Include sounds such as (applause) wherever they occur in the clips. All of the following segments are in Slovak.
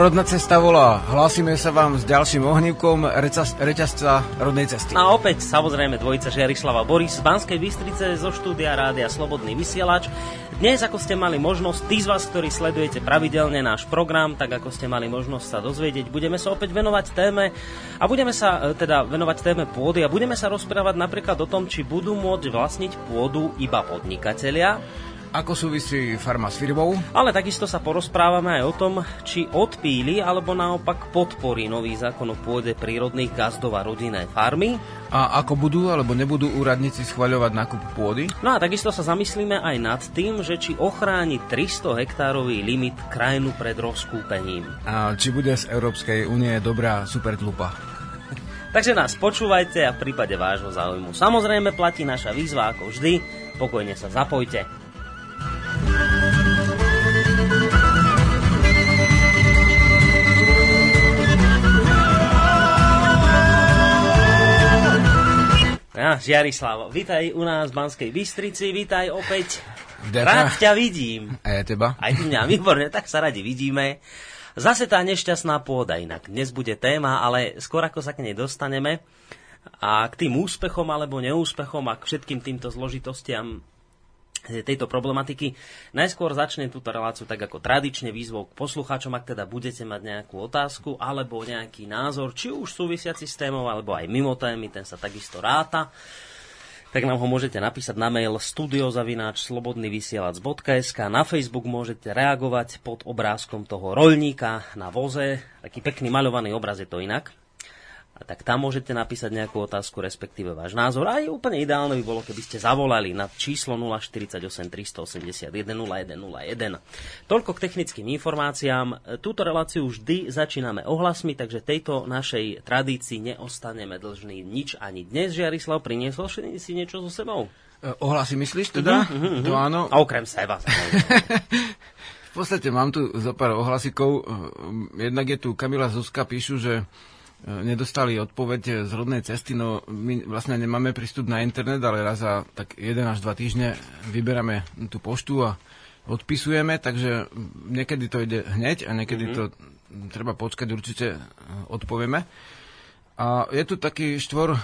Rodná cesta volá. Hlásime sa vám s ďalším ohnívkom reťazca rodnej cesty. A opäť samozrejme dvojica Žiarislava Boris z Banskej Bystrice zo štúdia Rádia Slobodný vysielač. Dnes, ako ste mali možnosť, tí z vás, ktorí sledujete pravidelne náš program, tak ako ste mali možnosť sa dozvedieť, budeme sa opäť venovať téme a budeme sa e, teda venovať téme pôdy a budeme sa rozprávať napríklad o tom, či budú môcť vlastniť pôdu iba podnikatelia, ako súvisí farma s firmou? Ale takisto sa porozprávame aj o tom, či odpíli alebo naopak podporí nový zákon o pôde prírodných gazdov a rodinné farmy. A ako budú alebo nebudú úradníci schvaľovať nákup pôdy? No a takisto sa zamyslíme aj nad tým, že či ochráni 300 hektárový limit krajinu pred rozkúpením. A či bude z Európskej únie dobrá supertlupa? Takže nás počúvajte a v prípade vášho záujmu samozrejme platí naša výzva ako vždy. Pokojne sa zapojte. Ja, Žiarislavo, vítaj u nás v Banskej Bystrici, vítaj opäť. Deka. Rád ťa vidím. A ja teba. Aj mňa, výborne, tak sa radi vidíme. Zase tá nešťastná pôda inak. Dnes bude téma, ale skôr ako sa k nej dostaneme a k tým úspechom alebo neúspechom a k všetkým týmto zložitostiam tejto problematiky. Najskôr začnem túto reláciu tak ako tradične výzvou k poslucháčom, ak teda budete mať nejakú otázku alebo nejaký názor, či už súvisiaci s témou, alebo aj mimo témy, ten sa takisto ráta tak nám ho môžete napísať na mail studiozavináč slobodnyvysielac.sk Na Facebook môžete reagovať pod obrázkom toho roľníka na voze. Taký pekný maľovaný obraz je to inak tak tam môžete napísať nejakú otázku, respektíve váš názor. A je úplne ideálne by bolo, keby ste zavolali na číslo 048 381 0101. Toľko k technickým informáciám. Túto reláciu vždy začíname ohlasmi, takže tejto našej tradícii neostaneme dlžní nič ani dnes. Žiarislav, priniesol si niečo so sebou? E, ohlasy myslíš teda? Uh-huh, uh-huh. To áno. A okrem seba. (laughs) v podstate mám tu zo pár ohlasikov. E, jednak je tu Kamila Zuzka, píšu, že nedostali odpoveď z rodnej cesty, no my vlastne nemáme prístup na internet, ale raz za tak 1 až 2 týždne vyberáme tú poštu a odpisujeme, takže niekedy to ide hneď a niekedy mm-hmm. to treba počkať, určite e, odpovieme. A je tu taký štvor,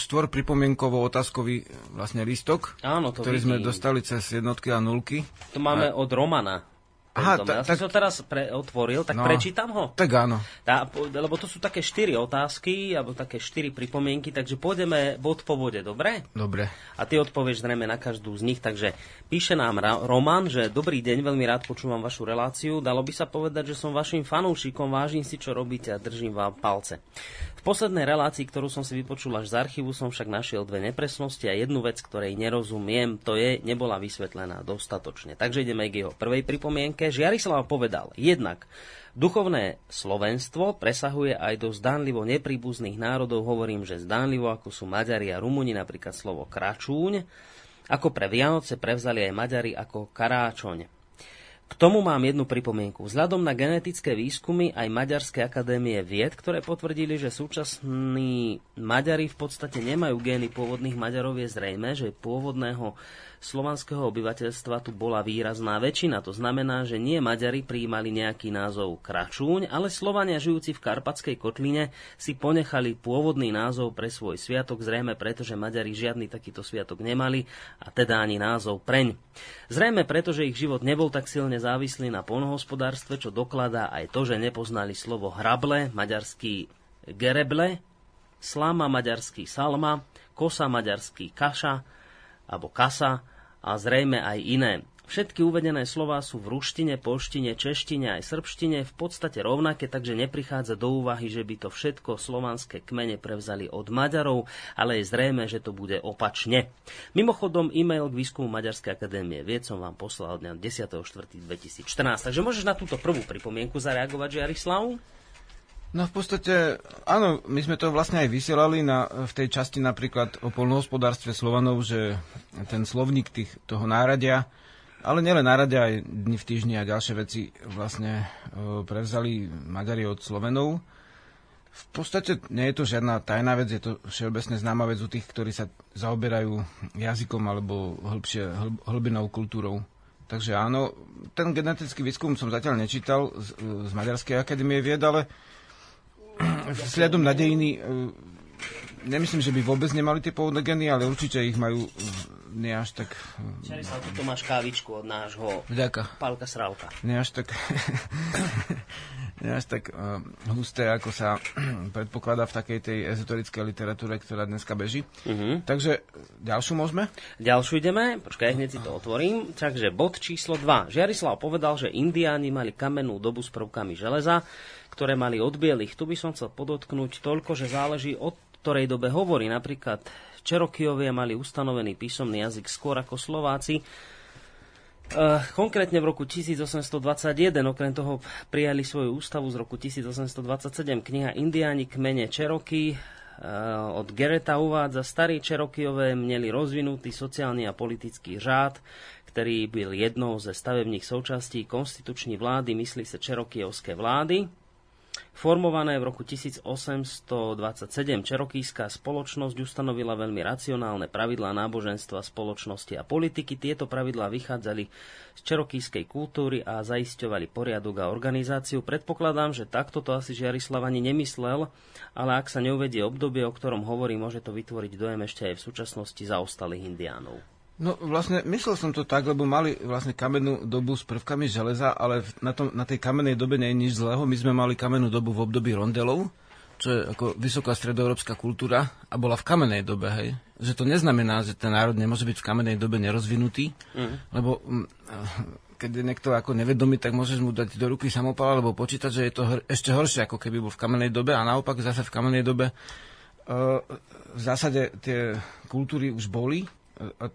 štvor pripomienkovo otázkový vlastne lístok, Áno, to ktorý vidím. sme dostali cez jednotky a nulky. To máme a... od Romana. Aha, ta, ja tak, som to teraz pre, otvoril, tak no, prečítam ho. Tak áno. Tá, lebo to sú také štyri otázky, alebo také štyri pripomienky, takže pôjdeme bod po bode, dobre? Dobre. A ty odpovieš zrejme na každú z nich, takže píše nám Roman, že dobrý deň, veľmi rád počúvam vašu reláciu. Dalo by sa povedať, že som vašim fanúšikom, vážim si, čo robíte a držím vám palce poslednej relácii, ktorú som si vypočul až z archívu, som však našiel dve nepresnosti a jednu vec, ktorej nerozumiem, to je, nebola vysvetlená dostatočne. Takže ideme k jeho prvej pripomienke. Žiarislav povedal, jednak Duchovné slovenstvo presahuje aj do zdánlivo nepríbuzných národov, hovorím, že zdánlivo, ako sú Maďari a Rumuni, napríklad slovo kračúň, ako pre Vianoce prevzali aj Maďari ako karáčoň. K tomu mám jednu pripomienku. Vzhľadom na genetické výskumy aj Maďarskej akadémie vied, ktoré potvrdili, že súčasní Maďari v podstate nemajú gény pôvodných Maďarov, je zrejme, že pôvodného slovanského obyvateľstva tu bola výrazná väčšina. To znamená, že nie Maďari prijímali nejaký názov Kračúň, ale Slovania žijúci v Karpatskej kotline si ponechali pôvodný názov pre svoj sviatok, zrejme preto, že Maďari žiadny takýto sviatok nemali a teda ani názov preň. Zrejme preto, že ich život nebol tak silne závislý na polnohospodárstve, čo dokladá aj to, že nepoznali slovo hrable, maďarský gereble, slama maďarský salma, kosa maďarský kaša alebo kasa a zrejme aj iné. Všetky uvedené slová sú v ruštine, polštine, češtine aj srbštine v podstate rovnaké, takže neprichádza do úvahy, že by to všetko slovanské kmene prevzali od Maďarov, ale je zrejme, že to bude opačne. Mimochodom, e-mail k výskumu Maďarskej akadémie vied som vám poslal dňa 10.4.2014, takže môžeš na túto prvú pripomienku zareagovať, Jarislav? No v podstate, áno, my sme to vlastne aj vysielali na, v tej časti napríklad o polnohospodárstve Slovanov, že ten slovník tých, toho náradia, ale nielen náradia, aj dni v týždni a ďalšie veci vlastne e, prevzali Maďari od Slovenov. V podstate nie je to žiadna tajná vec, je to všeobecne známa vec u tých, ktorí sa zaoberajú jazykom alebo hĺbšie, hlb, hlbinou kultúrou Takže áno, ten genetický výskum som zatiaľ nečítal z, z Maďarskej akadémie vied, ale vzhľadom na dejiny nemyslím, že by vôbec nemali tie pôvodné geny, ale určite ich majú nie až tak... Čarislav, tu máš kávičku od nášho Vďaka. Pálka Sralka. Nie až tak... (coughs) nie až tak uh, husté, ako sa (coughs) predpokladá v takej tej ezoterickej literatúre, ktorá dneska beží. Uh-huh. Takže ďalšiu môžeme? Ďalšiu ideme, počkaj, hneď si to otvorím. Takže bod číslo 2. Žiarislav povedal, že Indiáni mali kamennú dobu s prvkami železa, ktoré mali od bielých. Tu by som chcel podotknúť toľko, že záleží od ktorej dobe hovorí. Napríklad Čerokiovia mali ustanovený písomný jazyk skôr ako Slováci. Uh, konkrétne v roku 1821, okrem toho prijali svoju ústavu z roku 1827 kniha Indiáni kmene Čeroky uh, od Gereta uvádza, starí Čerokiové mieli rozvinutý sociálny a politický řád, ktorý byl jednou ze stavebných součastí konstituční vlády, myslí sa Čerokievské vlády, Formované v roku 1827 Čerokýská spoločnosť ustanovila veľmi racionálne pravidlá náboženstva, spoločnosti a politiky. Tieto pravidlá vychádzali z čerokýskej kultúry a zaisťovali poriadok a organizáciu. Predpokladám, že takto to asi Žiarislav ani nemyslel, ale ak sa neuvedie obdobie, o ktorom hovorí, môže to vytvoriť dojem ešte aj v súčasnosti zaostalých indiánov. No vlastne myslel som to tak, lebo mali vlastne kamennú dobu s prvkami železa, ale na, tom, na tej kamennej dobe nie je nič zlého. My sme mali kamennú dobu v období rondelov, čo je ako vysoká stredoeurópska kultúra a bola v kamennej dobe, hej. Že to neznamená, že ten národ nemôže byť v kamennej dobe nerozvinutý, mm. lebo mm, keď je niekto ako nevedomý, tak môžeš mu dať do ruky samopal alebo počítať, že je to hr- ešte horšie, ako keby bol v kamennej dobe a naopak zase v kamennej dobe uh, v zásade tie kultúry už boli, a,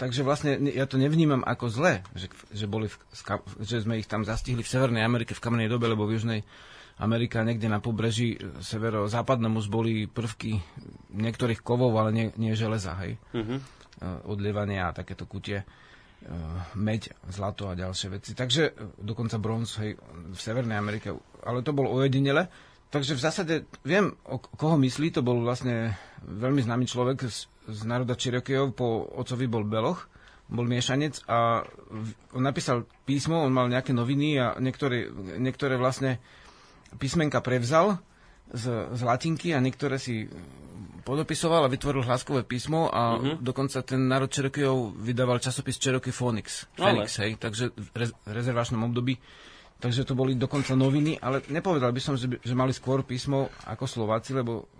takže vlastne ja to nevnímam ako zle, že, že, boli v, že sme ich tam zastihli v Severnej Amerike v kamenej dobe, lebo v Južnej Amerike niekde na pobreží severo-západnému zboli prvky niektorých kovov, ale nie, nie železa, hej. Uh-huh. Odlievania a takéto kutie meď, zlato a ďalšie veci. Takže e, dokonca bronz hej, v Severnej Amerike, ale to bol ojedinele. Takže v zásade viem, o koho myslí, to bol vlastne veľmi známy človek z z národa Čirokejov, po ocovi bol Beloch, bol miešanec a on napísal písmo, on mal nejaké noviny a niektoré, niektoré vlastne písmenka prevzal z, z latinky a niektoré si podopisoval a vytvoril hlaskové písmo a uh-huh. dokonca ten národ Čerokejov vydával časopis Cherokee Phonics. Phoenix, hej, takže v rez, rezervačnom období. Takže to boli dokonca noviny, ale nepovedal by som, že, že mali skôr písmo ako Slováci, lebo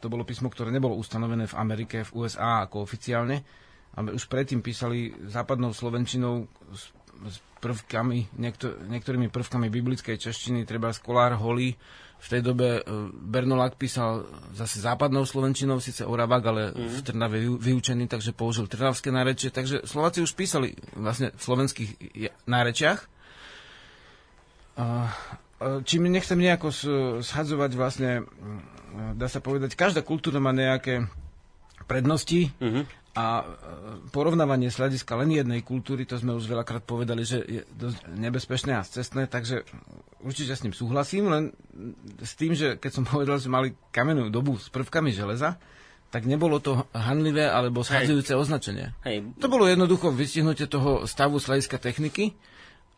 to bolo písmo, ktoré nebolo ustanovené v Amerike, v USA ako oficiálne, ale už predtým písali západnou slovenčinou s, s prvkami, niektor, niektorými prvkami biblickej češtiny, treba Skolár Holý, v tej dobe e, Bernolák písal zase západnou slovenčinou, síce Oravák, ale mm. v Trnave vyučený, takže použil trnavské nárečie. Takže Slováci už písali vlastne v slovenských nárečiach, čím nechcem nejako schadzovať vlastne, dá sa povedať, každá kultúra má nejaké prednosti uh-huh. a porovnávanie z hľadiska len jednej kultúry, to sme už veľakrát povedali, že je dosť nebezpečné a cestné, takže určite s ním súhlasím, len s tým, že keď som (laughs) povedal, že mali kamennú dobu s prvkami železa, tak nebolo to hanlivé alebo schadzujúce označenie. Hej. To bolo jednoducho vystihnutie toho stavu z hľadiska techniky,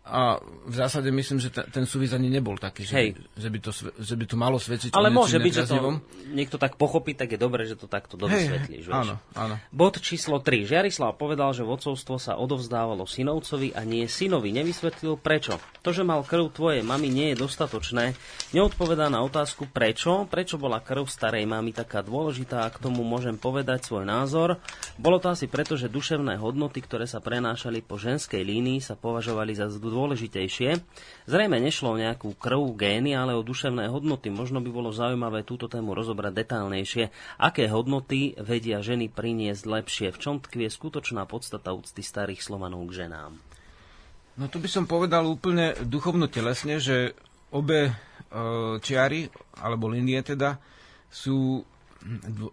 a v zásade myslím, že ten súvis ani nebol taký, že, Hej. že, by to, že by to malo svedčiť Ale môže byť, že to niekto tak pochopí, tak je dobré, že to takto dovysvetlíš. Áno, áno. Bod číslo 3. Žiarislav povedal, že vodcovstvo sa odovzdávalo synovcovi a nie synovi. Nevysvetlil prečo. To, že mal krv tvojej mamy, nie je dostatočné. Neodpovedá na otázku prečo. Prečo bola krv starej mamy taká dôležitá a k tomu môžem povedať svoj názor. Bolo to asi preto, že duševné hodnoty, ktoré sa prenášali po ženskej línii, sa považovali za dôležitejšie. Zrejme nešlo o nejakú krv, gény, ale o duševné hodnoty. Možno by bolo zaujímavé túto tému rozobrať detálnejšie. Aké hodnoty vedia ženy priniesť lepšie? V čom tkvie skutočná podstata úcty starých Slovanov k ženám? No tu by som povedal úplne duchovno telesne, že obe e, čiary, alebo linie teda, sú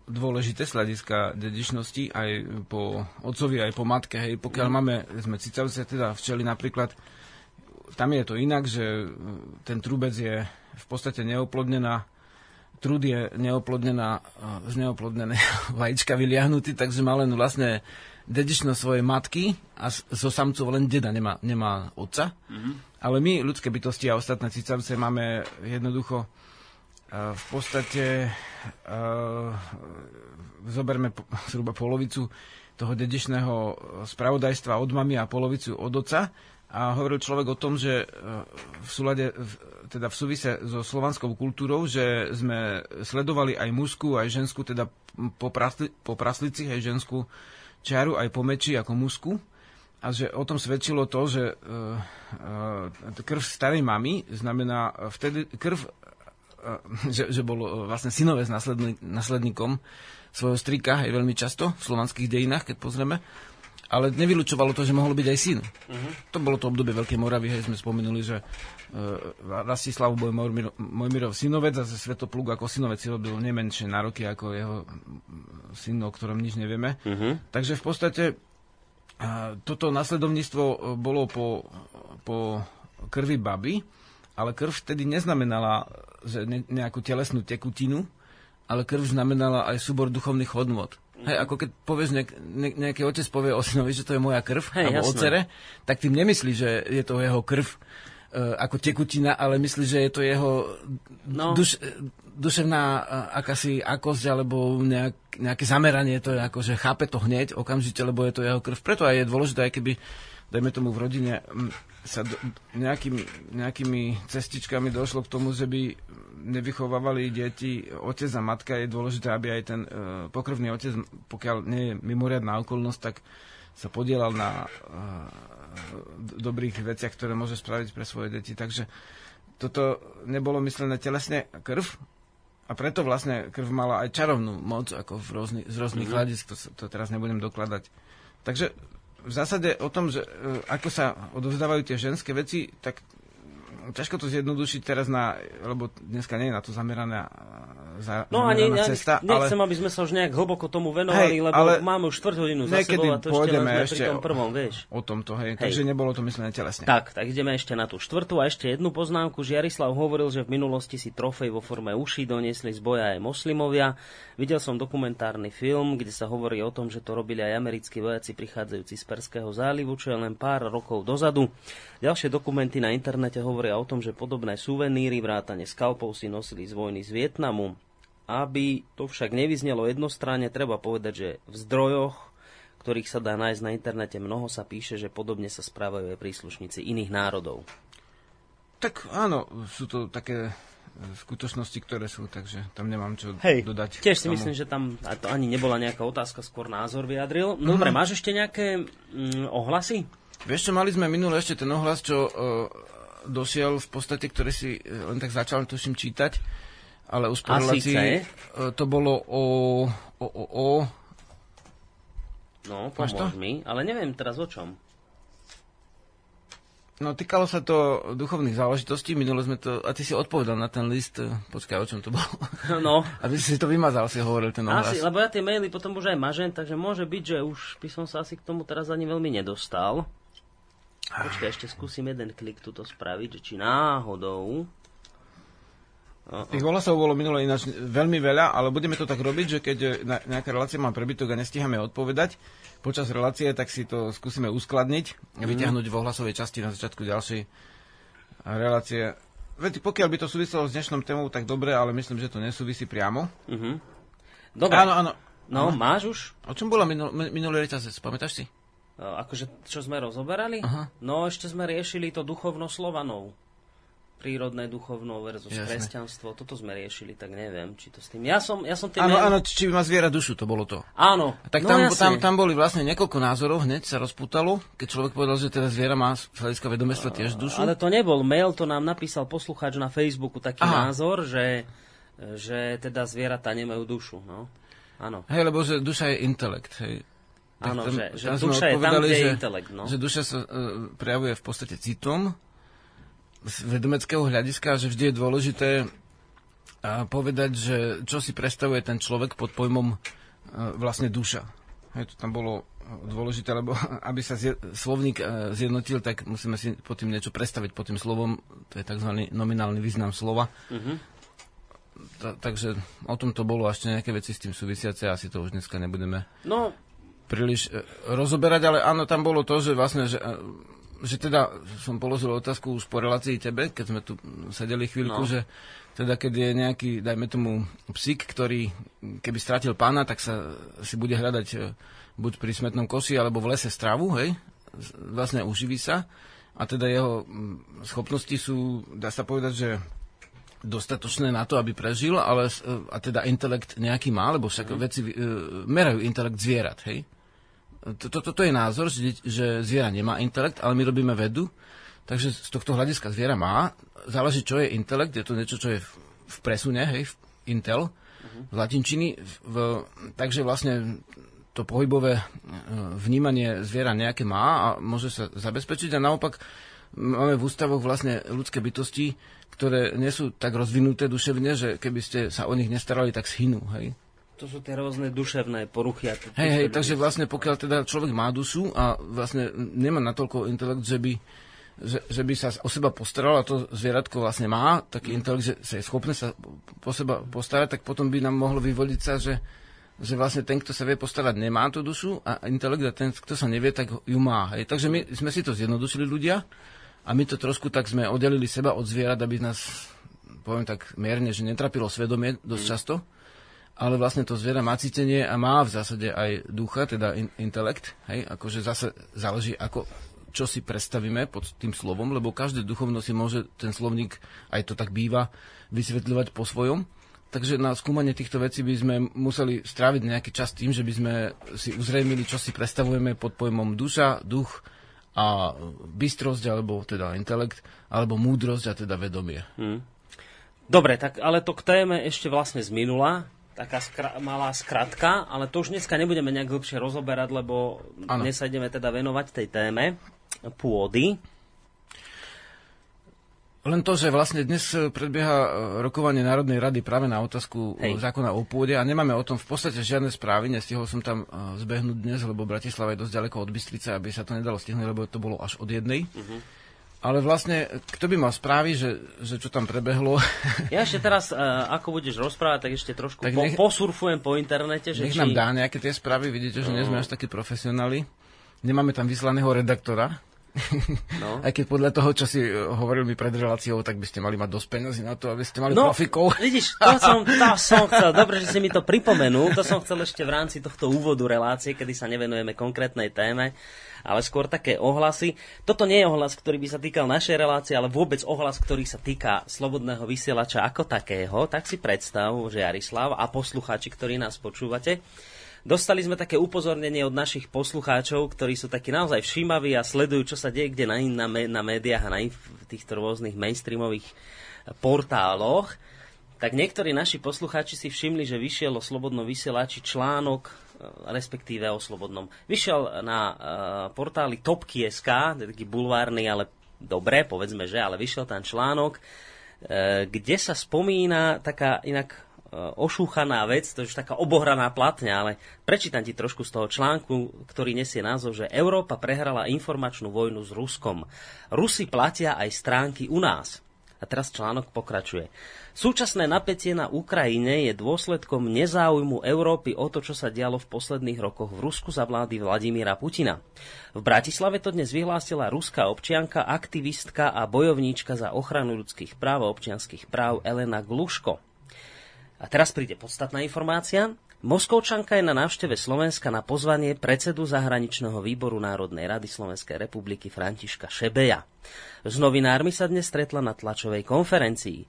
dôležité z hľadiska dedičnosti aj po otcovi, aj po matke. Hej, pokiaľ mm. máme, sme cicavce, teda včeli napríklad, tam je to inak, že ten trubec je v podstate neoplodnená, trud je neoplodnená, z neoplodnené (laughs) vajíčka vyliahnutý, takže má len vlastne dedičnosť svojej matky a zo samcov len deda nemá, nemá otca. Mm-hmm. Ale my, ľudské bytosti a ostatné cicavce, máme jednoducho uh, v podstate zoberme zhruba polovicu toho dedičného spravodajstva od mamy a polovicu od oca a hovoril človek o tom, že v súlade, teda v súvise so slovanskou kultúrou, že sme sledovali aj mužskú, aj ženskú, teda po, prasli, po praslici, aj ženskú čiaru, aj po meči ako mužskú. A že o tom svedčilo to, že uh, uh, krv starej mamy znamená vtedy krv, že, že bol vlastne synové s nasledníkom svojho strika, aj veľmi často v slovanských dejinách, keď pozrieme ale nevylučovalo to, že mohol byť aj syn. Uh-huh. To bolo to obdobie Veľkej Moravy, hej, sme spomenuli, že uh, Rastislav bol Mojmirov, Mojmirov synovec a Svetopluk ako synovec si robil nemenšie nároky ako jeho syn, o ktorom nič nevieme. Uh-huh. Takže v podstate uh, toto nasledovníctvo e, bolo po, po krvi baby, ale krv vtedy neznamenala že ne, nejakú telesnú tekutinu, ale krv znamenala aj súbor duchovných hodnot. Hej, ako keď povieš, nejak, ne, nejaký otec povie o synovi, že to je moja krv, Hej, alebo jasné. tak tým nemyslí, že je to jeho krv e, ako tekutina, ale myslí, že je to jeho no. duš, duševná e, akási akosť alebo nejak, nejaké zameranie, to je ako, že chápe to hneď okamžite, lebo je to jeho krv. Preto aj je dôležité, aj keby dajme tomu v rodine, sa do, nejakým, nejakými cestičkami došlo k tomu, že by nevychovávali deti otec a matka, je dôležité, aby aj ten uh, pokrvný otec, pokiaľ nie je mimoriadná okolnosť, tak sa podielal na uh, dobrých veciach, ktoré môže spraviť pre svoje deti. Takže toto nebolo myslené telesne krv, a preto vlastne krv mala aj čarovnú moc, ako v rôzny, z rôznych mm-hmm. hľadisk, to, to teraz nebudem dokladať. Takže v zásade o tom, že uh, ako sa odovzdávajú tie ženské veci, tak ťažko to zjednodušiť teraz na, lebo dneska nie je na to zameraná, za, no, ani, cesta. Ja nechcem, ale... aby sme sa už nejak hlboko tomu venovali, hej, lebo ale máme už štvrť hodinu za sebou a to ešte len ešte pri tom prvom, vieš. O tomto, hej, hej. takže nebolo to myslené telesne. Tak, tak ideme ešte na tú štvrtú a ešte jednu poznámku. Žiarislav hovoril, že v minulosti si trofej vo forme uší doniesli z boja aj moslimovia. Videl som dokumentárny film, kde sa hovorí o tom, že to robili aj americkí vojaci prichádzajúci z Perského zálivu, čo je len pár rokov dozadu. Ďalšie dokumenty na internete hovoria o tom, že podobné suveníry, vrátane skalpov si nosili z vojny z Vietnamu. Aby to však nevyznelo jednostranne, treba povedať, že v zdrojoch, ktorých sa dá nájsť na internete mnoho, sa píše, že podobne sa správajú aj príslušníci iných národov. Tak áno, sú to také skutočnosti, ktoré sú, takže tam nemám čo Hej, dodať. Tiež si tomu. myslím, že tam to ani nebola nejaká otázka, skôr názor vyjadril. Mm-hmm. Dobre, máš ešte nejaké mm, ohlasy? Vieš čo, mali sme minule ešte ten ohlas, čo uh, dosiel v podstate, ktorý si uh, len tak začal, tuším, čítať, ale relácii uh, to bolo o... o, o, o No, pomôž mi, ale neviem teraz o čom. No, týkalo sa to duchovných záležitostí. Minule sme to... A ty si odpovedal na ten list. Počkaj, o čom to bolo? (laughs) No. Aby si to vymazal, si hovoril ten ohlas. Asi, lebo ja tie maily potom už aj mažem, takže môže byť, že už by som sa asi k tomu teraz ani veľmi nedostal. Počkaj, ešte skúsim jeden klik tuto spraviť, že či náhodou... Tých ohlasov bolo minule ináč veľmi veľa, ale budeme to tak robiť, že keď nejaká relácia má prebytok a nestíhame odpovedať, počas relácie, tak si to skúsime uskladniť a mm. vyťahnuť v ohlasovej časti na začiatku ďalšej relácie. Veď pokiaľ by to súviselo s dnešnou témou, tak dobre, ale myslím, že to nesúvisí priamo. Mm-hmm. Dobre. Áno, áno. No, áno. máš už? O čom bola minul, minulý reťazec, pamätáš si? Akože, čo sme rozoberali? Aha. No, ešte sme riešili to duchovno Slovanov prírodné duchovno versus Jasne. kresťanstvo. Toto sme riešili, tak neviem, či to s tým... Ja som, ja som tým... Áno, áno, či má zviera dušu, to bolo to. Áno. Tak no, tam, tam, tam, boli vlastne niekoľko názorov, hneď sa rozputalo, keď človek povedal, že teda zviera má z hľadiska vedomestva tiež dušu. Ale to nebol mail, to nám napísal poslucháč na Facebooku taký Aha. názor, že, že teda zvieratá nemajú dušu. No. Áno. Hej, lebo že duša je intelekt, hej. Áno, že, že duša je tam, kde je intelekt. No. Že duša sa uh, prejavuje v podstate citom, z vedomeckého hľadiska, že vždy je dôležité povedať, že čo si predstavuje ten človek pod pojmom vlastne duša. Hej, to tam bolo dôležité, lebo (laughs) aby sa zje, slovník zjednotil, tak musíme si pod tým niečo predstaviť pod tým slovom. To je tzv. nominálny význam slova. Uh-huh. Ta, takže o tom to bolo ešte nejaké veci s tým súvisiace, asi to už dneska nebudeme no, príliš e, rozoberať, ale áno, tam bolo to, že vlastne, že, e, že teda som položil otázku už po relácii tebe, keď sme tu sedeli chvíľku, no. že teda keď je nejaký, dajme tomu, psík, ktorý keby stratil pána, tak sa si bude hľadať e, buď pri smetnom koši, alebo v lese stravu, hej, vlastne uživí sa a teda jeho schopnosti sú, dá sa povedať, že dostatočné na to, aby prežil, ale a teda intelekt nejaký má, lebo však mm. veci e, merajú intelekt zvierat, hej? Toto to, to je názor, že, že zviera nemá intelekt, ale my robíme vedu, takže z tohto hľadiska zviera má. Záleží, čo je intelekt, je to niečo, čo je v, v presune, hej, v intel, uh-huh. z latinčiny. V, v, takže vlastne to pohybové e, vnímanie zviera nejaké má a môže sa zabezpečiť a naopak máme v ústavoch vlastne ľudské bytosti, ktoré nie sú tak rozvinuté duševne, že keby ste sa o nich nestarali, tak schynú. Hej? To sú tie rôzne duševné poruchy. Hej, hej, takže vlastne pokiaľ teda človek má dušu a vlastne nemá natoľko intelekt, že by, že, že by sa o seba postaral a to zvieratko vlastne má taký intelekt, že sa je schopné sa po seba postarať, tak potom by nám mohlo vyvodiť sa, že, že vlastne ten, kto sa vie postarať, nemá tú dušu a intelekt a ten, kto sa nevie, tak ju má. Hej. Takže my sme si to zjednodušili ľudia a my to trošku tak sme oddelili seba od zvierat, aby nás, poviem tak mierne, že netrapilo svedomie dosť často ale vlastne to zviera má cítenie a má v zásade aj ducha, teda in, intelekt, hej, akože zase záleží, ako, čo si predstavíme pod tým slovom, lebo každé duchovno si môže ten slovník, aj to tak býva, vysvetľovať po svojom. Takže na skúmanie týchto vecí by sme museli stráviť nejaký čas tým, že by sme si uzrejmili, čo si predstavujeme pod pojmom duša, duch a bystrosť, alebo teda intelekt, alebo múdrosť a teda vedomie. Hmm. Dobre, tak ale to k téme ešte vlastne z minula, taká skra- malá skratka, ale to už dneska nebudeme nejak hlbšie rozoberať, lebo ano. dnes sa ideme teda venovať tej téme pôdy. Len to, že vlastne dnes predbieha e, rokovanie Národnej rady práve na otázku Hej. zákona o pôde a nemáme o tom v podstate žiadne správy. Nestihol som tam zbehnúť dnes, lebo Bratislava je dosť ďaleko od Bystrice, aby sa to nedalo stihnúť, lebo to bolo až od jednej. Uh-huh. Ale vlastne, kto by mal správy, že, že čo tam prebehlo? (laughs) Ja ešte teraz, uh, ako budeš rozprávať, tak ešte trošku tak nech, po, posurfujem po internete. Že nech či... nám dá nejaké tie správy, vidíte, že no. nie sme až takí profesionáli. Nemáme tam vyslaného redaktora. No. (laughs) Aj keď podľa toho, čo si eh, hovoril mi pred reláciou, tak by ste mali mať dosť peniazy na to, aby ste mali no, profikov. (laughs) Vidíš, to som, to som chcel, dobre, že si mi to pripomenul, to som chcel ešte v rámci tohto úvodu relácie, kedy sa nevenujeme konkrétnej téme ale skôr také ohlasy. Toto nie je ohlas, ktorý by sa týkal našej relácie, ale vôbec ohlas, ktorý sa týka slobodného vysielača ako takého. Tak si predstav, že Jarislav a poslucháči, ktorí nás počúvate, Dostali sme také upozornenie od našich poslucháčov, ktorí sú takí naozaj všímaví a sledujú, čo sa deje kde na, na, na médiách a na v týchto rôznych mainstreamových portáloch. Tak niektorí naši poslucháči si všimli, že vyšiel o slobodnom vysielači článok respektíve o Slobodnom. Vyšiel na uh, portáli Topky.sk, taký bulvárny, ale dobre, povedzme, že, ale vyšiel tam článok, uh, kde sa spomína taká inak uh, ošúchaná vec, to je taká obohraná platňa, ale prečítam ti trošku z toho článku, ktorý nesie názov, že Európa prehrala informačnú vojnu s Ruskom. Rusi platia aj stránky u nás. A teraz článok pokračuje. Súčasné napätie na Ukrajine je dôsledkom nezáujmu Európy o to, čo sa dialo v posledných rokoch v Rusku za vlády Vladimíra Putina. V Bratislave to dnes vyhlásila ruská občianka, aktivistka a bojovníčka za ochranu ľudských práv a občianských práv Elena Gluško. A teraz príde podstatná informácia. Moskovčanka je na návšteve Slovenska na pozvanie predsedu zahraničného výboru Národnej rady Slovenskej republiky Františka Šebeja. S novinármi sa dnes stretla na tlačovej konferencii.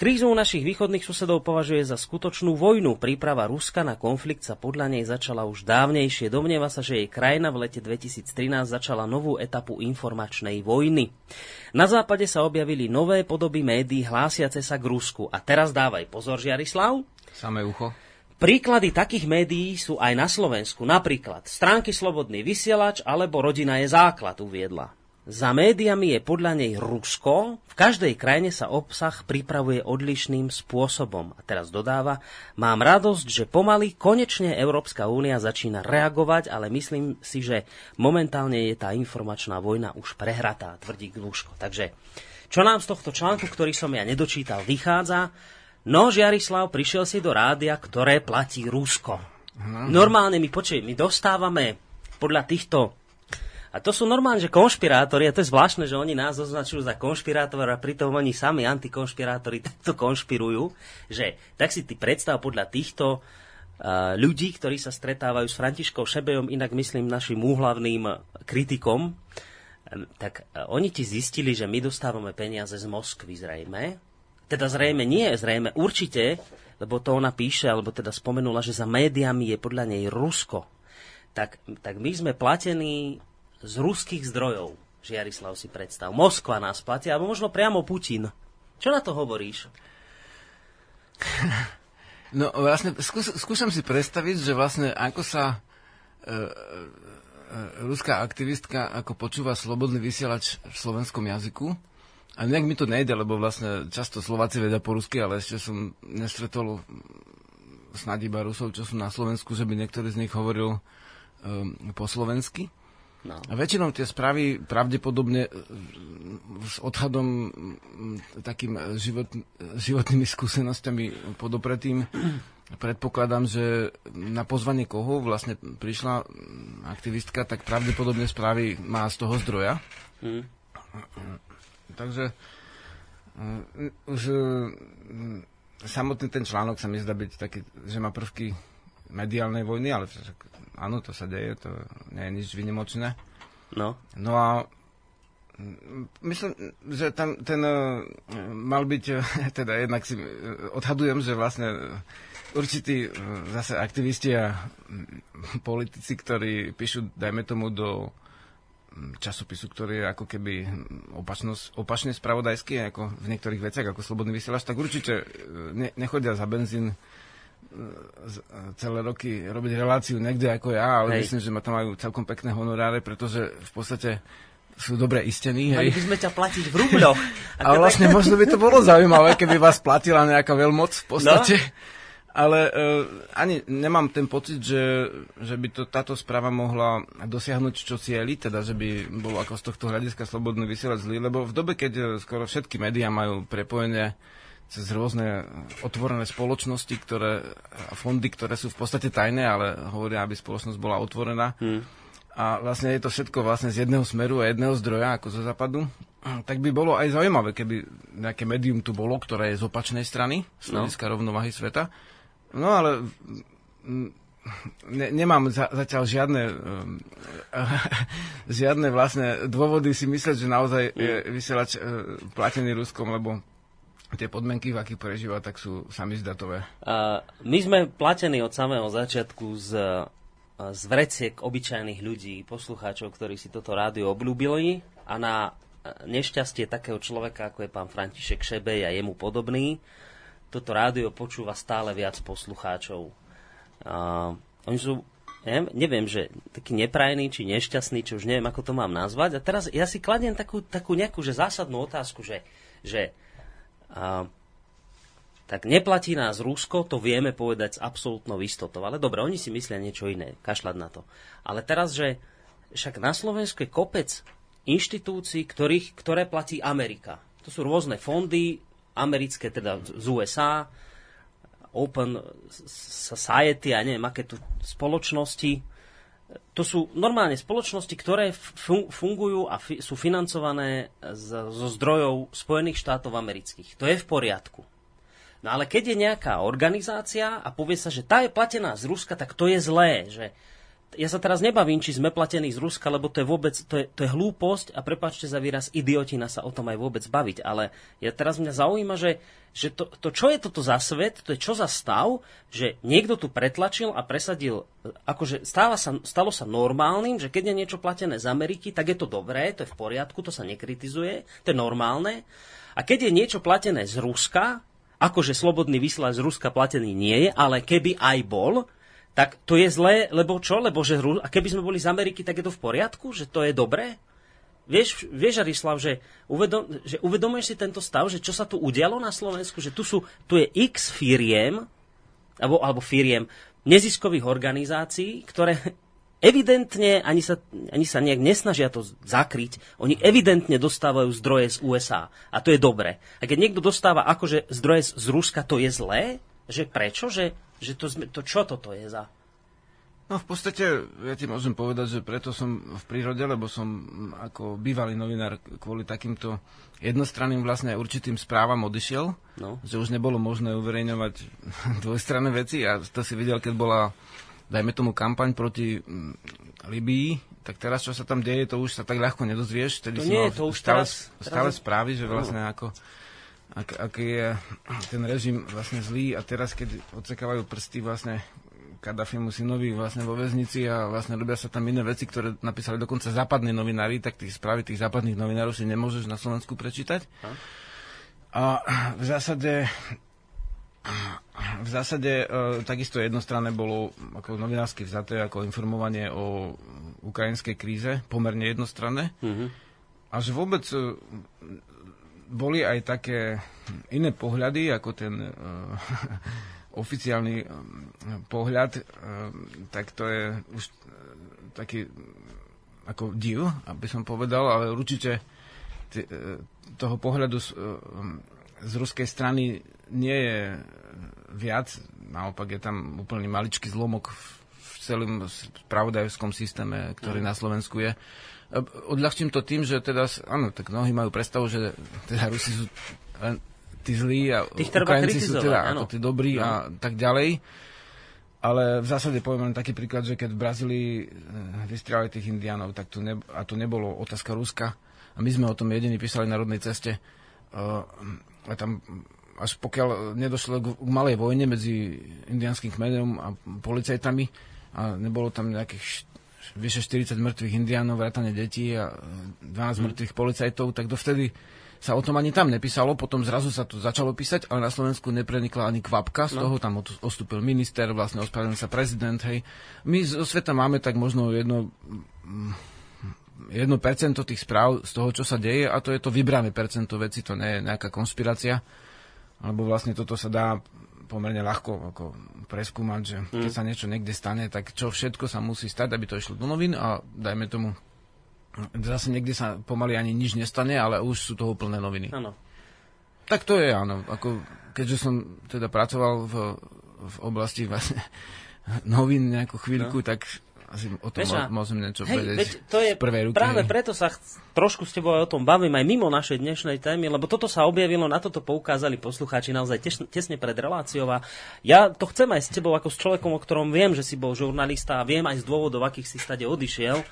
Krízu našich východných susedov považuje za skutočnú vojnu. Príprava Ruska na konflikt sa podľa nej začala už dávnejšie. Domnieva sa, že jej krajina v lete 2013 začala novú etapu informačnej vojny. Na západe sa objavili nové podoby médií hlásiace sa k Rusku. A teraz dávaj pozor, Žiarislav. Samé ucho. Príklady takých médií sú aj na Slovensku. Napríklad stránky Slobodný vysielač alebo Rodina je základ uviedla. Za médiami je podľa nej Rusko. V každej krajine sa obsah pripravuje odlišným spôsobom. A teraz dodáva, mám radosť, že pomaly konečne Európska únia začína reagovať, ale myslím si, že momentálne je tá informačná vojna už prehratá, tvrdí Gluško. Takže čo nám z tohto článku, ktorý som ja nedočítal, vychádza? No, Žiarislav, prišiel si do rádia, ktoré platí Rusko. No. Normálne my, počuj, my dostávame podľa týchto a to sú normálne, že konšpirátori, a to je zvláštne, že oni nás označujú za konšpirátor a pritom oni sami antikonšpirátori (laughs) takto konšpirujú, že tak si ty predstav podľa týchto uh, ľudí, ktorí sa stretávajú s Františkou Šebejom, inak myslím našim úhlavným kritikom, tak uh, oni ti zistili, že my dostávame peniaze z Moskvy zrejme. Teda zrejme nie, zrejme určite, lebo to ona píše, alebo teda spomenula, že za médiami je podľa nej Rusko. Tak, tak my sme platení z ruských zdrojov. Žiarislav si predstav. Moskva nás platí, alebo možno priamo Putin. Čo na to hovoríš? (laughs) No vlastne skús, skúšam si predstaviť, že vlastne ako sa e, e, ruská aktivistka ako počúva slobodný vysielač v slovenskom jazyku. A nejak mi to nejde, lebo vlastne často Slováci vedia po rusky, ale ešte som nestretol snad iba Rusov, čo sú na Slovensku, že by niektorý z nich hovoril um, po slovensky. No. A väčšinou tie správy pravdepodobne e, s odhadom takým život, životnými skúsenosťami podopretým predpokladám, že na pozvanie koho vlastne prišla aktivistka, tak pravdepodobne správy má z toho zdroja. Hmm. Takže e, už e, samotný ten článok sa mi zdá byť taký, že má prvky mediálnej vojny, ale áno, to sa deje, to nie je nič vynimočné. No. No a myslím, že tam ten uh, mal byť, uh, (laughs) teda jednak si uh, odhadujem, že vlastne určití zase aktivisti a mm, politici, ktorí píšu, dajme tomu, do mm, časopisu, ktorý je ako keby opačne spravodajský, ako v niektorých veciach, ako Slobodný vysielač, tak určite ne, nechodia za benzín celé roky robiť reláciu niekde ako ja, ale hej. myslím, že ma tam majú celkom pekné honoráre, pretože v podstate sú dobre istení. Mali by sme ťa platiť v rubľoch. (laughs) Ale vlastne možno by to bolo zaujímavé, keby vás platila nejaká veľmoc v podstate. No? Ale uh, ani nemám ten pocit, že, že by to táto správa mohla dosiahnuť čo cieli, teda že by bolo ako z tohto hľadiska slobodný vysielať zlý, lebo v dobe, keď e, skoro všetky médiá majú prepojenie cez rôzne otvorené spoločnosti, ktoré, a fondy, ktoré sú v podstate tajné, ale hovoria, aby spoločnosť bola otvorená. Hmm. A vlastne je to všetko vlastne z jedného smeru a jedného zdroja, ako zo západu. Tak by bolo aj zaujímavé, keby nejaké médium tu bolo, ktoré je z opačnej strany, z no. hľadiska no. rovnováhy sveta. No ale ne, nemám za, zatiaľ žiadne, um, (laughs) žiadne vlastne dôvody si myslieť, že naozaj je hmm. vysielač uh, platený Ruskom, lebo tie podmienky, v akých prežíva, tak sú sami zdatové. Uh, my sme platení od samého začiatku z, z vreciek obyčajných ľudí, poslucháčov, ktorí si toto rádio obľúbili a na nešťastie takého človeka, ako je pán František Šebej a jemu podobný, toto rádio počúva stále viac poslucháčov. Uh, oni sú neviem, neviem, že taký neprajný či nešťastný, či už neviem, ako to mám nazvať. A teraz ja si kladiem takú, takú nejakú že zásadnú otázku, že, že a, tak neplatí nás Rusko, to vieme povedať s absolútnou istotou. Ale dobre, oni si myslia niečo iné, kašľať na to. Ale teraz, že však na Slovensku je kopec inštitúcií, ktorých, ktoré platí Amerika. To sú rôzne fondy, americké, teda z USA, Open Society, a neviem, aké tu spoločnosti. To sú normálne spoločnosti, ktoré fungujú a fi- sú financované z, zo zdrojov Spojených štátov amerických. To je v poriadku. No ale keď je nejaká organizácia a povie sa, že tá je platená z Ruska, tak to je zlé. Že ja sa teraz nebavím, či sme platení z Ruska, lebo to je vôbec, to je, to je hlúposť a prepačte za výraz, idiotina sa o tom aj vôbec baviť. Ale ja teraz mňa zaujíma, že, že to, to, čo je toto za svet, to je čo za stav, že niekto tu pretlačil a presadil, akože stáva sa, stalo sa normálnym, že keď je niečo platené z Ameriky, tak je to dobré, to je v poriadku, to sa nekritizuje, to je normálne. A keď je niečo platené z Ruska, akože slobodný vysielač z Ruska platený nie je, ale keby aj bol, tak to je zlé, lebo čo? Lebo že, a keby sme boli z Ameriky, tak je to v poriadku? Že to je dobré? Vieš, vieš Arislav, že, uvedom, že uvedomuješ si tento stav, že čo sa tu udialo na Slovensku, že tu, sú, tu je x firiem, alebo, alebo firiem, neziskových organizácií, ktoré (laughs) evidentne ani sa, ani sa nejak nesnažia to zakryť. Oni evidentne dostávajú zdroje z USA. A to je dobre. A keď niekto dostáva akože zdroje z Ruska, to je zlé? Že prečo? Že že to, sme, to čo toto je za... No v podstate, ja ti môžem povedať, že preto som v prírode, lebo som ako bývalý novinár kvôli takýmto jednostranným vlastne určitým správam odišiel, no. že už nebolo možné uverejňovať (laughs) dvojstranné veci a to si videl, keď bola dajme tomu kampaň proti mm, Libii, tak teraz, čo sa tam deje, to už sa tak ľahko nedozvieš. Tedy to nie, to už stále, teraz, stále teraz... správy, že vlastne ako ak, aký je ten režim vlastne zlý a teraz, keď odsekávajú prsty vlastne Kadafimu synovi vlastne vo väznici a vlastne robia sa tam iné veci, ktoré napísali dokonca západní novinári, tak tých správy tých západných novinárov si nemôžeš na Slovensku prečítať. A v zásade v zásade e, takisto jednostranné bolo ako novinársky vzaté ako informovanie o ukrajinskej kríze, pomerne jednostranné. Mm-hmm. A že vôbec e, boli aj také iné pohľady, ako ten e, (laughs) oficiálny um, pohľad, um, tak to je už uh, taký ako div, aby som povedal, ale určite t- uh, toho pohľadu z, z ruskej strany nie je viac, naopak je tam úplný maličký zlomok v, v celom spravodajskom systéme, ktorý mm. na Slovensku je. Odľahčím to tým, že teda, áno, tak mnohí majú predstavu, že teda Rusi sú tí zlí a Tých Ukrajinci sú teda áno. ako tí dobrí no. a tak ďalej. Ale v zásade poviem len taký príklad, že keď v Brazílii eh, vystriali tých indiánov, tak to ne, a to nebolo otázka Ruska. A my sme o tom jediní písali na rodnej ceste. Uh, a tam až pokiaľ nedošlo k, malej vojne medzi indiánskym kmenom a policajtami a nebolo tam nejakých vyše 40 mŕtvych indiánov, vrátane detí a 12 hmm. mŕtvych policajtov, tak dovtedy sa o tom ani tam nepísalo, potom zrazu sa to začalo písať, ale na Slovensku neprenikla ani kvapka, z no. toho tam ostúpil minister, vlastne ospravedlnil sa prezident, hej. My zo sveta máme tak možno jedno, jedno percento tých správ z toho, čo sa deje a to je to vybrané percento veci, to nie je nejaká konspirácia, alebo vlastne toto sa dá pomerne ľahko ako preskúmať, že keď mm. sa niečo niekde stane, tak čo všetko sa musí stať, aby to išlo do novín a dajme tomu zase niekde sa pomaly ani nič nestane, ale už sú toho plné noviny. Áno. Tak to je áno. Ako, keďže som teda pracoval v, v oblasti vlastne (laughs) novín nejakú chvíľku, no. tak asi o tom Veša, môžem niečo hej, vedieť veď to je prvej ruky. Práve preto sa ch- trošku s tebou aj o tom bavím aj mimo našej dnešnej témy, lebo toto sa objavilo, na toto poukázali poslucháči naozaj tesne, tesne pred reláciou a ja to chcem aj s tebou ako s človekom, o ktorom viem, že si bol žurnalista a viem aj z dôvodov, akých si stade odišiel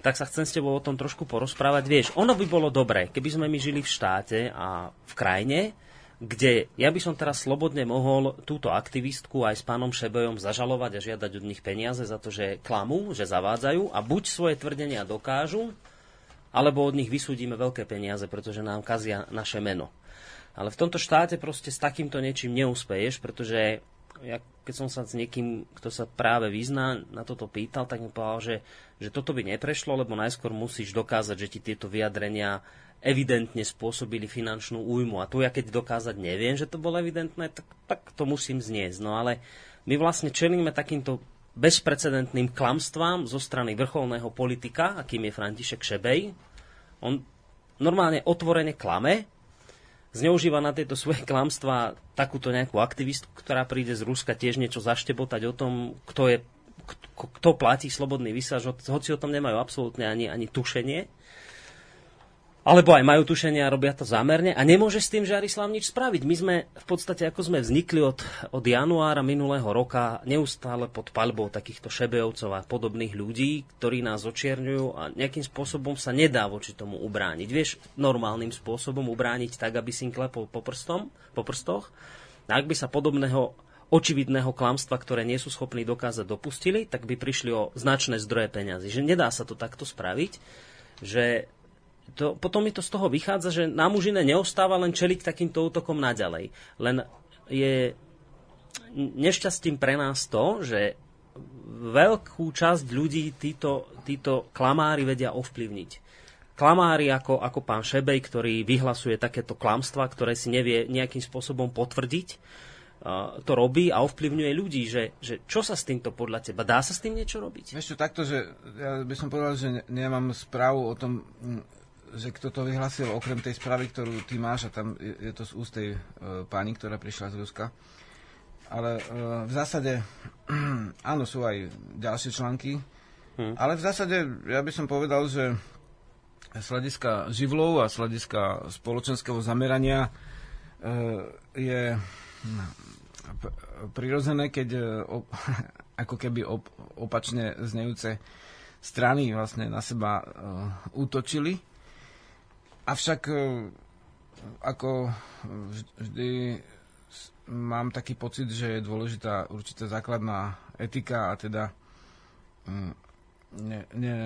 tak sa chcem s tebou o tom trošku porozprávať. Vieš, ono by bolo dobré, keby sme my žili v štáte a v krajine, kde ja by som teraz slobodne mohol túto aktivistku aj s pánom Šebejom zažalovať a žiadať od nich peniaze za to, že klamú, že zavádzajú a buď svoje tvrdenia dokážu, alebo od nich vysúdime veľké peniaze, pretože nám kazia naše meno. Ale v tomto štáte proste s takýmto niečím neúspeješ, pretože ja keď som sa s niekým, kto sa práve vyzná, na toto pýtal, tak mi povedal, že, že toto by neprešlo, lebo najskôr musíš dokázať, že ti tieto vyjadrenia evidentne spôsobili finančnú újmu. A tu ja keď dokázať neviem, že to bolo evidentné, tak, tak to musím zniesť. No ale my vlastne čelíme takýmto bezprecedentným klamstvám zo strany vrcholného politika, akým je František Šebej. On normálne otvorene klame, zneužíva na tieto svoje klamstvá takúto nejakú aktivistku, ktorá príde z Ruska tiež niečo zaštebotať o tom, kto je kto platí slobodný vysáž, hoci o tom nemajú absolútne ani, ani tušenie alebo aj majú tušenia a robia to zámerne a nemôže s tým Žarislav nič spraviť. My sme v podstate, ako sme vznikli od, od januára minulého roka, neustále pod palbou takýchto šebejovcov a podobných ľudí, ktorí nás očierňujú a nejakým spôsobom sa nedá voči tomu ubrániť. Vieš, normálnym spôsobom ubrániť tak, aby si im klepol po, prstom, po prstoch. A ak by sa podobného očividného klamstva, ktoré nie sú schopní dokázať, dopustili, tak by prišli o značné zdroje peňazí. Že nedá sa to takto spraviť, že to, potom mi to z toho vychádza, že nám už iné neostáva len čeliť takýmto útokom naďalej. Len je nešťastím pre nás to, že veľkú časť ľudí títo, títo klamári vedia ovplyvniť. Klamári ako, ako pán Šebej, ktorý vyhlasuje takéto klamstva, ktoré si nevie nejakým spôsobom potvrdiť, to robí a ovplyvňuje ľudí, že, že čo sa s týmto podľa teba, dá sa s tým niečo robiť? Vieš takto, že ja by som povedal, že nemám správu o tom, že kto to vyhlasil, okrem tej správy, ktorú ty máš, a tam je, to z ústej e, pani, ktorá prišla z Ruska. ale v zásade (clears throat) áno, sú aj ďalšie články, hmm. ale v zásade ja by som povedal, že z hľadiska živlov a z hľadiska spoločenského zamerania je prirodzené, keď (laughs) ako keby opačne znejúce strany vlastne na seba útočili. Avšak ako vždy mám taký pocit, že je dôležitá určitá základná etika a teda mm, ne, ne,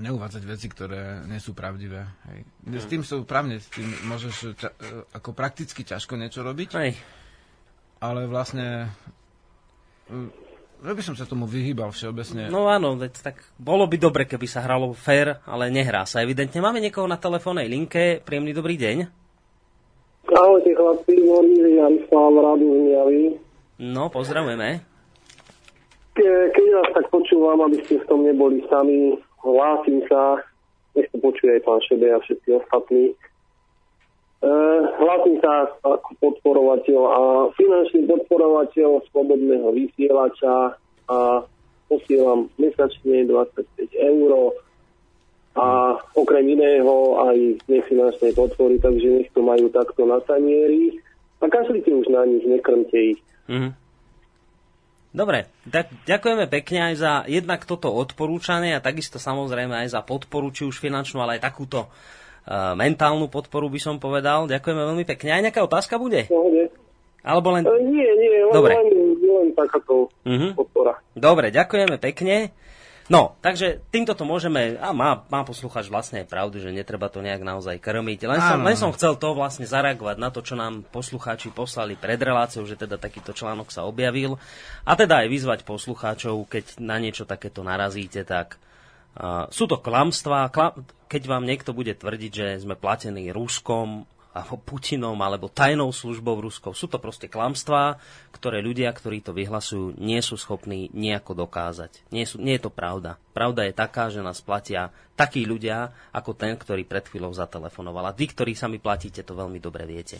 neuvádzať veci, ktoré nie sú pravdivé. Hej. S tým sú právne, s tým môžeš ča, e, ako prakticky ťažko niečo robiť, Hej. ale vlastne že by som sa tomu vyhýbal všeobecne. No áno, veď tak bolo by dobre, keby sa hralo fair, ale nehrá sa. Evidentne máme niekoho na telefónnej linke. Príjemný dobrý deň. Ahojte chlapci, Morný Jarislav, Rádu Zmiavy. No, pozdravujeme. Ke, keď vás tak počúvam, aby ste v tom neboli sami, hlásim sa, nech to počuje aj pán Šebe a všetci ostatní. E, hlásim sa ako podporovateľ a finančný podporovateľ slobodného vysielača a posielam mesačne 25 eur a okrem iného aj nefinančnej podpory, takže nech to majú takto na tanieri a kašlite už na nich, nekrmte ich. Mm-hmm. Dobre, tak ďakujeme pekne aj za jednak toto odporúčanie a takisto samozrejme aj za podporu, či už finančnú, ale aj takúto mentálnu podporu by som povedal. Ďakujeme veľmi pekne. Aj nejaká otázka bude? Pohode. Alebo len... E, nie, nie, len, Dobre. len, len takáto uh-huh. podpora. Dobre, ďakujeme pekne. No, takže týmto to môžeme, a má, má poslucháč vlastne pravdu, že netreba to nejak naozaj krmiť. Len som, len som chcel to vlastne zareagovať na to, čo nám poslucháči poslali pred reláciou, že teda takýto článok sa objavil. A teda aj vyzvať poslucháčov, keď na niečo takéto narazíte, tak uh, sú to klamstvá. Klam, keď vám niekto bude tvrdiť, že sme platení Ruskom, alebo Putinom alebo tajnou službou Ruskou. Sú to proste klamstvá, ktoré ľudia, ktorí to vyhlasujú, nie sú schopní nejako dokázať. Nie, sú, nie je to pravda. Pravda je taká, že nás platia takí ľudia, ako ten, ktorý pred chvíľou zatelefonoval. A vy, ktorí sa mi platíte, to veľmi dobre viete.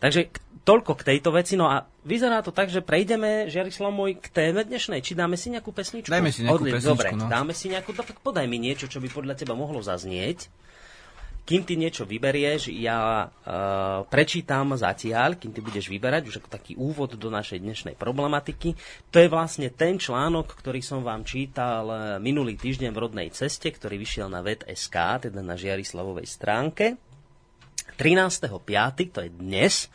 Takže toľko k tejto veci. No a vyzerá to tak, že prejdeme, Žiarislav môj, k téme dnešnej. Či dáme si nejakú pesničku? Dajme si nejakú Odli, pesničku, Dobre, no. dáme si nejakú, tak podaj mi niečo, čo by podľa teba mohlo zaznieť. Kým ty niečo vyberieš, ja uh, prečítam zatiaľ, kým ty budeš vyberať, už ako taký úvod do našej dnešnej problematiky. To je vlastne ten článok, ktorý som vám čítal e, minulý týždeň v rodnej ceste, ktorý vyšiel na VED.sk, teda na Žiarislavovej stránke. 13.5., to je dnes,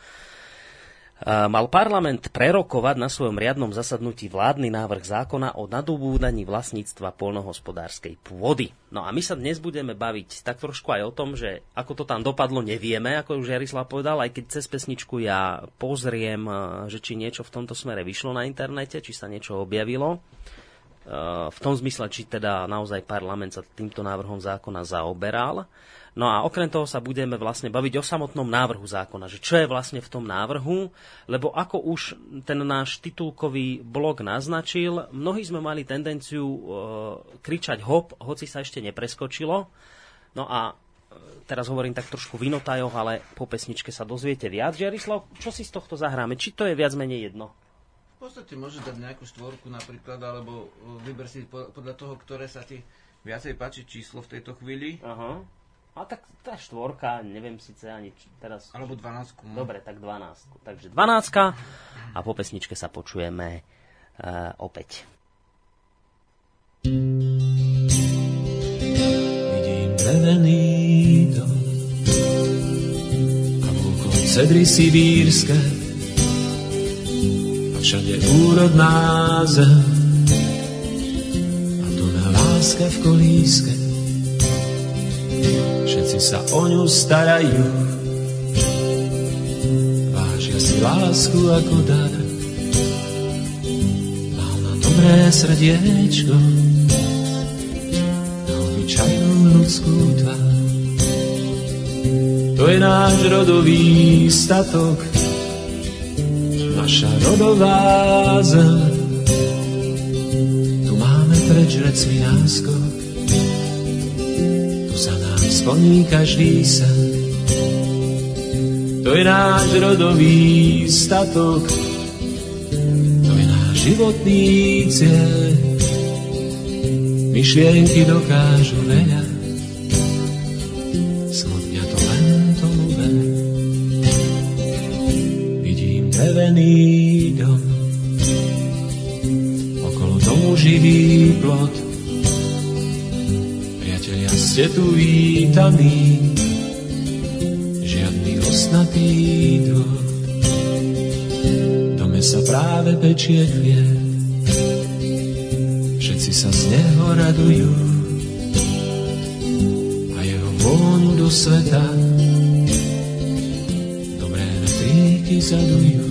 mal parlament prerokovať na svojom riadnom zasadnutí vládny návrh zákona o nadobúdaní vlastníctva polnohospodárskej pôdy. No a my sa dnes budeme baviť tak trošku aj o tom, že ako to tam dopadlo, nevieme, ako už Jarislav povedal, aj keď cez pesničku ja pozriem, že či niečo v tomto smere vyšlo na internete, či sa niečo objavilo. V tom zmysle, či teda naozaj parlament sa týmto návrhom zákona zaoberal. No a okrem toho sa budeme vlastne baviť o samotnom návrhu zákona, že čo je vlastne v tom návrhu, lebo ako už ten náš titulkový blog naznačil, mnohí sme mali tendenciu e, kričať hop, hoci sa ešte nepreskočilo. No a e, teraz hovorím tak trošku v inotajoch, ale po pesničke sa dozviete viac. Žiarislav, čo si z tohto zahráme? Či to je viac menej jedno? V podstate môže dať nejakú štvorku napríklad, alebo e, vyber si podľa toho, ktoré sa ti viacej páči číslo v tejto chvíli. Aha. A tak tá štvorka, neviem síce ani teraz... Alebo dvanáctku. No. Dobre, tak dvanáctku. Takže dvanáctka a po pesničke sa počujeme uh, opäť. Vidím drevený dom a vôkol cedry sibírske všade úrodná zem. A tu na láska v kolíske. Všetci sa o ňu starajú. Vážia si lásku ako dar, má na dobré srdiečko, na obyčajnú ľudskú tvár. To je náš rodový statok, naša rodová zem. Tu máme preč recmi náskok, splní každý sen. To je náš rodový statok, životný cieľ. Myšlienky dokážu veľa, drevený dom, okolo domu živý plot. Priatelia, ste tu vítaní, žiadny osnatý dom sa práve pečie chlieb. Všetci sa z neho radujú a jeho vôňu do sveta dobré vetríky zadujú.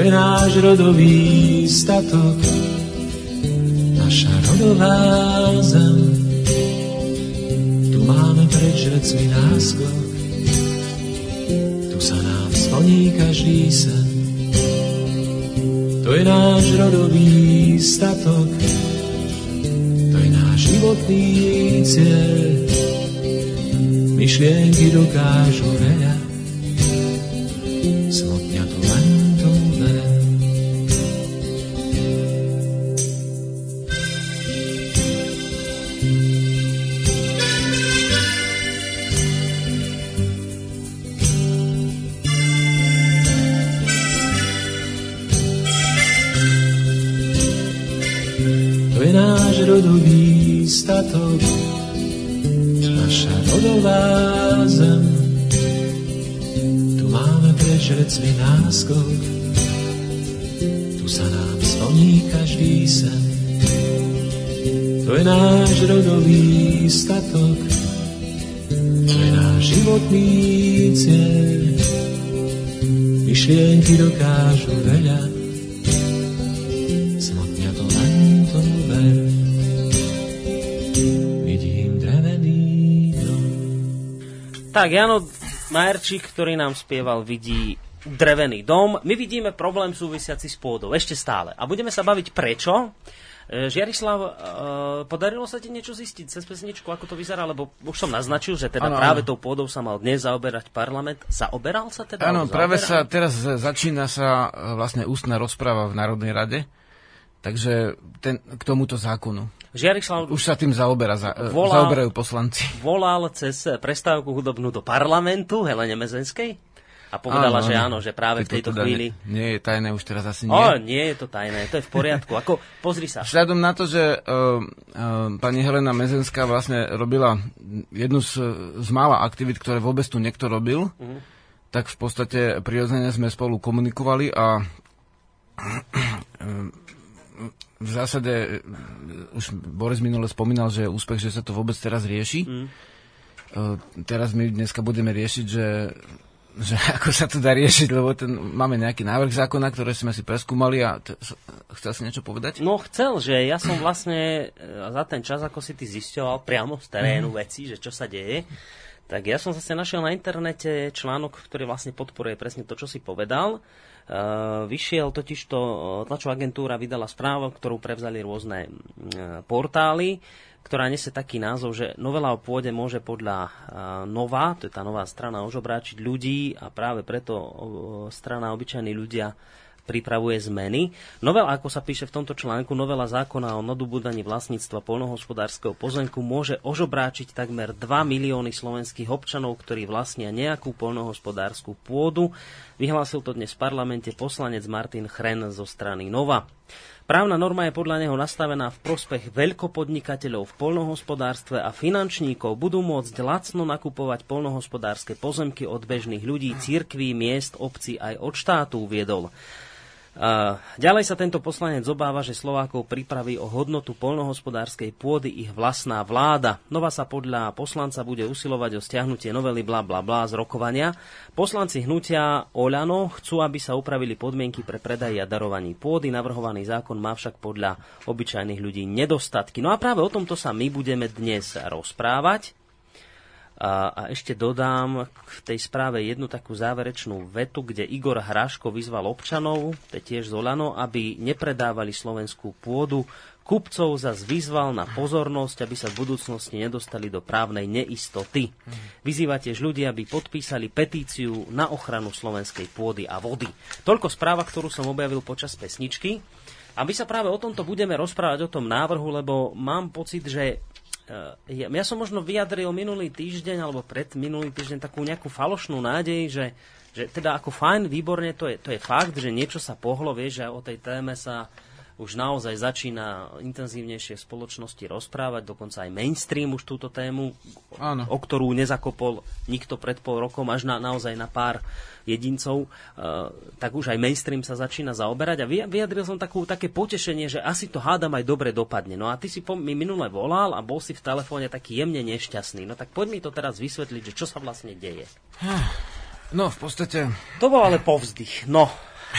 Je náš rodový statok, naša rodová zem. Tu máme preč vecmi náskok, splní každý sen. To je náš rodový statok, to je náš životný cieľ. Myšlienky dokážu veľa, každý sen. To je náš rodový statok, to je náš životný cieľ. Myšlienky dokážu veľa, Tak, Jano Majerčík, ktorý nám spieval, vidí drevený dom. My vidíme problém súvisiaci s pôdou, ešte stále. A budeme sa baviť prečo. E, Žiarislav, e, podarilo sa ti niečo zistiť cez pesničku, ako to vyzerá? Lebo už som naznačil, že teda ano, práve tou pôdou sa mal dnes zaoberať parlament. Zaoberal sa teda? Áno, práve sa teraz začína sa e, vlastne ústna rozpráva v Národnej rade. Takže ten, k tomuto zákonu. Žiarislav už sa tým zaoberá, za, volal, zaoberajú poslanci. Volal cez prestávku hudobnú do parlamentu Helene Mezenskej a povedala, áno, že áno, že práve v tejto teda chvíli... Nie, nie je tajné, už teraz asi nie. O, nie je to tajné, to je v poriadku. Ako, pozri sa. Vzhľadom na to, že uh, uh, pani Helena Mezenská vlastne robila jednu z, z mála aktivít, ktoré vôbec tu niekto robil, uh-huh. tak v podstate prirodzene sme spolu komunikovali a v zásade, e, už Boris minule spomínal, že je úspech, že sa to vôbec teraz rieši. Mm. Teraz my dneska budeme riešiť, že, že (laughs) ako sa to dá riešiť, lebo ten, máme nejaký návrh zákona, ktoré sme si preskúmali a t- chcel si niečo povedať? No chcel, že ja som vlastne e, za ten čas, ako si ty zisťoval priamo z terénu mm. veci, že čo sa deje, tak ja som zase našiel na internete článok, ktorý vlastne podporuje presne to, čo si povedal. Uh, vyšiel totiž to, tlačová agentúra vydala správu, ktorú prevzali rôzne uh, portály, ktorá nesie taký názov, že novela o pôde môže podľa uh, Nova, to je tá nová strana, ožobráčiť ľudí a práve preto strana obyčajní ľudia pripravuje zmeny. Novela, ako sa píše v tomto článku, novela zákona o nadobúdaní vlastníctva polnohospodárskeho pozemku môže ožobráčiť takmer 2 milióny slovenských občanov, ktorí vlastnia nejakú polnohospodárskú pôdu. Vyhlásil to dnes v parlamente poslanec Martin Chren zo strany Nova. Právna norma je podľa neho nastavená v prospech veľkopodnikateľov v polnohospodárstve a finančníkov budú môcť lacno nakupovať polnohospodárske pozemky od bežných ľudí, cirkví, miest, obcí aj od štátu, uviedol. Ďalej sa tento poslanec obáva, že Slovákov pripraví o hodnotu polnohospodárskej pôdy ich vlastná vláda. Nova sa podľa poslanca bude usilovať o stiahnutie novely bla bla bla z rokovania. Poslanci hnutia Oľano chcú, aby sa upravili podmienky pre predaj a darovaní pôdy. Navrhovaný zákon má však podľa obyčajných ľudí nedostatky. No a práve o tomto sa my budeme dnes rozprávať. A, a ešte dodám k tej správe jednu takú záverečnú vetu, kde Igor Hráško vyzval občanov, to je tiež z Olano, aby nepredávali slovenskú pôdu Kupcov zas vyzval na pozornosť, aby sa v budúcnosti nedostali do právnej neistoty. Vyzýva tiež ľudí, aby podpísali petíciu na ochranu slovenskej pôdy a vody. Toľko správa, ktorú som objavil počas pesničky. A my sa práve o tomto budeme rozprávať, o tom návrhu, lebo mám pocit, že ja, ja som možno vyjadril minulý týždeň alebo pred minulý týždeň takú nejakú falošnú nádej, že, že teda ako fajn, výborne, to je, to je fakt, že niečo sa pohlo, vieš, že o tej téme sa už naozaj začína intenzívnejšie v spoločnosti rozprávať, dokonca aj mainstream už túto tému, Áno. o ktorú nezakopol nikto pred pol rokom, až na, naozaj na pár jedincov, uh, tak už aj mainstream sa začína zaoberať a vyjadril som takú, také potešenie, že asi to hádam aj dobre dopadne. No a ty si po, mi minule volal a bol si v telefóne taký jemne nešťastný. No tak poď mi to teraz vysvetliť, že čo sa vlastne deje. No, v podstate... To bol ale povzdych. No,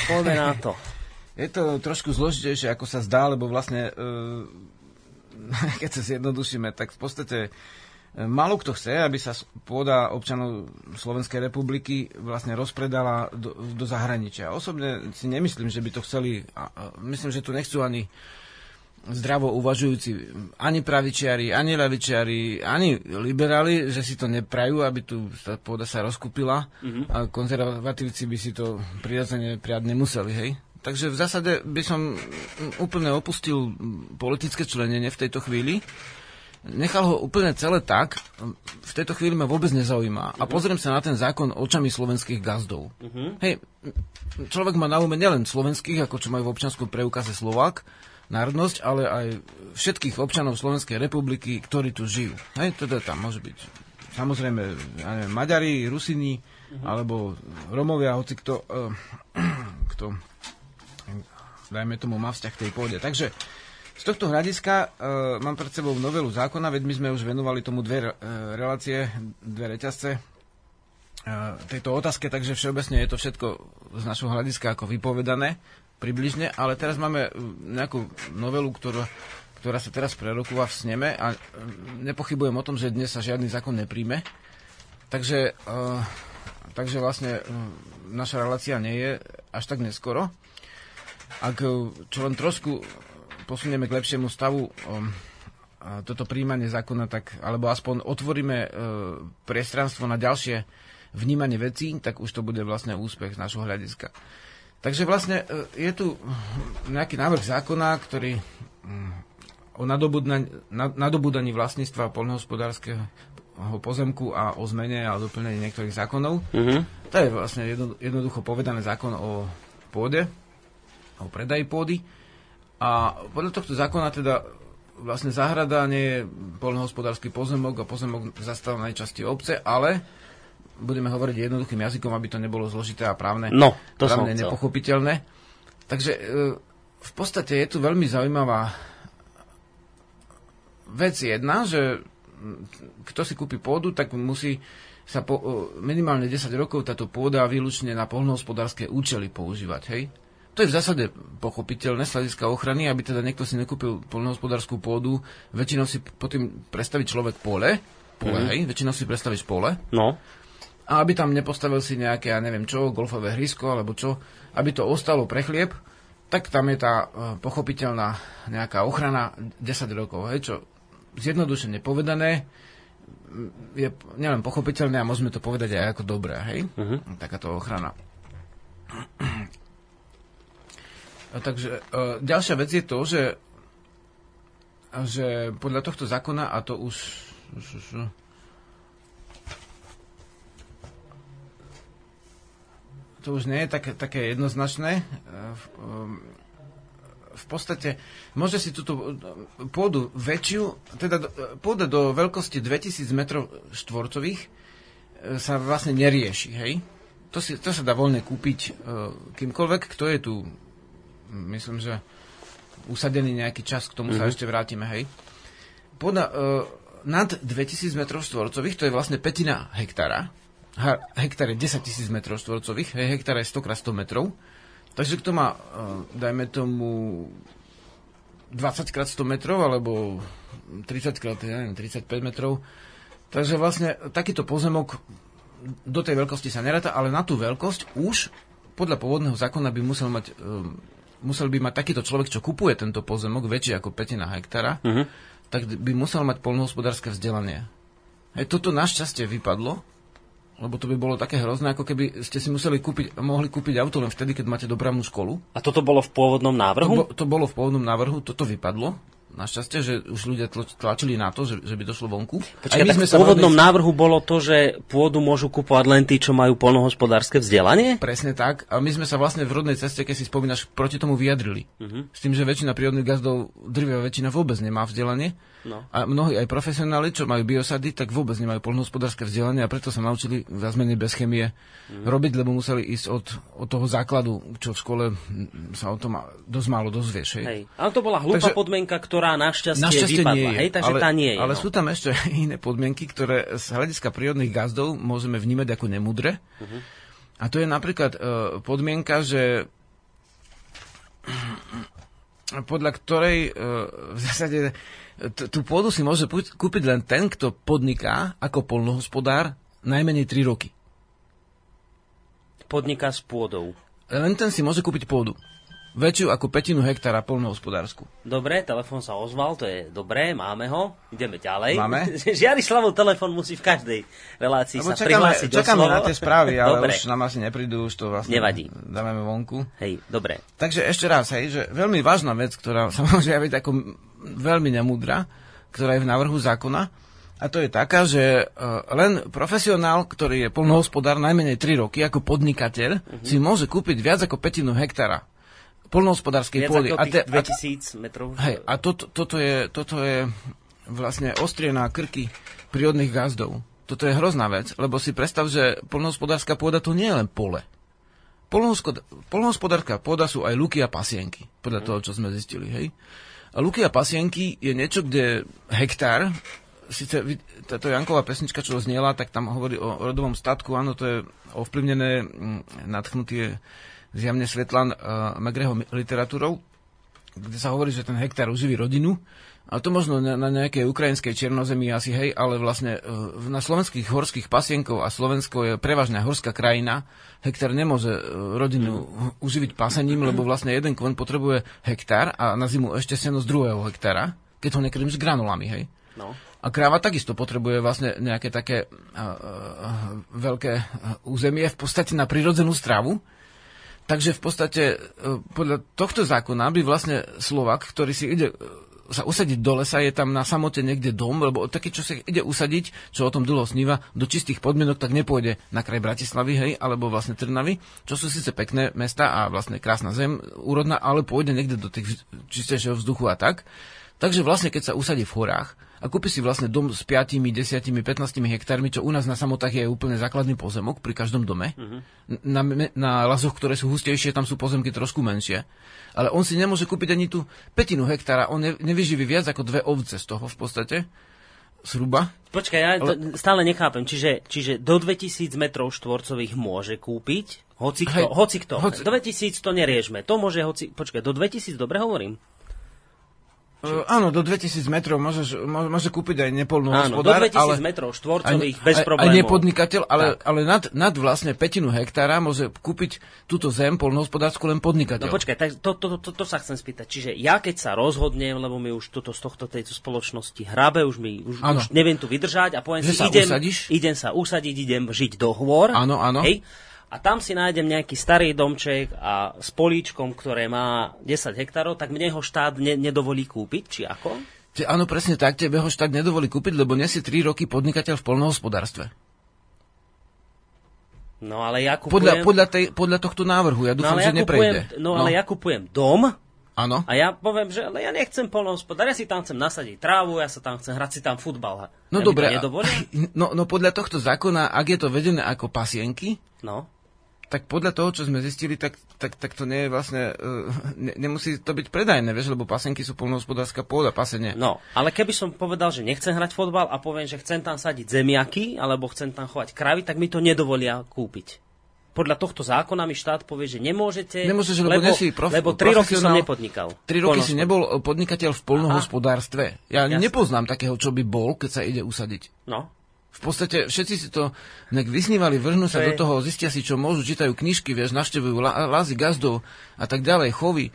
poďme na to. Je to trošku zložitejšie, ako sa zdá, lebo vlastne, e, (laughs) keď sa zjednodušíme, tak v podstate e, Málo kto chce, aby sa pôda občanov Slovenskej republiky vlastne rozpredala do, do zahraničia. Osobne si nemyslím, že by to chceli, a, myslím, že tu nechcú ani zdravo uvažujúci ani pravičiari, ani lavičiari, ani liberáli, že si to neprajú, aby tu tá pôda sa rozkúpila mm-hmm. a konzervatívci by si to prirodzene prijať nemuseli, hej? Takže v zásade by som úplne opustil politické členenie v tejto chvíli. Nechal ho úplne celé tak, v tejto chvíli ma vôbec nezaujíma. A pozriem sa na ten zákon očami slovenských gazdov. Uh-huh. Hej, človek má na ume nielen slovenských, ako čo majú v občanskom preukaze Slovák, národnosť, ale aj všetkých občanov Slovenskej republiky, ktorí tu žijú. Hej, teda tam môže byť samozrejme ja neviem, Maďari, Rusini, uh-huh. alebo Romovia, hoci kto, uh, (clears throat) kto dajme tomu, má vzťah k tej pôde. Takže z tohto hľadiska uh, mám pred sebou novelu zákona, veď my sme už venovali tomu dve uh, relácie, dve reťazce uh, tejto otázke, takže všeobecne je to všetko z našho hľadiska ako vypovedané približne, ale teraz máme nejakú novelu, ktorú, ktorá sa teraz prerokúva v sneme a nepochybujem o tom, že dnes sa žiadny zákon nepríjme. Takže, takže vlastne naša relácia nie je až tak neskoro ak eh, čo len trošku posunieme k lepšiemu stavu um, toto príjmanie zákona, tak, alebo aspoň otvoríme priestranstvo na ďalšie vnímanie vecí, tak už to bude vlastne úspech z nášho hľadiska. Takže vlastne je tu nejaký návrh zákona, ktorý um, o nadobúdaní vlastníctva polnohospodárskeho pozemku a o zmene a doplnení niektorých zákonov. Mm-hmm. To je vlastne jedno, jednoducho povedané zákon o pôde o predaji pôdy. A podľa tohto zákona teda vlastne záhrada nie je poľnohospodársky pozemok a pozemok zastáva najčastí obce, ale budeme hovoriť jednoduchým jazykom, aby to nebolo zložité a právne, no, to právne nepochopiteľné. Takže e, v podstate je tu veľmi zaujímavá vec jedna, že kto si kúpi pôdu, tak musí sa po, minimálne 10 rokov táto pôda výlučne na poľnohospodárske účely používať. Hej? To je v zásade pochopiteľné z hľadiska ochrany, aby teda niekto si nekúpil poľnohospodárskú pôdu. Väčšinou si potom predstaví človek pole, pole, mm. hej, väčšinou si predstavíš pole. No. A aby tam nepostavil si nejaké, ja neviem čo, golfové hrysko alebo čo, aby to ostalo pre chlieb, tak tam je tá uh, pochopiteľná nejaká ochrana 10 rokov, hej, čo zjednodušene povedané je nielen pochopiteľné a môžeme to povedať aj ako dobré, hej, uh-huh. takáto ochrana. Takže uh, ďalšia vec je to, že, že podľa tohto zákona, a to už, už to už nie je také, také jednoznačné. V podstate môže si túto pôdu väčšiu, teda pôda do veľkosti 2000 m štvorcových sa vlastne nerieši, hej? To, si, to sa dá voľne kúpiť kýmkoľvek, kto je tu myslím, že usadený nejaký čas, k tomu mm-hmm. sa mhm. ešte vrátime, hej. Poda, uh, nad 2000 m štvorcových, to je vlastne petina hektára. Ha, hektár je 10 tisíc m štvorcových, hej, hektár je 100 x 100 metrov. Takže kto má, uh, dajme tomu, 20 x 100 metrov, alebo 30 x, ja neviem, 35 metrov. Takže vlastne takýto pozemok do tej veľkosti sa neráta, ale na tú veľkosť už podľa pôvodného zákona by musel mať um, musel by mať takýto človek, čo kupuje tento pozemok, väčší ako petina hektára, uh-huh. tak by musel mať polnohospodárske vzdelanie. Hej, toto našťastie vypadlo, lebo to by bolo také hrozné, ako keby ste si museli kúpiť, mohli kúpiť auto len vtedy, keď máte dopravnú školu. A toto bolo v pôvodnom návrhu? To, bo, to bolo v pôvodnom návrhu, toto vypadlo našťastie, že už ľudia tlačili na to, že, že by došlo vonku. Počkej, my sme v pôvodnom sa návrhu bolo to, že pôdu môžu kupovať len tí, čo majú polnohospodárske vzdelanie? Presne tak. A my sme sa vlastne v rodnej ceste, keď si spomínaš, proti tomu vyjadrili. Uh-huh. S tým, že väčšina prírodných gazdov, drvia väčšina vôbec nemá vzdelanie. No. A mnohí aj profesionáli, čo majú biosady, tak vôbec nemajú polnohospodárske vzdelanie a preto sa naučili viac menej bez chemie mm. robiť, lebo museli ísť od, od toho základu, čo v škole sa o tom dosť málo dozvieš. Hej. hej. Ale to bola hlúpa takže, podmienka, ktorá našťastie, našťastie vypadla. Nie je, hej, takže ale, tá nie je. Ale no. sú tam ešte (laughs) iné podmienky, ktoré z hľadiska prírodných gazdov môžeme vnímať ako nemudre. Uh-huh. A to je napríklad uh, podmienka, že (clears throat) podľa ktorej uh, v zásade tú pôdu si môže kúpiť len ten, kto podniká ako polnohospodár najmenej 3 roky. Podniká s pôdou. Len ten si môže kúpiť pôdu väčšiu ako petinu hektára polnohospodársku. Dobre, telefon sa ozval, to je dobré, máme ho, ideme ďalej. Máme? (laughs) Žiarislavov telefon musí v každej relácii Lebo sa čakáme, prihlásiť Čakáme na tie správy, ale dobre. už nám asi neprídu, už to vlastne Nevadí. dáme vonku. Hej, dobre. Takže ešte raz, hej, že veľmi vážna vec, ktorá sa (laughs) môže javiť ako veľmi nemúdra, ktorá je v návrhu zákona, a to je taká, že uh, len profesionál, ktorý je polnohospodár najmenej 3 roky ako podnikateľ, uh-huh. si môže kúpiť viac ako petinu hektára polnohospodárskej pôdy. a te, 2000 metrov. Hej, a toto, toto, je, toto je vlastne ostrie na krky prírodných gazdov. Toto je hrozná vec, lebo si predstav, že polnohospodárska pôda to nie je len pole. Polnohospodárska pôda sú aj luky a pasienky, podľa toho, čo sme zistili. Hej? Luky a pasienky je niečo, kde hektár, síce táto Janková pesnička, čo zniela, tak tam hovorí o rodovom statku, áno, to je ovplyvnené, nadchnutie zjavne Svetlan uh, Megreho literatúrou, kde sa hovorí, že ten hektár uživí rodinu. A to možno na, na nejakej ukrajinskej černozemi asi, hej, ale vlastne uh, na slovenských horských pasienkov a Slovensko je prevažne horská krajina. Hektár nemôže uh, rodinu uživiť pasením, lebo vlastne jeden kven potrebuje hektár a na zimu ešte seno z druhého hektára, keď ho nekrmíš s granulami, hej. No. A kráva takisto potrebuje vlastne nejaké také uh, uh, veľké územie v podstate na prirodzenú stravu. Takže v podstate e, podľa tohto zákona by vlastne Slovak, ktorý si ide e, sa usadiť do lesa, je tam na samote niekde dom, lebo taký, čo sa ide usadiť, čo o tom dlho sníva, do čistých podmienok, tak nepôjde na kraj Bratislavy, hej, alebo vlastne Trnavy, čo sú síce pekné mesta a vlastne krásna zem, úrodná, ale pôjde niekde do tých čistejšieho vzduchu a tak. Takže vlastne, keď sa usadí v horách, a kúpi si vlastne dom s 5, 10, 15 hektármi, čo u nás na samotách je úplne základný pozemok pri každom dome. Uh-huh. Na, na lazoch, ktoré sú hustejšie, tam sú pozemky trošku menšie. Ale on si nemôže kúpiť ani tú petinu hektára, on ne, nevyživí viac ako dve ovce z toho v podstate. Zhruba. Počkaj, ja to Ale... stále nechápem. Čiže, čiže do 2000 metrov štvorcových môže kúpiť hoci kto. Hej, hoci kto. Hoci... 2000 to neriešme. To môže hoci... Počkaj, do 2000 dobre hovorím? Uh, áno, do 2000 metrov môžeš, môže kúpiť aj nepolnú áno, do 2000 ale, metrov štvorcových aj, bez problémov. Aj nepodnikateľ, ale, ale nad, nad vlastne petinu hektára môže kúpiť túto zem polnohospodárskú len podnikateľ. No počkaj, tak to, to, to, to, sa chcem spýtať. Čiže ja keď sa rozhodnem, lebo mi už toto z tohto tejto spoločnosti hrabe, už mi už, už neviem tu vydržať a poviem že si, idem, idem sa usadiť, idem žiť do hôr. Áno, áno. Hej, a tam si nájdem nejaký starý domček a s políčkom, ktoré má 10 hektárov, tak mne ho štát ne, nedovolí kúpiť, či ako? Te, áno, presne tak, tebe ho štát nedovolí kúpiť, lebo nie si 3 roky podnikateľ v polnohospodárstve. No ale ja kupujem... Podľa, podľa, tej, podľa tohto návrhu, ja dúfam, no, že ja neprejde. Kupujem, no, no ale ja kupujem dom, Áno. A ja poviem, že ale ja nechcem polnohospodár, ja si tam chcem nasadiť trávu, ja sa tam chcem hrať si tam futbal. No ja dobre, (laughs) no, no podľa tohto zákona, ak je to vedené ako pasienky, no tak podľa toho, čo sme zistili, tak, tak, tak to nie je vlastne, uh, ne, nemusí to byť predajné, vieš, lebo pasenky sú polnohospodárska pôda, pasenie. No, ale keby som povedal, že nechcem hrať fotbal a poviem, že chcem tam sadiť zemiaky, alebo chcem tam chovať kravy, tak mi to nedovolia kúpiť. Podľa tohto zákona mi štát povie, že nemôžete, Nemôžeš, lebo, lebo, si prof, lebo tri roky som nepodnikal. Tri roky si nebol podnikateľ v polnohospodárstve. Ja Jasne. nepoznám takého, čo by bol, keď sa ide usadiť. No. V podstate všetci si to nek vysnívali, vrhnú sa do toho, zistia si, čo môžu, čítajú knižky, vieš, navštevujú lázy gazdov a tak ďalej, chovy.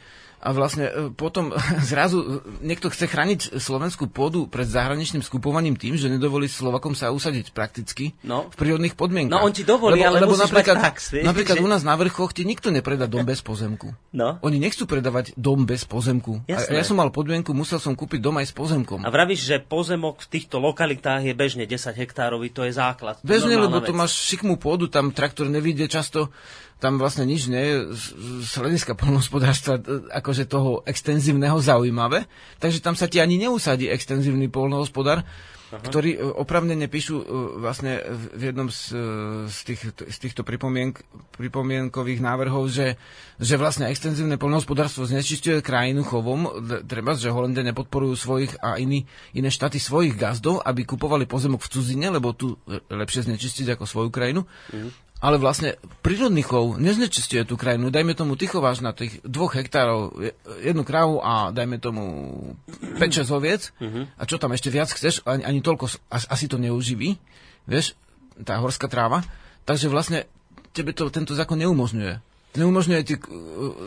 A vlastne e, potom (laughs) zrazu e, niekto chce chrániť slovenskú pôdu pred zahraničným skupovaním tým, že nedovolí Slovakom sa usadiť prakticky No. v prírodných podmienkach. No, on ti dovolí, ale musíš mať napríklad, prax, vieš, napríklad že- u nás na vrchoch ti nikto nepredá dom bez pozemku. No. Oni nechcú predávať dom bez pozemku. A Jasné. ja som mal podmienku, musel som kúpiť dom aj s pozemkom. A vravíš, že pozemok v týchto lokalitách je bežne 10 hektárový, to je základ. to Bežne, lebo vec. máš šikmú pôdu, tam traktor nevíde často, tam vlastne nič nie je z, hľadiska polnohospodárstva e, akože toho extenzívneho zaujímavé, takže tam sa ti ani neusadí extenzívny polnohospodár, ktorí e, opravnene píšu e, vlastne v- jednom z, z, tých, z týchto pripomienk, pripomienkových návrhov, že, že vlastne extenzívne polnohospodárstvo znečisťuje krajinu chovom, treba, že Holandia nepodporujú svojich a iní, iné štáty svojich gazdov, aby kupovali pozemok v cudzine, lebo tu lepšie znečistiť ako svoju krajinu. Ale vlastne prírodný chov neznečistuje tú krajinu. Dajme tomu tychováš na tých dvoch hektárov je- jednu krávu a dajme tomu 5-6 oviec. A čo tam ešte viac chceš? Ani, ani toľko asi to neuživí. Vieš, tá horská tráva. Takže vlastne tebe to tento zákon neumožňuje. Neumožňuje ti, k-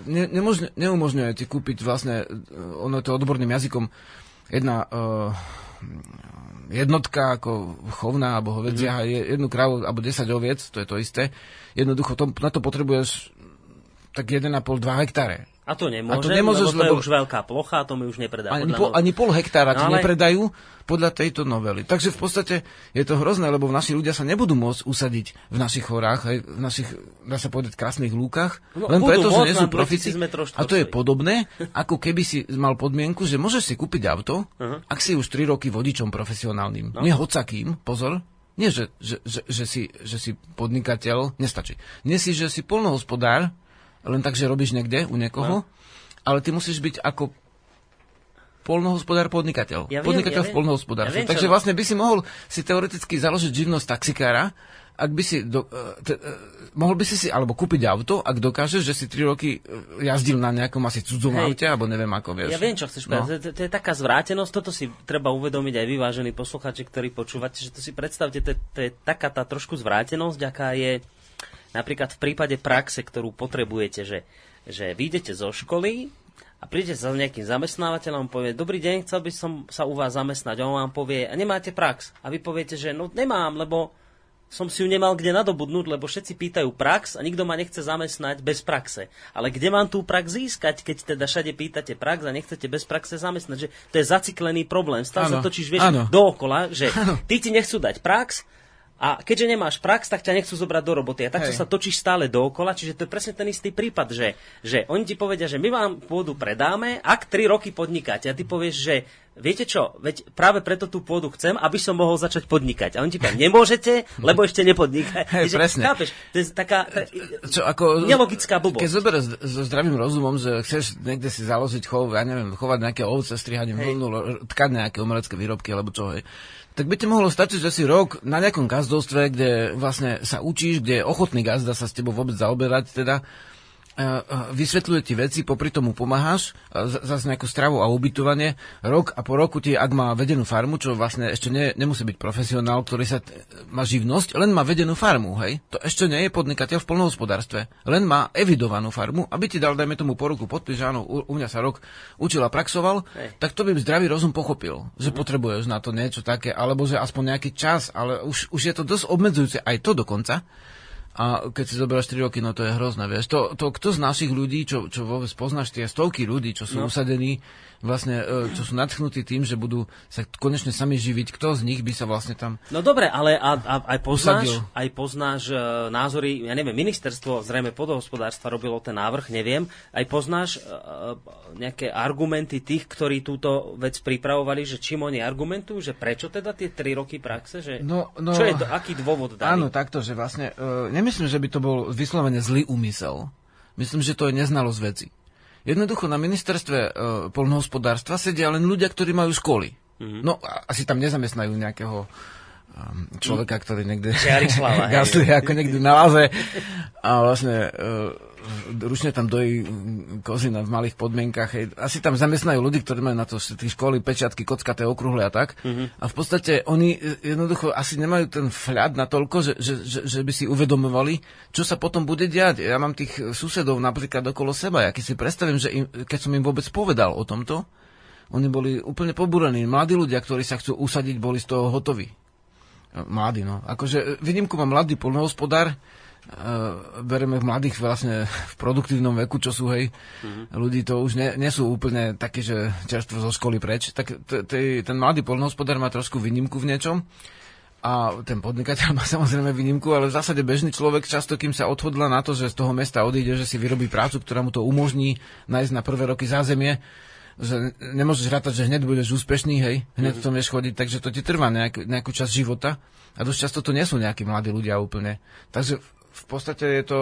ne, nemožňuje, neumožňuje ti kúpiť vlastne, e, ono je to odborným jazykom, jedna uh, jednotka ako chovná alebo hovedzia, mm-hmm. jednu krávu alebo 10 oviec, to je to isté. Jednoducho to, na to potrebuješ tak 1,5-2 hektáre. A to A nemôžem, to nemôžeš, lebo to je lebo- už veľká plocha a to mi už nepredá. Ani, po, no- ani pol hektára ti No ale- nepredajú podľa tejto novely. Takže v podstate je to hrozné, lebo naši ľudia sa nebudú môcť usadiť v našich horách, aj v našich, dá sa povedať, krásnych lúkach, No, len preto, že nie sú profici. 2000 metrov A to je podobné, (laughs) ako keby si mal podmienku, že môžeš si kúpiť auto, Aha. ak si už 3 roky vodičom profesionálnym. No. Nie hocakým, pozor, nie, že, že, že, že, si, že si podnikateľ, nestačí. Nie si, že si polnohospodár, len tak, že robíš niekde u niekoho, No. ale ty musíš byť ako polnohospodár podnikateľ. Ja viem, podnikateľ ja v viem. polnohospodárstve. Ja viem, čo- Takže vlastne by si mohol si teoreticky založiť živnosť taxikára, ak by si, do, e, te, e, mohol by si si, alebo kúpiť auto, ak dokážeš, že si 3 roky e, jazdil na nejakom asi cudzom Hej. aute, alebo neviem ako, vieš. Ja viem, čo chceš No. povedať. To, to je taká zvrátenosť, toto si treba uvedomiť aj vy, vážení posluchači, ktorí počúvate, že to si predstavte, to, to je taká tá trošku zvrátenosť, aká je napríklad v prípade praxe, ktorú potrebujete, že, že vyjdete zo školy a prídete za nejakým zamestnávateľom, on povie, dobrý deň, chcel by som sa u vás zamestnať. A on vám povie, a nemáte prax. A vy poviete, že no nemám, lebo som si ju nemal kde nadobudnúť, lebo všetci pýtajú prax a nikto ma nechce zamestnať bez praxe. Ale kde mám tú prax získať, keď teda všade pýtate prax a nechcete bez praxe zamestnať? Že to je zaciklený problém. Stále sa točíš, vieš, áno. dookola, že ty ti nechcú dať prax a keďže nemáš prax, tak ťa nechcú zobrať do roboty. A takto Hej. sa točíš stále dookola, čiže to je presne ten istý prípad, že, že oni ti povedia, že my vám pôdu predáme, ak 3 roky podnikáte. A ty povieš, že viete čo, veď práve preto tú pôdu chcem, aby som mohol začať podnikať. A oni ti povedia, nemôžete, lebo ešte nepodnikáte. Hej, presne. Chápeš, to je taká tá, Čo, ako, nelogická blbosť. Keď zoberieš so zdravým rozumom, že chceš niekde si založiť chov, ja neviem, chovať nejaké ovce, strihanie Hej. vlnu, tkať nejaké umelecké výrobky, alebo čo, hej. Tak by ti mohlo stačiť, že si rok na nejakom gazdovstve, kde vlastne sa učíš, kde je ochotný gazda sa s tebou vôbec zaoberať, teda vysvetľuje ti veci, popri tomu pomáhaš, zase nejakú stravu a ubytovanie. Rok a po roku ti, ak má vedenú farmu, čo vlastne ešte nie, nemusí byť profesionál, ktorý sa t- má živnosť, len má vedenú farmu, hej. To ešte nie je podnikateľ v polnohospodárstve. Len má evidovanú farmu, aby ti dal, dajme tomu po ruku podpis, že áno, u, u mňa sa rok učil a praxoval, Hej. tak to by zdravý rozum pochopil, že potrebuješ na to niečo také, alebo že aspoň nejaký čas, ale už, už je to dosť obmedzujúce, aj to dokonca. A keď si zoberieš 3 roky, no to je hrozné, vieš. To, to kto z našich ľudí, čo, čo vôbec poznáš, tie stovky ľudí, čo sú no. usadení, vlastne, e, čo sú nadchnutí tým, že budú sa konečne sami živiť, kto z nich by sa vlastne tam... No dobre, ale a, a, aj poznáš, Usadil. aj poznáš e, názory, ja neviem, ministerstvo zrejme podohospodárstva robilo ten návrh, neviem, aj poznáš e, nejaké argumenty tých, ktorí túto vec pripravovali, že čím oni argumentujú, že prečo teda tie 3 roky praxe, že No, no, čo je to, aký dôvod daný? Áno, takto, že vlastne, nemyslím, že by to bol vyslovene zlý úmysel. Myslím, že to je neznalosť veci. Jednoducho na ministerstve e, polnohospodárstva sedia len ľudia, ktorí majú školy. Mhm. No, a- asi tam nezamestnajú nejakého človeka, ktorý niekde (laughs) gasluje ako niekde na láze a vlastne e, ručne tam dojí kozy na v malých podmienkach. Hej. Asi tam zamestnajú ľudí, ktorí majú na to tie školy, pečiatky, kockaté, okrúhle a tak. A v podstate oni e, jednoducho asi nemajú ten fľad na toľko, že, že, že, že by si uvedomovali, čo sa potom bude diať. Ja mám tých susedov napríklad okolo seba, ja keď si predstavím, že im, keď som im vôbec povedal o tomto, oni boli úplne pobúrení. Mladí ľudia, ktorí sa chcú usadiť, boli z toho hotoví. Mladí, no. Akože vidím, má mladý polnohospodár, bereme mladých vlastne v produktívnom veku, čo sú, hej, mm-hmm. ľudí to už nie, nie sú úplne také, že čerstvo zo školy preč, tak t- t- ten mladý polnohospodár má trošku výnimku v niečom a ten podnikateľ (laughs) má samozrejme výnimku, ale v zásade bežný človek často, kým sa odhodla na to, že z toho mesta odíde, že si vyrobí prácu, ktorá mu to umožní nájsť na prvé roky zázemie, že nemôžeš rátať, že hneď budeš úspešný, hej, hneď mm-hmm. to vieš chodiť, takže to ti trvá nejak, nejakú časť života a dosť často to nie sú nejakí mladí ľudia úplne. Takže v podstate je to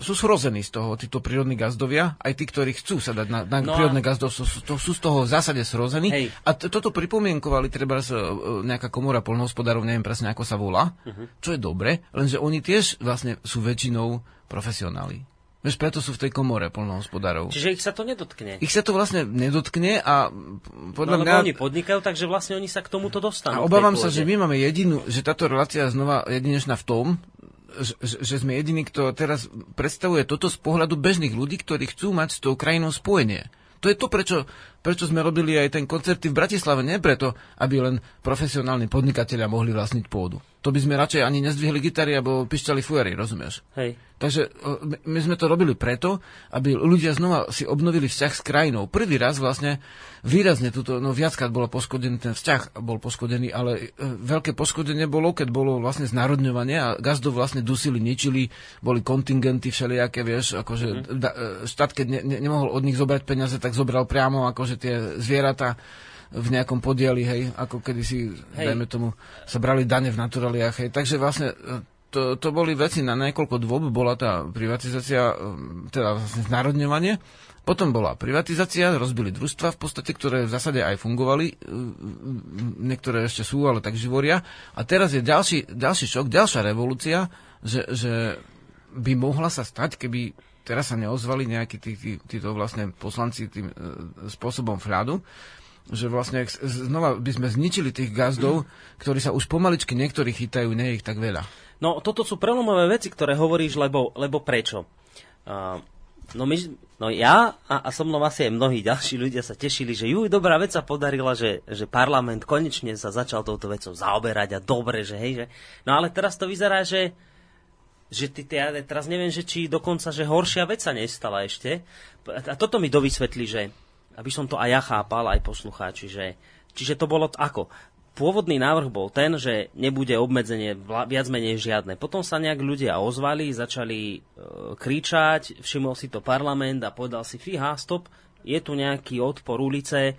sú srození z toho, títo prírodní gazdovia, aj tí, ktorí chcú sa dať na, na no prírodné gazdovstvo, sú, to, sú z toho v zásade srození. Hej. A t- toto pripomienkovali treba z, uh, nejaká komora polnohospodárov, neviem presne ako sa volá, uh-huh. čo je dobre, lenže oni tiež vlastne sú väčšinou profesionáli. Veď preto sú v tej komore polnohospodárov. Čiže ich sa to nedotkne. Ich sa to vlastne nedotkne a podľa no, mňa... oni podnikajú, takže vlastne oni sa k tomuto dostanú. A obávam sa, že my máme jedinú, že táto relácia znova jedinečná v tom, že sme jediní, kto teraz predstavuje toto z pohľadu bežných ľudí, ktorí chcú mať s tou krajinou spojenie. To je to, prečo, prečo sme robili aj ten koncerty v Bratislave. Nie preto, aby len profesionálni podnikatelia mohli vlastniť pôdu. To by sme radšej ani nezdvihli gitary alebo pišťali fujery, rozumieš? Hej. Takže my sme to robili preto, aby ľudia znova si obnovili vzťah s krajinou. Prvý raz vlastne výrazne tuto, no viackrát bolo poškodený ten vzťah, bol poškodený, ale e, veľké poškodenie bolo, keď bolo vlastne znárodňovanie a gazdov vlastne dusili, ničili, boli kontingenty všelijaké, vieš, akože mm. da, e, štát, keď ne, ne, nemohol od nich zobrať peniaze, tak zobral priamo akože tie zvieratá v nejakom podieli, hej, ako kedy si, hej. dajme tomu, sa brali dane v naturáliách, hej. Takže vlastne e, to, to boli veci na niekoľko dôb, bola tá privatizácia, um, teda vlastne znárodňovanie, potom bola privatizácia, rozbili družstva v podstate, ktoré v zásade aj fungovali, um, niektoré ešte sú, ale tak živoria. A teraz je ďalší, ďalší šok, ďalšia revolúcia, že, že by mohla sa stať, keby teraz sa neozvali nejakí tí, tí, títo vlastne poslanci tým e, spôsobom fľadu, že vlastne znova by sme zničili tých gazdov, ktorí sa už pomaličky niektorí chytajú, nie je ich tak veľa. No toto sú prelomové veci, ktoré hovoríš, lebo, lebo prečo? Uh, no, my, no ja a, a so mnou asi aj mnohí ďalší ľudia sa tešili, že ju dobrá vec sa podarila, že, že parlament konečne sa začal touto vecou zaoberať a dobre, že hej, že... No ale teraz to vyzerá, že že ty, ja teraz neviem, že či dokonca, že horšia vec sa nestala ešte. A toto mi dovysvetlí, že aby som to aj ja chápal, aj poslucháči, že čiže to bolo ako? pôvodný návrh bol ten, že nebude obmedzenie viac menej žiadne. Potom sa nejak ľudia ozvali, začali e, kričať, všimol si to parlament a povedal si, fíha, stop, je tu nejaký odpor ulice, e,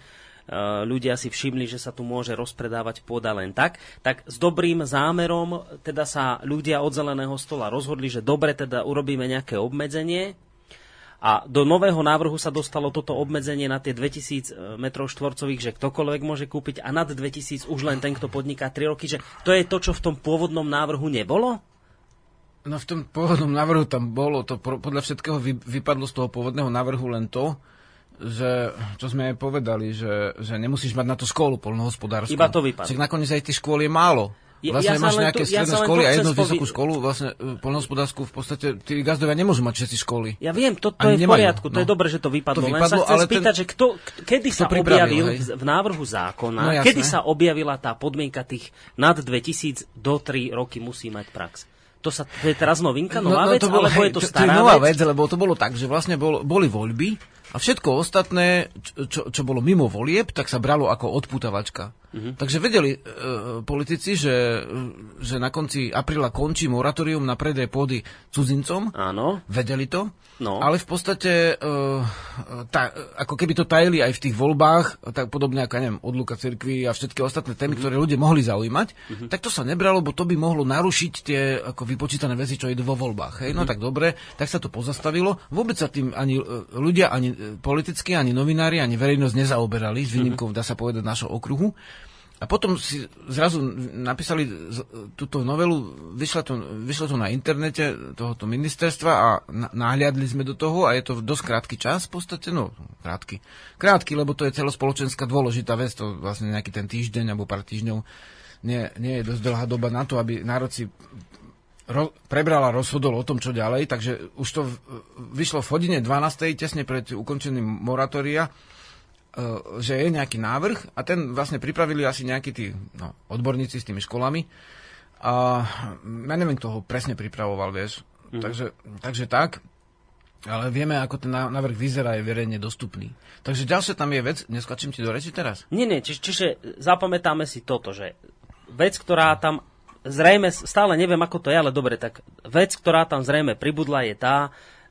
ľudia si všimli, že sa tu môže rozpredávať pôda len tak, tak s dobrým zámerom teda sa ľudia od zeleného stola rozhodli, že dobre, teda urobíme nejaké obmedzenie, a do nového návrhu sa dostalo toto obmedzenie na tie 2000 e, m štvorcových, že ktokoľvek môže kúpiť a nad 2000 už len ten, kto podniká 3 roky, že to je to, čo v tom pôvodnom návrhu nebolo? No v tom pôvodnom návrhu tam bolo, to podľa všetkého vypadlo z toho pôvodného návrhu len to, že, čo sme aj povedali, že, že nemusíš mať na to školu polnohospodárskú. Iba to vypadlo. Však nakoniec aj tých škôl je málo. Vlastne ja máš nejaké tu, stredné ja školy a jednu vysokú školu, vlastne e, polnohospodárskú v podstate, tí gazdovia nemôžu mať všetci školy. Ja viem, to, to je v poriadku, no. to je no. dobré, že to vypadlo. To vypadlo Len sa chcem spýtať, ten, že kto, kedy sa objavil hej. v návrhu zákona, no, kedy sa objavila tá podmienka tých nad 2000 do 3 roky musí mať prax? To, sa, to je teraz novinka, no, nová no, no, vec, to bolo, alebo hej, je to stará to, to je nová vec? vec? lebo to bolo tak, že vlastne bol, boli voľby a všetko ostatné, čo, čo bolo mimo volieb, tak sa bralo ako odputavačka. Uh-huh. Takže vedeli e, politici, že, že na konci apríla končí moratórium na predaj pôdy cudzincom. Áno. Vedeli to. No. Ale v podstate, e, tá, ako keby to tajili aj v tých voľbách, tak podobne ako, neviem, odluka cirkvi a všetky ostatné témy, uh-huh. ktoré ľudia mohli zaujímať, uh-huh. tak to sa nebralo, bo to by mohlo narušiť tie ako vypočítané veci, čo idú vo voľbách. Hej? Uh-huh. No tak dobre, tak sa to pozastavilo. Vôbec sa tým ani e, ľudia, ani politicky, ani novinári, ani verejnosť nezaoberali, s výnimkou, dá sa povedať, našho okruhu. A potom si zrazu napísali túto novelu, vyšlo to, vyšlo to na internete tohoto ministerstva a na, nahliadli sme do toho a je to dosť krátky čas v podstate, no krátky. Krátky, lebo to je celospoločenská dôležitá vec, to vlastne nejaký ten týždeň alebo pár týždňov nie, nie je dosť dlhá doba na to, aby národ ro, prebrala a rozhodol o tom, čo ďalej, takže už to v, vyšlo v hodine 12. tesne pred ukončením moratória, e, že je nejaký návrh a ten vlastne pripravili asi nejakí tí no, odborníci s tými školami a ja neviem, kto ho presne pripravoval, vieš. Mm. Takže, takže tak, ale vieme, ako ten ná- návrh vyzerá, je verejne dostupný. Takže ďalšia tam je vec, neskačím ti do reči teraz. Nie, nie, či, čiže zapamätáme si toto, že vec, ktorá tam zrejme, stále neviem, ako to je, ale dobre, tak vec, ktorá tam zrejme pribudla, je tá,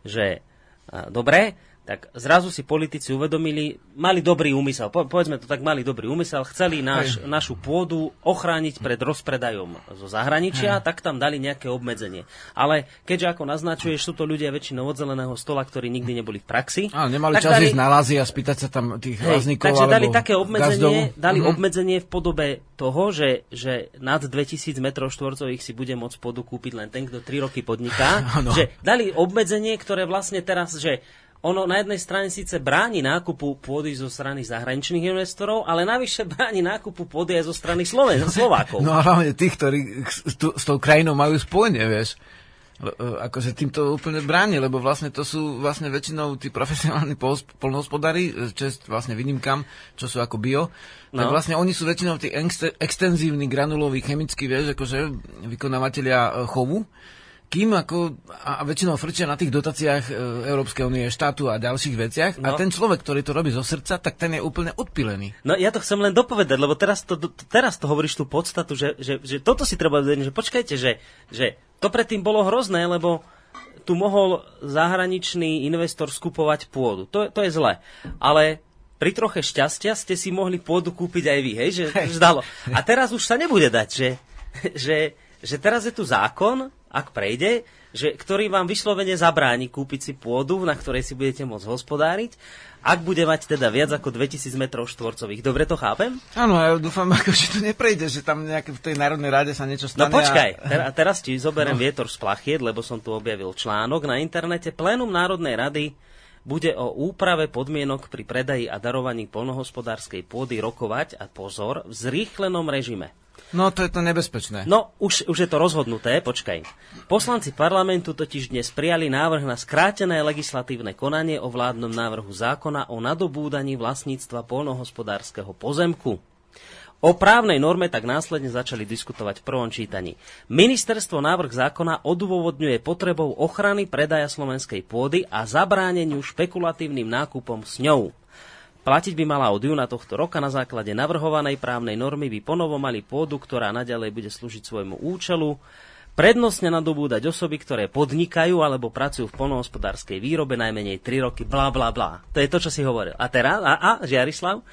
že a, dobre, tak zrazu si politici uvedomili, mali dobrý úmysel, po, povedzme to tak, mali dobrý úmysel, chceli náš, našu pôdu ochrániť pred rozpredajom zo zahraničia, tak tam dali nejaké obmedzenie. Ale keďže ako naznačuješ, sú to ľudia väčšinou od zeleného stola, ktorí nikdy neboli v praxi. Ale nemali čas ísť na lázy a spýtať sa tam tých Hej, takže dali také obmedzenie, dali Mhm. obmedzenie v podobe toho, že, že nad 2000 m štvorcových si bude môcť pôdu kúpiť len ten, kto 3 roky podniká. (laughs) Áno. že dali obmedzenie, ktoré vlastne teraz, že ono na jednej strane síce bráni nákupu pôdy zo strany zahraničných investorov, ale navyše bráni nákupu pôdy aj zo strany Sloven, (laughs) Slovákov. No a hlavne tých, ktorí s, tu- s tou krajinou majú spojenie, vieš. Akože tým to úplne bráni, lebo vlastne to sú vlastne väčšinou tí profesionálni polnohospodári, e, čest vlastne výnimkam, čo sú ako bio, no. tak vlastne oni sú väčšinou tí ex- extenzívni granuloví chemickí, vieš, akože vykonávateľia e, chovu, kým ako, a a väčšinou frčia na tých dotáciách e, Európskej únie, štátu a ďalších veciach a No. ten človek, ktorý to robí zo srdca, tak ten je úplne odpilený. No ja to chcem len dopovedať, lebo teraz to, to, teraz to hovoríš tú podstatu, že, že, že toto si treba vedieť, že počkajte, že, že to predtým bolo hrozné, lebo tu mohol zahraničný investor skupovať pôdu. To, to je zle. Ale pri troche šťastia ste si mohli pôdu kúpiť aj vy, hej, že, že dalo. A teraz už sa nebude dať, že, že, že teraz je tu zákon, ak prejde, že, ktorý vám vyslovene zabráni kúpiť si pôdu, na ktorej si budete môcť hospodáriť, ak bude mať teda viac ako 2000 m štvorcových. Dobre to chápem? Áno, ja dúfam, (laughs) ako, že to neprejde, že tam nejaké v tej Národnej rade sa niečo No stane. počkaj, (laughs) A... ter- a teraz ti zoberiem no. vietor z plachiet, lebo som tu objavil článok na internete. Plénum Národnej rady bude o úprave podmienok pri predaji a darovaní polnohospodárskej pôdy rokovať, a pozor, v zrýchlenom režime. No, to je to nebezpečné. No, už, už je to rozhodnuté, počkaj. Poslanci parlamentu totiž dnes prijali návrh na skrátené legislatívne konanie o vládnom návrhu zákona o nadobúdaní vlastníctva polnohospodárskeho pozemku. O právnej norme tak následne začali diskutovať v prvom čítaní. Ministerstvo návrh zákona odôvodňuje potrebou ochrany predaja slovenskej pôdy a zabráneniu špekulatívnym nákupom s ňou. Platiť by mala od júna tohto roka na základe navrhovanej právnej normy by ponovo mali pôdu, ktorá naďalej bude slúžiť svojmu účelu, prednostne nadobúdať osoby, ktoré podnikajú alebo pracujú v polnohospodárskej výrobe najmenej 3 roky, bla bla bla. To je to, čo si hovoril. A teraz, a, a Žiarislav,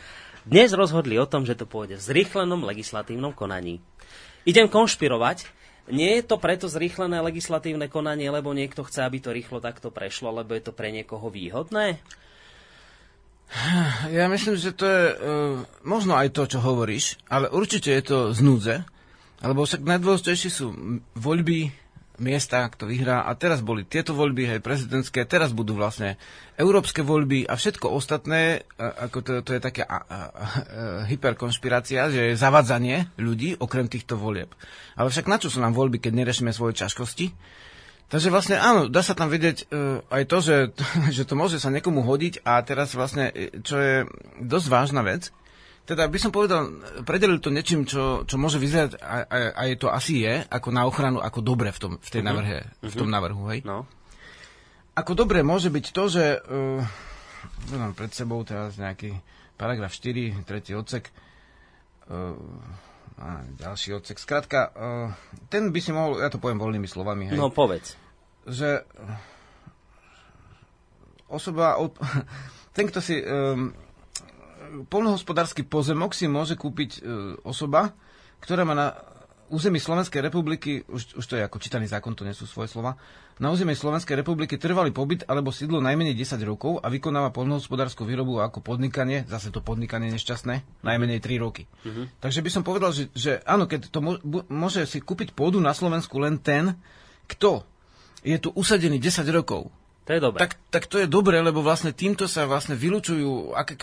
dnes rozhodli o tom, že to pôjde v zrýchlenom legislatívnom konaní. Idem konšpirovať, nie je to preto zrýchlené legislatívne konanie, lebo niekto chce, aby to rýchlo takto prešlo, lebo je to pre niekoho výhodné? Ja myslím, že to je uh, možno aj to, čo hovoríš, ale určite je to z núdze, lebo však najdôležitejšie sú voľby, miesta, kto vyhrá a teraz boli tieto voľby, hej, prezidentské, teraz budú vlastne európske voľby a všetko ostatné, a- ako to, to je také a, a, a, hyperkonšpirácia, že je zavadzanie ľudí okrem týchto volieb. Ale však na čo sú nám voľby, keď neriešime svoje ťažkosti? Takže vlastne áno, dá sa tam vidieť uh, aj to, že, (laughs) že to môže sa niekomu hodiť a teraz vlastne, e, čo je dosť vážna vec, teda by som povedal, predelil to niečím, čo, čo môže vyzerať, a, a, aj to asi je, ako na ochranu, ako dobre v, tom, v tej navrhe, v tom navrhu, hej. No. Ako dobre môže byť to, že uh, mám pred sebou teraz nejaký paragraf 4, tretí odsek, uh, a ďalší odsek. Skrátka, uh, ten by si mohol, ja to poviem voľnými slovami, hej No povedz. že osoba, (laughs) ten, kto si um, polnohospodársky pozemok si môže kúpiť uh, osoba, ktorá má na území Slovenskej republiky, už, už to je ako čítaný zákon, to nie sú svoje slova, na území Slovenskej republiky trvalý pobyt alebo sídlo najmenej 10 rokov a vykonáva poľnohospodárskú výrobu ako podnikanie, zase to podnikanie nešťastné, najmenej 3 roky. Uh-huh. Takže by som povedal, že, že áno, keď to môže si kúpiť pôdu na Slovensku len ten, kto je tu usadený 10 rokov to je dobré. Tak, tak to je dobré, lebo vlastne týmto sa vlastne vylúčujú aké,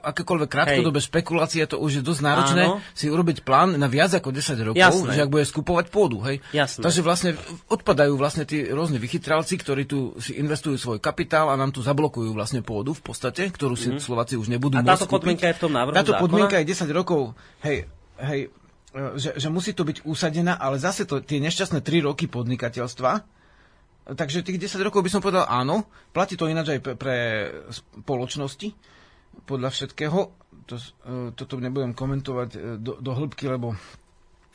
akékoľvek krátkodobé Hej. špekulácie, to už je dosť náročné Áno. si urobiť plán na viac ako 10 rokov, Jasné. že ak bude skupovať pôdu. Hej. Jasné. Takže vlastne odpadajú vlastne tí rôzni vychytralci, ktorí tu si investujú svoj kapitál a nám tu zablokujú vlastne pôdu v podstate, ktorú si mm. Slováci už nebudú a táto podmienka je v tom návrhu Táto zákona? podmienka je 10 rokov, hej, hej, že, že musí to byť usadená, ale zase to, tie nešťastné 3 roky podnikateľstva, Takže tých 10 rokov by som povedal áno. Platí to ináč aj pre, pre spoločnosti podľa všetkého. To, e, toto nebudem komentovať e, do, do hĺbky, lebo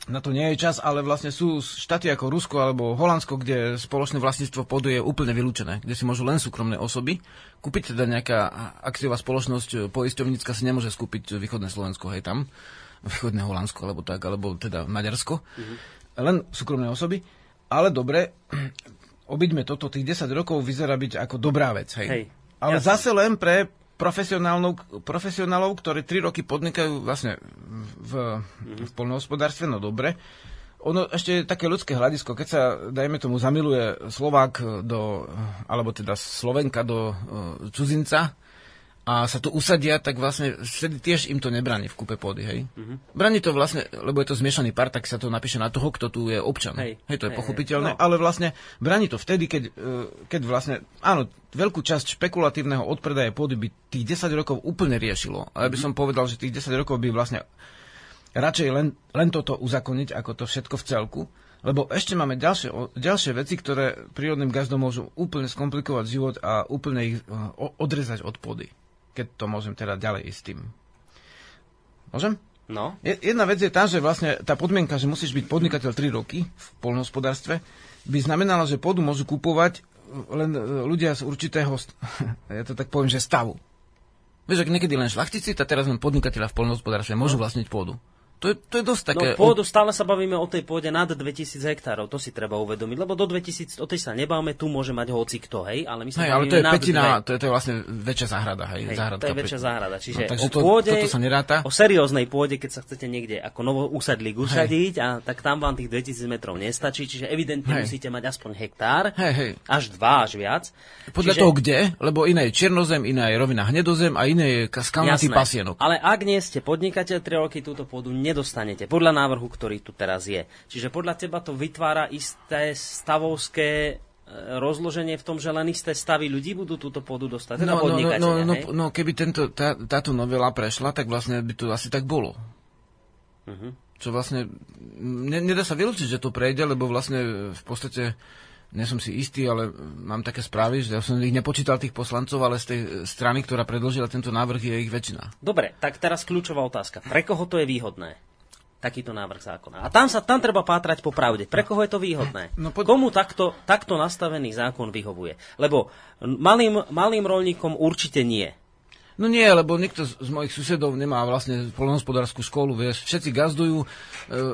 na to nie je čas, ale vlastne sú štáty ako Rusko alebo Holandsko, kde spoločné vlastníctvo pôdu je úplne vylúčené, kde si môžu len súkromné osoby. Kúpiť teda nejaká akciová spoločnosť e, poisťovnícka si nemôže skúpiť východné Slovensko, hej tam, východné Holandsko, alebo tak, alebo teda Maďarsko. Mm-hmm. Len súkromné osoby. Ale dobre, obyďme toto, tých 10 rokov vyzerá byť ako dobrá vec. Hej. hej Ale jasne. zase len pre profesionálov, ktorí 3 roky podnikajú vlastne v, mm-hmm. v polnohospodárstve, no dobre. Ono ešte je také ľudské hľadisko, keď sa, dajme tomu, zamiluje Slovák do, alebo teda Slovenka do uh, cudzinca, a sa tu usadia, tak vlastne vtedy tiež im to nebráni v kúpe pôdy, hej. Mm-hmm. Bráni to vlastne, lebo je to zmiešaný pár, tak sa to napíše na toho, kto tu je občan. Hej, hej to je hej, pochopiteľné, hej, no. ale vlastne bráni to vtedy, keď, e, keď vlastne, áno, veľkú časť špekulatívneho odpredaja pôdy by tých 10 rokov úplne riešilo. A ja by mhm. som povedal, že tých 10 rokov by vlastne radšej len, len toto uzakoniť, ako to všetko v celku. Lebo ešte máme ďalšie, ďalšie veci, ktoré prírodným gazdom môžu úplne skomplikovať život a úplne ich e, odrezať od pôdy keď to môžem teda ďalej ísť tým. Môžem? No. Jedna vec je tá, že vlastne tá podmienka, že musíš byť podnikateľ 3 roky v polnohospodárstve, by znamenala, že pôdu môžu kupovať len e, ľudia z určitého, (laughs) ja to tak poviem, že stavu. Vieš, ak niekedy len šlachtici, tak teraz len podnikateľa v polnohospodárstve môžu no. vlastniť pôdu. To je, to je dosť také... No pôdu, stále sa bavíme o tej pôde nad 2000 hektárov, to si treba uvedomiť, lebo do 2000, o tej sa nebáme, tu môže mať hoci kto, hej, ale my sa hej, ale to je petina, to je, to je vlastne väčšia záhrada, hej, hej to je väčšia záhrada, čiže no, o pôde, to, sa neráta. o serióznej pôde, keď sa chcete niekde ako novo usadlík usadiť, a tak tam vám tých 2000 metrov nestačí, čiže evidentne hej. musíte mať aspoň hektár, hej, hej. až dva, až viac. Podľa čiže... toho kde, lebo iné je černozem, iná je rovina hnedozem a iné je skalnatý pasienok. Ale ak nie ste podnikateľ, 3 roky túto pôdu nedostanete. Podľa návrhu, ktorý tu teraz je. Čiže podľa teba to vytvára isté stavovské e, rozloženie v tom, že len isté stavy ľudí budú túto pôdu dostať? Teda no, no, no, no, no, no, keby tento, tá, táto novela prešla, tak vlastne by to asi tak bolo. Uh-huh. Čo vlastne, ne, nedá sa vylúčiť, že to prejde, lebo vlastne v podstate nie som si istý, ale mám také správy, že ja som ich nepočítal tých poslancov, ale z tej strany, ktorá predložila tento návrh, je ich väčšina. Dobre, tak teraz kľúčová otázka. Pre koho to je výhodné? takýto návrh zákona. A tam sa tam treba pátrať po pravde. Pre koho je to výhodné? No, pod... Komu takto, takto nastavený zákon vyhovuje? Lebo malým, malým rolníkom určite nie. No nie, lebo nikto z, mojich susedov nemá vlastne polnohospodárskú školu, vieš. Všetci gazdujú, e,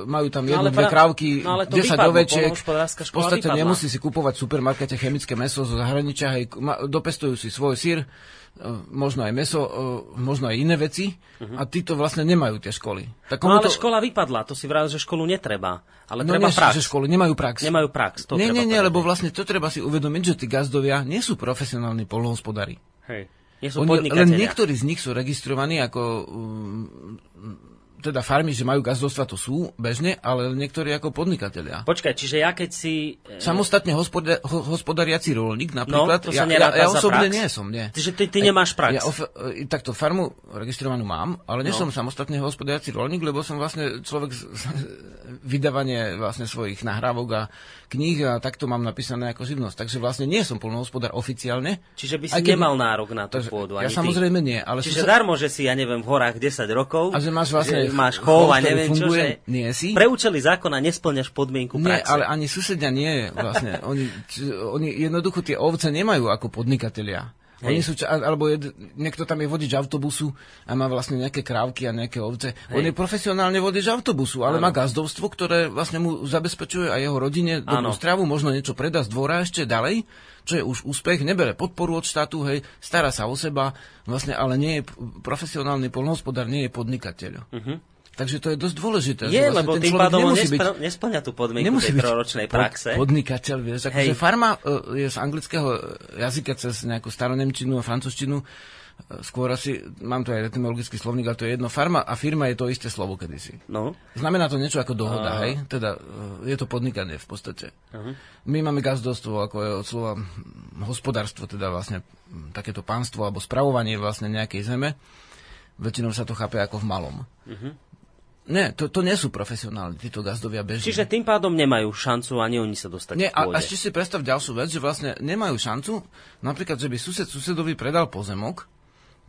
majú tam no jednu, no, dve krávky, no, 10 ovečiek. V podstate vypadla. nemusí si kupovať v supermarkete chemické meso zo zahraničia, hej, dopestujú si svoj sír, E, možno aj meso, e, možno aj iné veci uh-huh. a títo vlastne nemajú tie školy. Tak no ale to... škola vypadla, to si vravel, že školu netreba. Ale no treba nie, prax. že školy nemajú prax. Nemajú prax, to Nie, nie, nie, lebo vlastne to treba si uvedomiť, že tí gazdovia nie sú profesionálni polnohospodári. Hej. Nie sú Oni, len niektorí z nich sú registrovaní ako um, teda farmy, že majú gazdovstva, to sú bežne, ale niektorí ako podnikatelia. Počkaj, čiže ja keď si... E... Samostatne hospoda- ho, hospodariaci rolník napríklad, no, to sa ja, ja, ja osobne nie som, nie. Čiže ty, ty nemáš prax? Ja of, e, takto farmu registrovanú mám, ale nie no. som samostatne hospodariaci rolník, lebo som vlastne človek z, z, vydávanie vlastne svojich nahrávok a kníh a takto mám napísané ako živnosť. Takže vlastne nie som polnohospodár oficiálne. Čiže by si keď... nemal nárok na tú pôdu, Ja samozrejme nie. Ale Čiže sa... darmo, že si, ja neviem, v horách 10 rokov. A že máš vlastne máš chov a neviem funguje, čo, že nie si. pre účely zákona nesplňaš podmienku nie, ale ani susedia nie. Vlastne. oni, oni jednoducho tie ovce nemajú ako podnikatelia. Oni sú, ča- alebo jed, niekto tam je vodič autobusu a má vlastne nejaké krávky a nejaké ovce. Hej. On je profesionálne vodič autobusu, ale Áno. má gazdovstvo, ktoré vlastne mu zabezpečuje aj jeho rodine dobrú Áno. stravu, možno niečo predá z dvora ešte ďalej, čo je už úspech, nebere podporu od štátu, hej, stará sa o seba, vlastne, ale nie je profesionálny polnohospodár, nie je podnikateľ. Takže to je dosť dôležité. Je, vlastne lebo ten tým pádom nespl- nesplňa tú podmienku nemusí tej byť troročnej pod- praxe. podnikateľ, vieš. Akože farma e, je z anglického jazyka cez nejakú staronemčinu a francúzštinu. e, Skôr asi, mám tu aj etymologický slovník, ale to je jedno. Farma a firma je to isté slovo kedysi. No, Znamená to niečo ako dohoda, hej? Teda e, je to podnikanie v podstate. My máme gazdovstvo, ako je od slova hospodárstvo, teda vlastne takéto pánstvo alebo spravovanie vlastne nejakej zeme. Väčšinou sa to chápe ako v malom. Nie, to, to nie sú profesionáli, títo gazdovia bežní. čiže tým pádom nemajú šancu ani oni sa dostať Nie, a, a ešte si predstav ďalšiu vec, že vlastne nemajú šancu, napríklad, že by sused susedovi predal pozemok,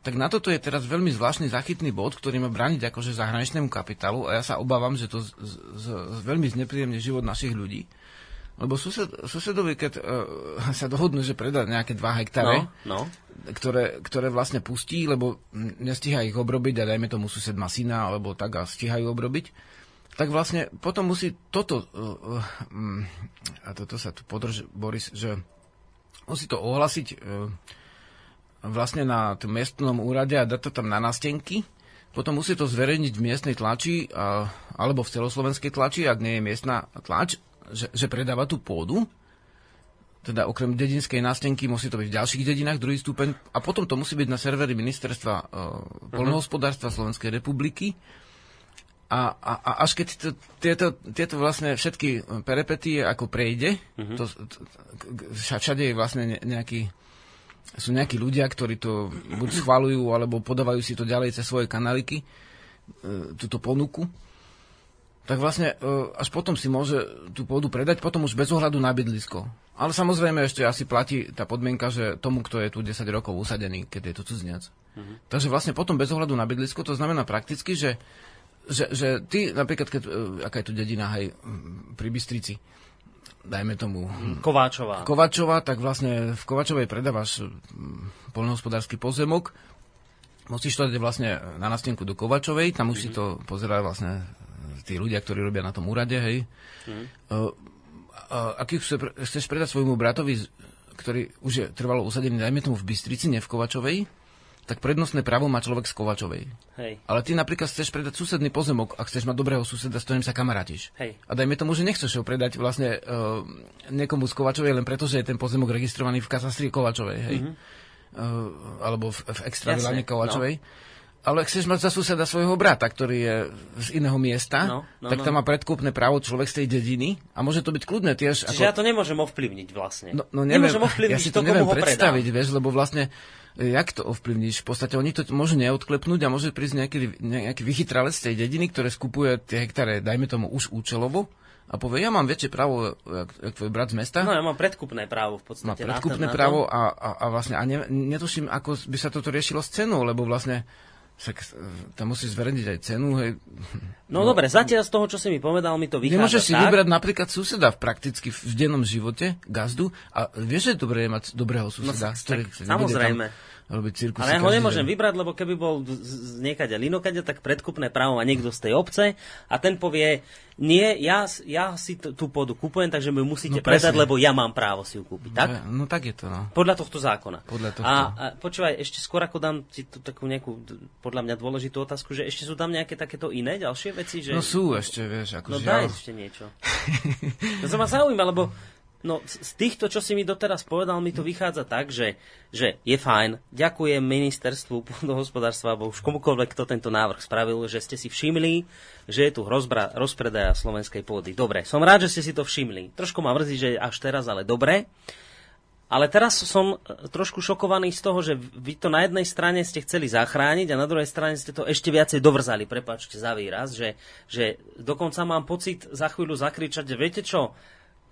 tak na toto je teraz veľmi zvláštny zachytný bod, ktorý má brániť akože zahraničnému kapitálu a ja sa obávam, že to z, z, z, veľmi znepríjemne život našich ľudí. Lebo sused, susedovi, keď uh, sa dohodnú, že predá nejaké 2 hektare, No, no. ktoré, ktoré vlastne pustí, lebo nestíha ich obrobiť a dajme tomu sused má syna, alebo tak a stíhajú obrobiť, tak vlastne potom musí toto, uh, uh, a toto sa tu podrž, Boris, že musí to ohlasiť uh, vlastne na tom miestnom úrade a dať to tam na nástenky, potom musí to zverejniť v miestnej tlači a, alebo v celoslovenskej tlači, ak nie je miestna tlač, že, že predáva tú pôdu, teda okrem dedinskej nástenky musí to byť v ďalších dedinách, druhý stupeň, a potom to musí byť na serveri ministerstva uh, poľnohospodárstva Slovenskej republiky. A, a, a až keď to, tieto, tieto vlastne všetky perepetie ako prejde, to, to, vša- všade je vlastne ne- nejaký, sú nejakí ľudia, ktorí to buď schvalujú, alebo podávajú si to ďalej cez svoje kanáliky, e, túto ponuku, tak vlastne e, až potom si môže tú pôdu predať, potom už bez ohľadu na bydlisko. Ale samozrejme ešte asi platí tá podmienka, že tomu, kto je tu 10 rokov usadený, keď je to cudziniac. Takže vlastne potom bez ohľadu na bydlisko, to znamená prakticky, že, že, že ty napríklad, keď, e, aká je tu dedina, hej, m, pri Bystrici, dajme tomu Kováčová. Kovačova, tak vlastne v Kovačovej predávaš mm, poľnohospodársky pozemok, musíš to dať vlastne na nástenku do Kovačovej, tam už si to pozerá vlastne tí ľudia, ktorí robia na tom úrade, hej. Uh, a, chce, chceš predať svojmu bratovi, ktorý už je trvalo usadený, dajme tomu v Bystrici, nie v Kovačovej, tak prednostné právo má človek z Kovačovej. Hej. Ale ty napríklad chceš predať susedný pozemok, ak chceš mať dobrého suseda, s ktorým sa kamarátiš. Hej. A dajme tomu, že nechceš ho predať vlastne uh, niekomu z Kovačovej, len preto, že je ten pozemok registrovaný v katastri Kovačovej, hej? Uh, alebo v, v extra Mhm. Jasne, Vilane Kovačovej. Ale chceš mať za suseda svojho brata, ktorý je z iného miesta, No, no, tak no. tam má predkúpne právo človek z tej dediny a môže to byť kľudné tiež. Čiže ja to nemôžem ovplyvniť vlastne. No, no neviem, nemôžem ovplyvniť ja si to, to neviem predstaviť, vieš, lebo vlastne, jak to ovplyvníš? V podstate oni to môžu neodklepnúť a môže prísť nejaký, nejaký vychytralec z tej dediny, ktoré skupuje tie hektáre, dajme tomu, už účelovo a povie, ja mám väčšie právo, jak, jak tvoj brat z mesta. No ja mám predkupné právo v podstate. má na to- predkupné na to. právo a, a, a vlastne a ne, netuším, ako by sa toto riešilo s cenou, lebo vlastne však e, tam musíš zverejniť aj cenu, hej. No, dobre, zatiaľ z toho, čo si mi povedal, mi to vychádza Nemôžeš si tak. vybrať napríklad suseda v prakticky v dennom živote, gazdu, a vieš, že je dobré je mať dobrého suseda, tak- ktorý tak samozrejme. tam robiť cirkusy Ale ja ho nemôžem deň. vybrať, lebo keby bol z- z linokade, tak predkupné právo má niekto z tej obce a ten povie, nie, ja, ja si t- tú pôdu kupujem, takže mi musíte No, predať, lebo ja mám právo si ju kúpiť. Tak? Že- No tak je to, no. Podľa tohto zákona. Podľa tohto. A, a počúvaj, ešte skôr ako dám ti tu takú nejakú, podľa mňa dôležitú otázku, že ešte sú tam nejaké takéto iné ďalšie veci? Že... No sú ešte, vieš, ako No žiaľ. daj ešte niečo. To sa ma zaujíma, lebo no, z týchto, čo si mi doteraz povedal, mi to vychádza tak, že, že je fajn. Ďakujem ministerstvu pôdohospodárstva, alebo už komukoľvek, kto tento návrh spravil, že ste si všimli, že je tu hrozba rozpredaja slovenskej pôdy. Dobre, som rád, že ste si to všimli. Trošku ma mrzí, že až teraz, ale dobre. Ale teraz som e, trošku šokovaný z toho, že vy to na jednej strane ste chceli zachrániť a na druhej strane ste to ešte viacej dovrzali, prepáčte za výraz, že, že dokonca mám pocit za chvíľu zakričať, že viete čo,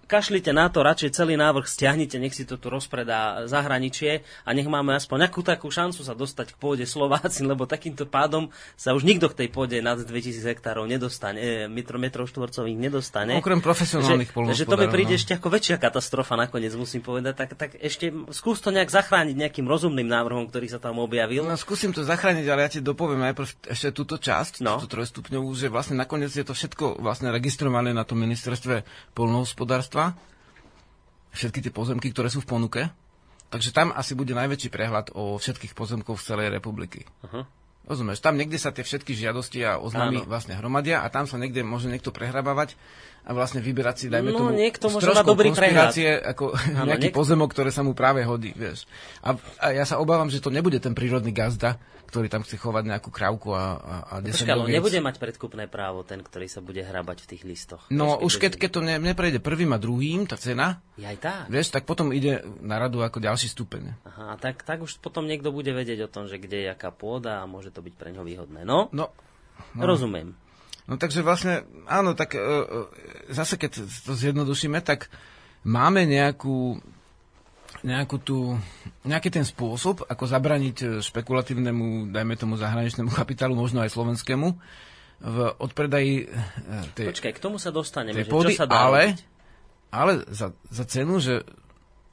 kašlite na to, radšej celý návrh stiahnite, nech si to tu rozpredá zahraničie a nech máme aspoň nejakú takú šancu sa dostať k pôde Slováci, (laughs) lebo takýmto pádom sa už nikto k tej pôde nad 2000 hektárov nedostane, metro, metrov štvorcových nedostane. Okrem profesionálnych že, že to mi príde no. ešte ako väčšia katastrofa nakoniec, musím povedať. Tak, tak ešte skús to nejak zachrániť nejakým rozumným návrhom, ktorý sa tam objavil. No, skúsim to zachrániť, ale ja ti dopoviem najprv ešte túto časť, No. túto trojstupňovú, že vlastne nakoniec je to všetko vlastne registrované na tom ministerstve polnohospodárstva. Všetky tie pozemky, ktoré sú v ponuke. Takže tam asi bude najväčší prehľad o všetkých pozemkoch z celej republiky. Aha. Rozumieš, tam niekde sa tie všetky žiadosti a oznámy vlastne hromadia a tam sa niekde môže niekto prehrabávať a vlastne vyberať si, dajme No, tomu, niekto môže mať dobrý konšpirácie, ako Áno, nejaký niek- pozemok, ktoré sa mu práve hodí, vieš. A, a ja sa obávam, že to nebude ten prírodný gazda, ktorý tam chce chovať nejakú krávku a, a, a 10 Počkaj, ale on oviec. nebude mať predkupné právo ten, ktorý sa bude hrabať v tých listoch. No Vieš, už keď, keď to ne, neprejde prvým a druhým, tá cena, aj tak. vieš, tak potom ide na radu ako ďalší stupeň. Aha, tak, tak už potom niekto bude vedieť o tom, že kde je aká pôda a môže to byť pre ňo výhodné. No, No, no. rozumiem. No takže vlastne, áno, tak e, e, zase keď to zjednodušíme, tak máme nejakú, nejakú tú, nejaký ten spôsob, ako zabraniť e, špekulatívnemu, dajme tomu zahraničnému kapitálu, možno aj slovenskému, v odpredaji e, tej, Počkaj, k tomu sa dostaneme, tej pôdy, čo sa dá ale, ale za, za cenu, že,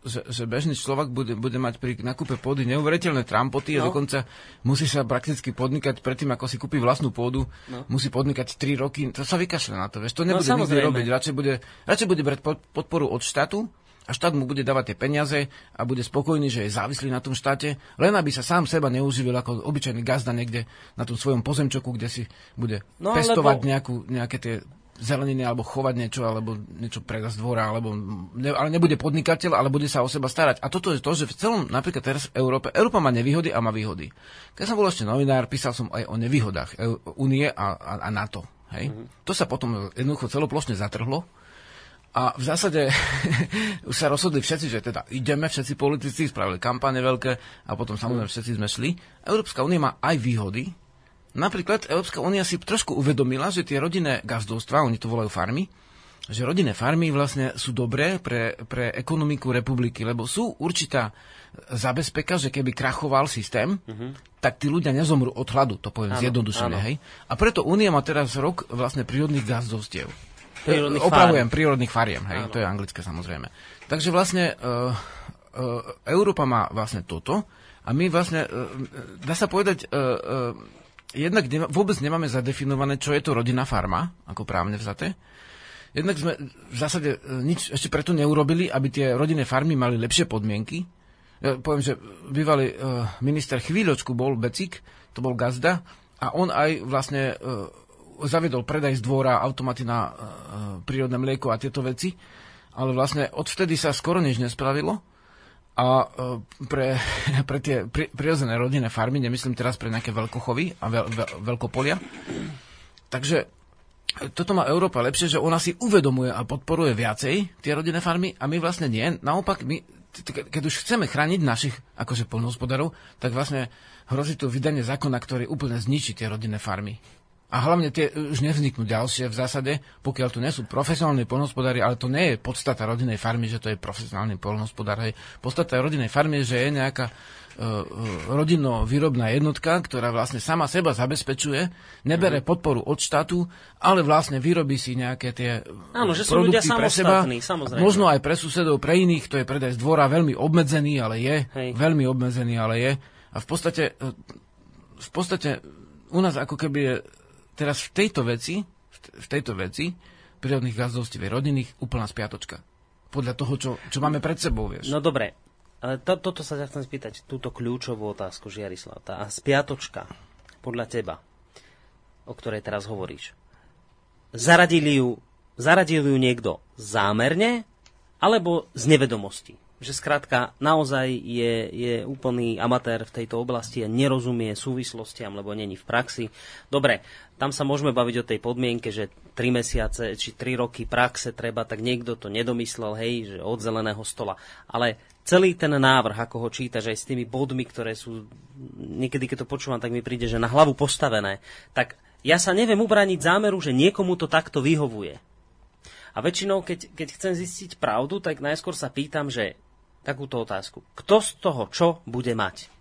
že, že bežný človek bude, bude mať pri nákupe pôdy neuveriteľné trampoty a No. dokonca musí sa prakticky podnikať predtým, ako si kúpi vlastnú pôdu, No. musí podnikať 3 roky, to sa vykašle na to, vieš, to nebude nikdy samozrejme. robiť, radšej bude, radšej bude brať pod- podporu od štátu a štát mu bude dávať tie peniaze a bude spokojný, že je závislý na tom štáte, len aby sa sám seba neuživil ako obyčajný gazda niekde na tom svojom pozemčoku, kde si bude No, pestovať lebo- nejakú, nejaké tie zeleniny, alebo chovať niečo, alebo niečo predať z dvora, alebo ne, ale nebude podnikateľ, ale bude sa o seba starať. A toto je to, že v celom, napríklad teraz v Európe, Európa má nevýhody a má výhody. Keď som bol ešte novinár, písal som aj o nevýhodách Únie a, a, a NATO. Hej? Mm-hmm. To sa potom jednoducho celoplošne zatrhlo. A v zásade (laughs) už sa rozhodli všetci, že teda ideme, všetci politici, spravili kampane veľké a potom samozrejme všetci sme šli. Európska únia má aj výhody. Napríklad Európska únia si trošku uvedomila, že tie rodinné gazdovstvá, oni to volajú farmy, že rodinné farmy vlastne sú dobré pre, pre ekonomiku republiky, lebo sú určitá zabezpeka, že keby krachoval systém, tak tí ľudia nezomrú od hladu, to poviem Áno, zjednodušene, áno. hej. A preto Únia má teraz rok vlastne prírodných gazdovstiev. Prírodných Opravujem, fárm. prírodných fariem, hej, Áno. to je anglické samozrejme. Takže vlastne uh, uh, Európa má vlastne toto a my vlastne, uh, dá sa povedať, uh, uh, jednak nema, vôbec nemáme zadefinované, čo je to rodinná farma, ako právne vzaté. Jednak sme v zásade uh, nič ešte preto neurobili, aby tie rodinné farmy mali lepšie podmienky. Ja poviem, že bývalý uh, minister chvíľočku bol Becik, to bol gazda, a on aj vlastne zaviedol predaj z dvora, automaty na prírodné mlieko a tieto veci, ale vlastne odvtedy sa skoro nič nespravilo a uh, pre, (laughs) pre tie pri, prirodzené rodinné farmy, nemyslím teraz pre nejaké veľkochovy a veľ, veľ, veľkopolia. Takže toto má Európa lepšie, že ona si uvedomuje a podporuje viacej tie rodinné farmy a my vlastne nie. Naopak, my, keď už chceme chrániť našich akože poľnohospodárov, tak vlastne hrozí tu vydanie zákona, ktorý úplne zničí tie rodinné farmy. A hlavne tie už nevzniknú ďalšie v zásade, pokiaľ tu nie sú profesionálni poľnohospodári, ale to nie je podstata rodinnej farmy, že to je profesionálny poľnohospodár. Hej. Podstata rodinnej farmy je, že je nejaká uh, rodinno-výrobná jednotka, ktorá vlastne sama seba zabezpečuje, nebere podporu od štátu, ale vlastne vyrobí si nejaké tie Áno, že sú ľudia pre seba, samozrejme. možno aj pre susedov, pre iných, to je predaj z dvora veľmi obmedzený, ale je, Hej. veľmi obmedzený, ale je. A v podstate, e, v podstate u nás ako keby je teraz v tejto veci, v tejto veci, prírodných gazdovstiev rodinných úplná spiatočka. Podľa toho, čo, čo máme pred sebou, vieš. No dobre, ale to, toto sa ťa chcem spýtať, túto kľúčovú otázku, Žiarislav. Tá spiatočka, podľa teba, o ktorej teraz hovoríš, zaradili ju, zaradil ju niekto zámerne, alebo z nevedomosti? Že skrátka naozaj je, je úplný amatér v tejto oblasti a nerozumie súvislostiam, lebo není v praxi. Dobre, tam sa môžeme baviť o tej podmienke, že 3 mesiace či 3 roky praxe treba, tak niekto to nedomyslel, hej, že od zeleného stola. Ale celý ten návrh, ako ho čítaš aj s tými bodmi, ktoré sú, niekedy keď to počúvam, tak mi príde, že na hlavu postavené, tak ja sa neviem ubraniť zámeru, že niekomu to takto vyhovuje. A väčšinou, keď, keď chcem zistiť pravdu, tak najskôr sa pýtam, že takúto otázku. Kto z toho čo bude mať?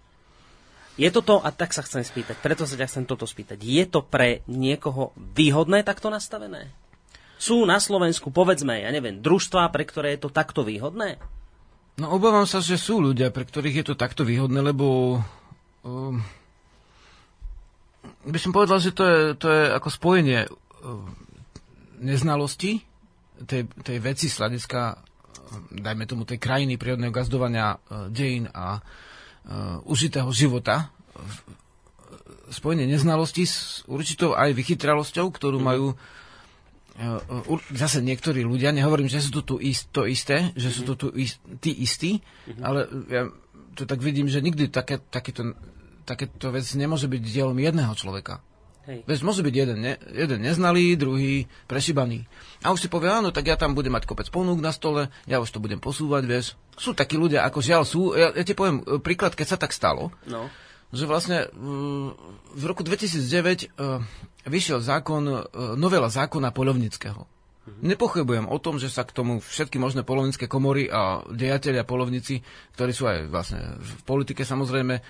Je to to, a tak sa chcem spýtať, preto sa ťa chcem toto spýtať, je to pre niekoho výhodné takto nastavené? Sú na Slovensku, povedzme, ja neviem, družstvá, pre ktoré je to takto výhodné? No obávam sa, že sú ľudia, pre ktorých je to takto výhodné, lebo um, by som povedal, že to je, to je ako spojenie um, neznalosti tej, tej veci um, dajme tomu, tej krajiny prírodného gazdovania uh, dejín a uh, užitého života, spojenie neznalosti s určitou aj vychytralosťou, ktorú majú uh, zase niektorí ľudia, nehovorím, že sú to tu ist, to isté, že sú to tu ist, tí istí, ale ja to tak vidím, že nikdy také, takéto, takéto vec nemôže byť dielom jedného človeka. Hej. Veď môže byť jeden, ne, jeden neznalý, druhý prešibaný. A už si povie, áno, tak ja tam budem mať kopec ponúk na stole, ja už to budem posúvať, vieš. Sú takí ľudia, ako žiaľ sú. Ja, ja ti poviem e, príklad, keď sa tak stalo, No. že vlastne mm, v roku 2009 e, vyšiel zákon, e, novela zákona polovnického. Nepochybujem o tom, že sa k tomu všetky možné polovnícke komory a dejatelia polovníci, ktorí sú aj vlastne v politike samozrejme, e,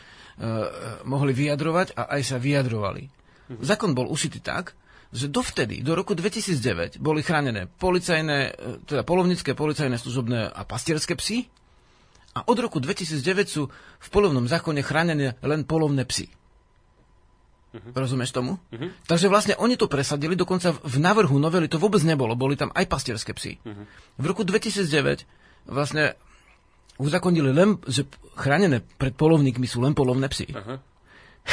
mohli vyjadrovať a aj sa vyjadrovali. Zákon bol ušitý tak, že dovtedy, do roku 2009, boli chránené policajné, e, teda polovnícke, policajné, služobné a pastierské psy a od roku 2009 sú v polovnom zákone chránené len polovné psy. Rozumieš tomu? Takže vlastne oni to presadili, dokonca v návrhu novely to vôbec nebolo, boli tam aj pastierské psy. V roku 2009 vlastne uzakonili len, že chránené pred polovníkmi sú len polovné psy.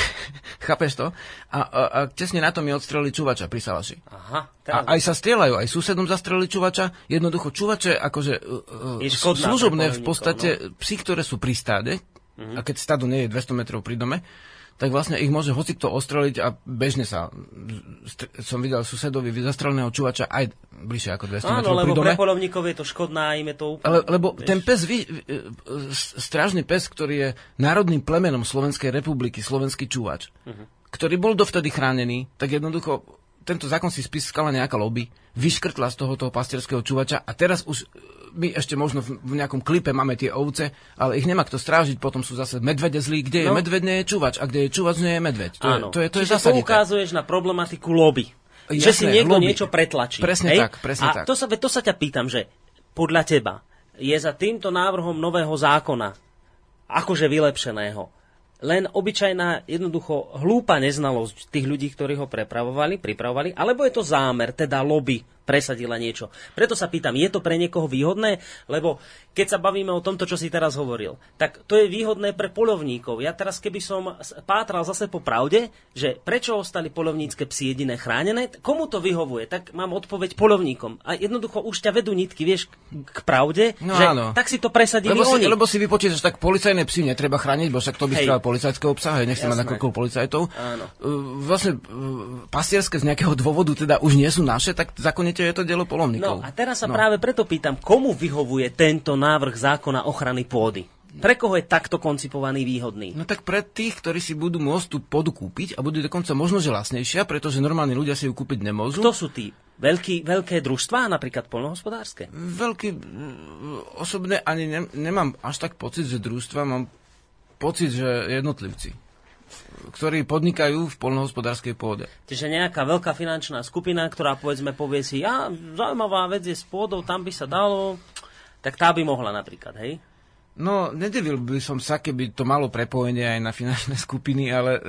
(laughs) Chápeš to? A, a, a tesne na to mi odstrelili čuvača pri Salaši. Aha, A teraz... aj sa strieľajú, aj susedom zastrelili čuvača. Jednoducho čuvače, akože uh, škodná služobné v podstate psi, ktoré sú pri stáde, a keď stádo nie je 200 metrov pri dome, tak vlastne ich môže hocikto ostreliť a bežne sa. Som videl susedovi zastreleného čuvača aj bližšie ako 200 Áno, metrov pri lebo dome. pre polovníkov je to škodná, im je to úplne... Ale, lebo vieš. ten pes, vy, strážny pes, ktorý je národným plemenom Slovenskej republiky, slovenský čúvač, Mhm. ktorý bol dovtedy chránený, tak jednoducho tento zákon si spískala nejaká lobby, vyškrtla z toho toho pastierského čúvača a teraz už my ešte možno v, nejakom klipe máme tie ovce, ale ich nemá kto strážiť, potom sú zase medvede zlí, kde je No. medveď, nie je čúvač a kde je čúvač, nie je medveď. To Áno. je, to je, to je Čiže zasadité. poukazuješ na problematiku lobby. že Jasné, si niekto lobby. niečo pretlačí. Presne hej? tak, presne A tak. To sa, to sa ťa pýtam, že podľa teba je za týmto návrhom nového zákona, akože vylepšeného, len obyčajná, jednoducho hlúpa neznalosť tých ľudí, ktorí ho prepravovali, pripravovali, alebo je to zámer, teda lobby presadila niečo. Preto sa pýtam, je to pre niekoho výhodné? Lebo keď sa bavíme o tomto, čo si teraz hovoril, tak to je výhodné pre polovníkov. Ja teraz, keby som pátral zase po pravde, že prečo ostali polovnícke psy jediné chránené, komu to vyhovuje? Tak mám odpoveď polovníkom. A jednoducho už ťa vedú nitky, vieš, k pravde, No že áno. tak si to presadili Lebo si, oni. lebo si vypočítaš, tak policajné psy netreba chrániť, bo však to by strieľal policajského psa, hej, nechcem mať Jasné. nakoľko policajtov. Áno. Vlastne uh, pastierské z nejakého dôvodu teda už nie sú naše, tak zákonite je to dielo polovníkov. No a teraz sa práve preto pýtam, komu vyhovuje tento návrh zákona ochrany pôdy? Pre koho je takto koncipovaný výhodný? No tak pre tých, ktorí si budú môcť tú pôdu kúpiť a budú dokonca možno, že lacnejšia, pretože normálni ľudia si ju kúpiť nemôžu. Kto sú tí? Veľký, veľké družstvá, napríklad polnohospodárske? Veľký, mm, osobne ani ne, nemám až tak pocit, že družstva, mám pocit, že jednotlivci, ktorí podnikajú v polnohospodárskej pôde. Čiže nejaká veľká finančná skupina, ktorá povedzme povie si, ja, zaujímavá vec je s pôdou, tam by sa dalo, tak tá by mohla napríklad, hej? No, nedivil by som sa, keby to malo prepojenie aj na finančné skupiny, ale e,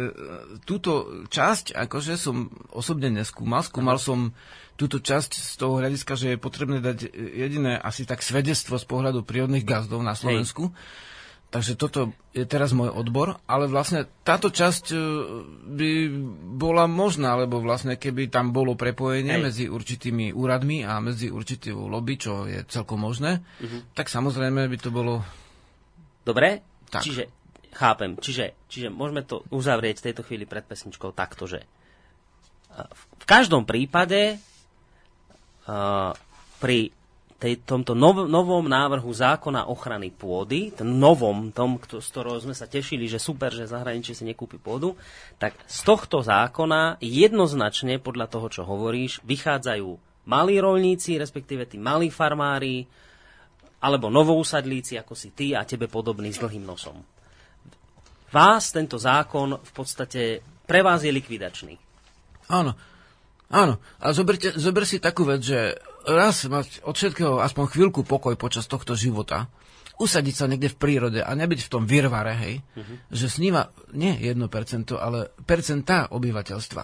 túto časť, akože som osobne neskúmal, skúmal som túto časť z toho hľadiska, že je potrebné dať jediné asi tak svedectvo z pohľadu prírodných gazdov na Slovensku. Takže toto je teraz môj odbor, ale vlastne táto časť e, by bola možná, lebo vlastne keby tam bolo prepojenie Hej. medzi určitými úradmi a medzi určitou lobby, čo je celkom možné, tak samozrejme by to bolo Dobre? Tak. Čiže, chápem, čiže, čiže môžeme to uzavrieť v tejto chvíli pred pesničkou takto, že a, v, každom prípade a, pri tej, tomto nov, novom návrhu zákona ochrany pôdy, tom novom, tom, kto, z ktorého sme sa tešili, že super, že zahraničí si nekúpi pôdu, tak z tohto zákona jednoznačne, podľa toho, čo hovoríš, vychádzajú malí rolníci, respektíve tí malí farmári, alebo novousadlíci ako si ty a tebe podobný s dlhým nosom. Vás tento zákon v podstate pre vás je likvidačný. Áno, áno. A zoberte, zober si takú vec, že raz mať od všetkého aspoň chvíľku pokoj počas tohto života, usadiť sa niekde v prírode a nebyť v tom virvare, hej, uh-huh. že sníva nie 1%, ale percentá obyvateľstva.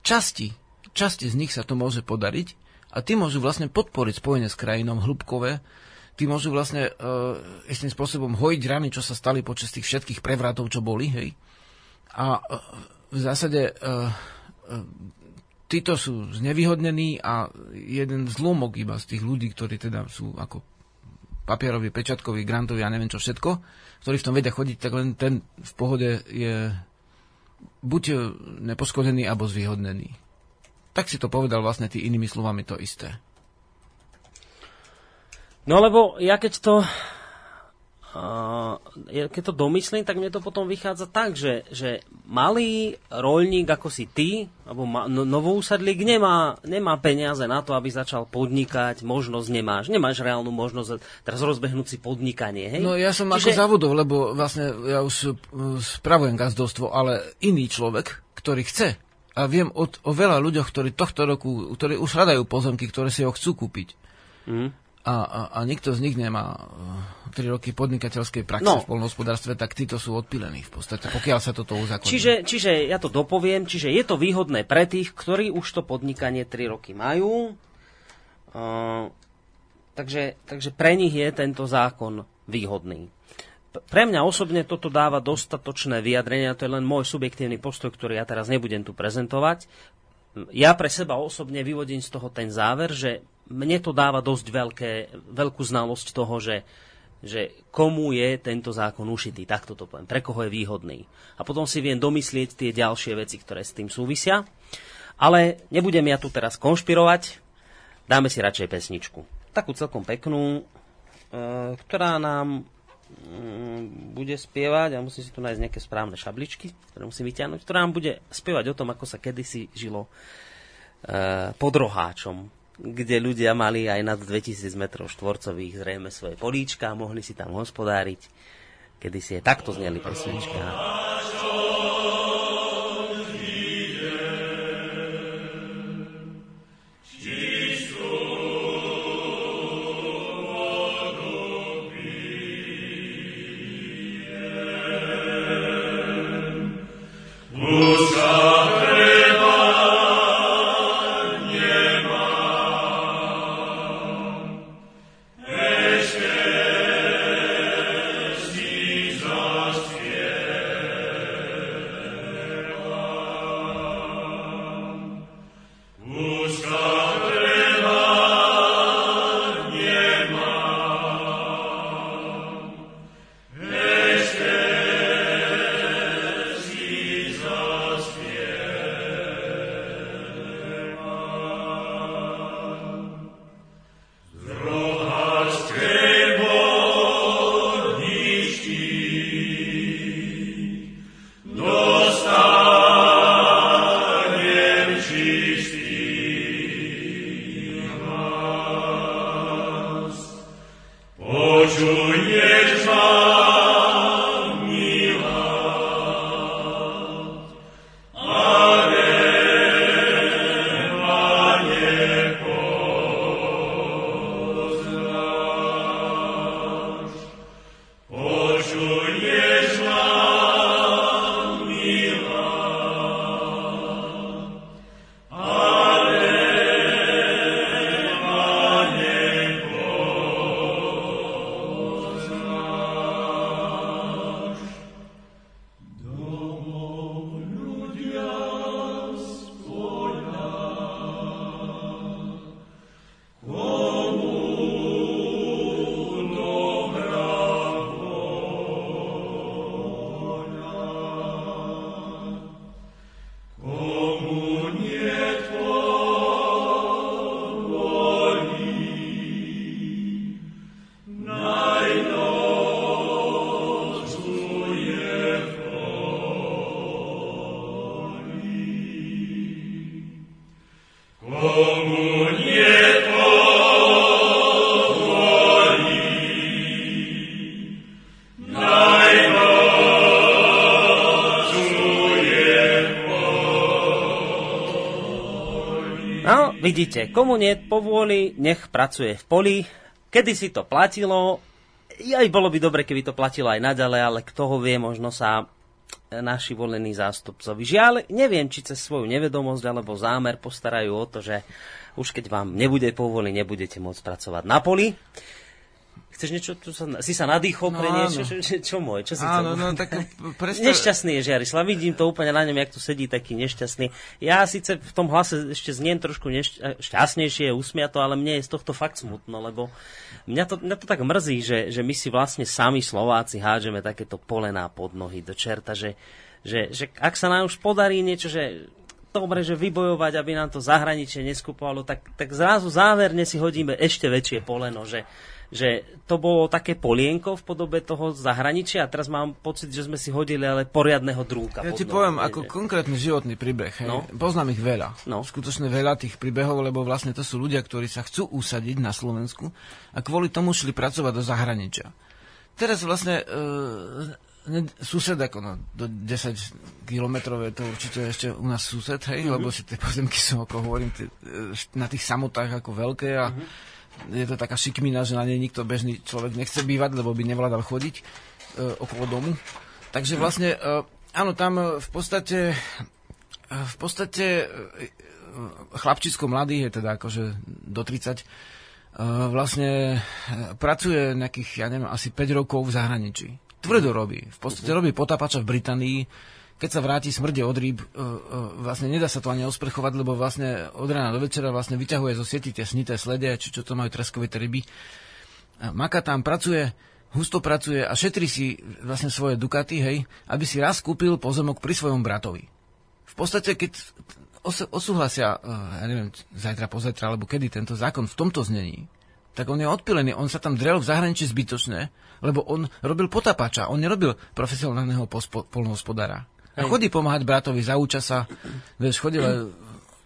Časti, časti z nich sa to môže podariť a tí môžu vlastne podporiť spojenie s krajinom hĺbkové, tí môžu vlastne uh, istým spôsobom hojiť rany, čo sa stali počas tých všetkých prevratov, čo boli, hej. A uh, v zásade uh, uh, títo sú znevýhodnení a jeden zlomok iba z tých ľudí, ktorí teda sú ako papierový, pečatkový, grantový a neviem čo všetko, ktorí v tom vedia chodiť, tak len ten v pohode je buď nepoškodený, alebo zvýhodnený. Tak si to povedal vlastne tý inými slovami to isté. No lebo ja keď to keď to domyslím, tak mne to potom vychádza tak, že, že malý rolník ako si ty, alebo ma, no, novousadlík nemá, nemá peniaze na to, aby začal podnikať, možnosť nemáš. Nemáš reálnu možnosť teraz rozbehnúť si podnikanie, hej? No ja som Čiže... ako zavodov, lebo vlastne ja už spravujem gazdovstvo, ale iný človek, ktorý chce a viem o, o veľa ľuďoch, ktorí tohto roku, ktorí už hľadajú pozemky, ktoré si ho chcú kúpiť. Mm a, a, a nikto z nich nemá 3 e, roky podnikateľskej praxe no. v polnohospodárstve, tak títo sú odpilení v podstate, pokiaľ sa toto uzakoní. Čiže, čiže ja to dopoviem, čiže je to výhodné pre tých, ktorí už to podnikanie 3 roky majú. Uh, takže, takže pre nich je tento zákon výhodný. Pre mňa osobne toto dáva dostatočné vyjadrenia, to je len môj subjektívny postoj, ktorý ja teraz nebudem tu prezentovať. Ja pre seba osobne vyvodím z toho ten záver, že mne to dáva dosť veľké, veľkú znalosť toho, že, že komu je tento zákon ušitý, takto to poviem, pre koho je výhodný. A potom si viem domyslieť tie ďalšie veci, ktoré s tým súvisia. Ale nebudem ja tu teraz konšpirovať, dáme si radšej pesničku. Takú celkom peknú, e, ktorá nám mm, bude spievať, a musím si tu nájsť nejaké správne šabličky, ktoré musím vyťahnuť, ktorá nám bude spievať o tom, ako sa kedysi žilo e, pod roháčom kde ľudia mali aj nad 2000 m štvorcových zrejme svoje políčka mohli si tam hospodáriť. Kedy si je takto zneli pesnička. No, vidíte, komu nie povôli, nech pracuje v poli. Kedy si to platilo, aj bolo by dobre, keby to platilo aj naďalej, ale kto ho vie, možno sa naši volení zástupcovi. Žiaľ, neviem, či cez svoju nevedomosť alebo zámer postarajú o to, že už keď vám nebude povoli, nebudete môcť pracovať na poli. Chceš niečo, tu sa, si sa nadýchol no, pre niečo? Čo, čo, čo môj? Čo si áno, chcel? no, tak (laughs) predstav... Nešťastný je Žiarislav, vidím to úplne na ňom, jak tu sedí taký nešťastný. Ja síce v tom hlase ešte zniem trošku nešť... šťastnejšie, usmiato, ale mne je z tohto fakt smutno, lebo mňa to, mňa to tak mrzí, že, že my si vlastne sami Slováci hádžeme takéto polená pod nohy do čerta, že, že, že ak sa nám už podarí niečo, že dobre, že vybojovať, aby nám to zahraničie neskupovalo, tak, tak zrazu záverne si hodíme ešte väčšie poleno, že, že to bolo také polienko v podobe toho zahraničia a teraz mám pocit, že sme si hodili ale poriadneho drúka. Ja ti poviem, ako konkrétny životný príbeh. Hej. No. Poznám ich veľa. No. Skutočne veľa tých príbehov, lebo vlastne to sú ľudia, ktorí sa chcú usadiť na Slovensku a kvôli tomu šli pracovať do zahraničia. Teraz vlastne e, sused, ako no, do 10 kilometrov je to určite ešte u nás sused, hej, mm-hmm. lebo si tie pozemky sú, ako hovorím, tie, e, na tých samotách ako veľké a mm-hmm je to taká šikmina, že na nej nikto bežný človek nechce bývať, lebo by nevládal chodiť e, okolo domu. Takže vlastne, e, áno, tam e, v podstate, e, v podstate e, chlapčisko mladý je teda akože do 30, e, vlastne e, pracuje nejakých, ja neviem, asi 5 rokov v zahraničí. Tvrdo robí. V podstate robí potapača v Británii, keď sa vráti smrde od rýb, e, e, vlastne nedá sa to ani osprchovať, lebo vlastne od rána do večera vlastne vyťahuje zo sieti tie snité slede, či čo to majú treskovité ryby. Maka tam pracuje, husto pracuje a šetrí si vlastne svoje dukaty, hej, aby si raz kúpil pozemok pri svojom bratovi. V podstate, keď osúhlasia, e, ja neviem, zajtra, pozajtra, alebo kedy tento zákon v tomto znení, tak on je odpilený, on sa tam drel v zahraničí zbytočne, lebo on robil potapača, on nerobil profesionálneho polnohospodára. A chodí pomáhať bratovi, zauča sa. Vieš, chodil,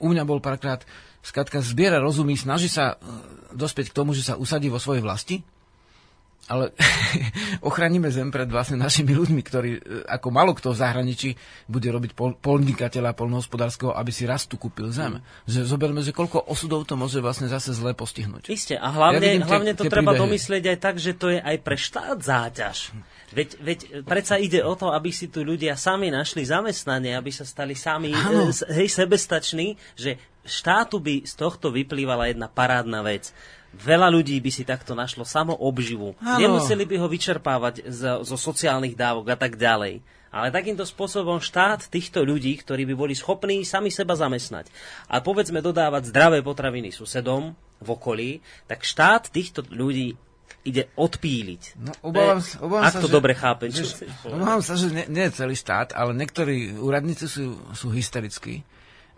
u mňa bol párkrát, skratka zbiera rozumí, snaží sa e, dospieť k tomu, že sa usadí vo svojej vlasti, ale (laughs) ochránime zem pred vlastne našimi ľuďmi, ktorí e, ako malo kto v zahraničí bude robiť pol, polnikateľa polnohospodárskeho, aby si raz tu kúpil zem. Mm. Že zoberme, že koľko osudov to môže vlastne zase zle postihnúť. Isté, a hlavne, ja hlavne to treba príbehy. domyslieť aj tak, že to je aj pre štát záťaž. Veď, veď predsa ide o to, aby si tu ľudia sami našli zamestnanie, aby sa stali sami e, hej, sebestační, že štátu by z tohto vyplývala jedna parádna vec. Veľa ľudí by si takto našlo samo obživu. Ano. Nemuseli by ho vyčerpávať z, zo sociálnych dávok a tak ďalej. Ale takýmto spôsobom štát týchto ľudí, ktorí by boli schopní sami seba zamestnať a povedzme dodávať zdravé potraviny susedom v okolí, tak štát týchto ľudí ide odpíliť. No, obávam, sa, obávam Ak sa, to že, dobre chápem. Čo obávam sa, že nie, nie je celý štát, ale niektorí úradníci sú, sú hysterickí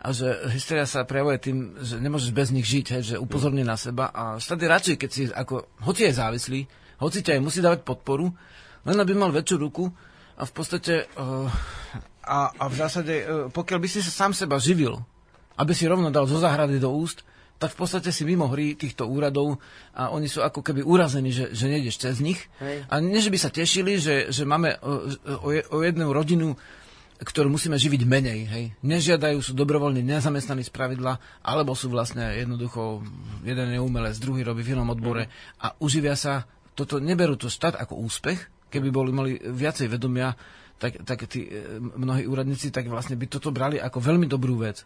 a že hysteria sa prejavuje tým, že nemôžeš bez nich žiť, hej, že upozorní na seba a štát je radšej, keď si ako, hoci je závislý, hoci ťa aj musí dávať podporu, len aby mal väčšiu ruku a v podstate uh, a, a v zásade, uh, pokiaľ by si sa sám seba živil, aby si rovno dal zo záhrady do úst, tak v podstate si mimo hry týchto úradov a oni sú ako keby urazení, že, že nejdeš cez nich. Hej. A nie, že by sa tešili, že, že máme o, o, o jednu rodinu, ktorú musíme živiť menej. Hej. Nežiadajú, sú dobrovoľne nezamestnaní z pravidla, alebo sú vlastne jednoducho, jeden je umelec, druhý robí v inom odbore a uživia sa, toto neberú to štát ako úspech, keby boli mali viacej vedomia, tak, tak tí e, mnohí úradníci tak vlastne by toto brali ako veľmi dobrú vec.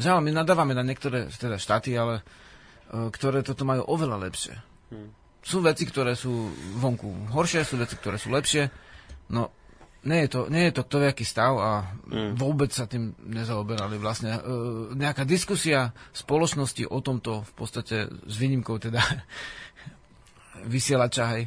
Žiaľ, my nadávame na niektoré teda štáty, ale uh, ktoré toto majú oveľa lepšie. Hmm. Sú veci, ktoré sú vonku horšie, sú veci, ktoré sú lepšie. No, nie je to, nie je to kto stav a hmm. vôbec sa tým nezaoberali vlastne. Uh, nejaká diskusia spoločnosti o tomto v podstate s výnimkou teda (laughs) vysielača, hej,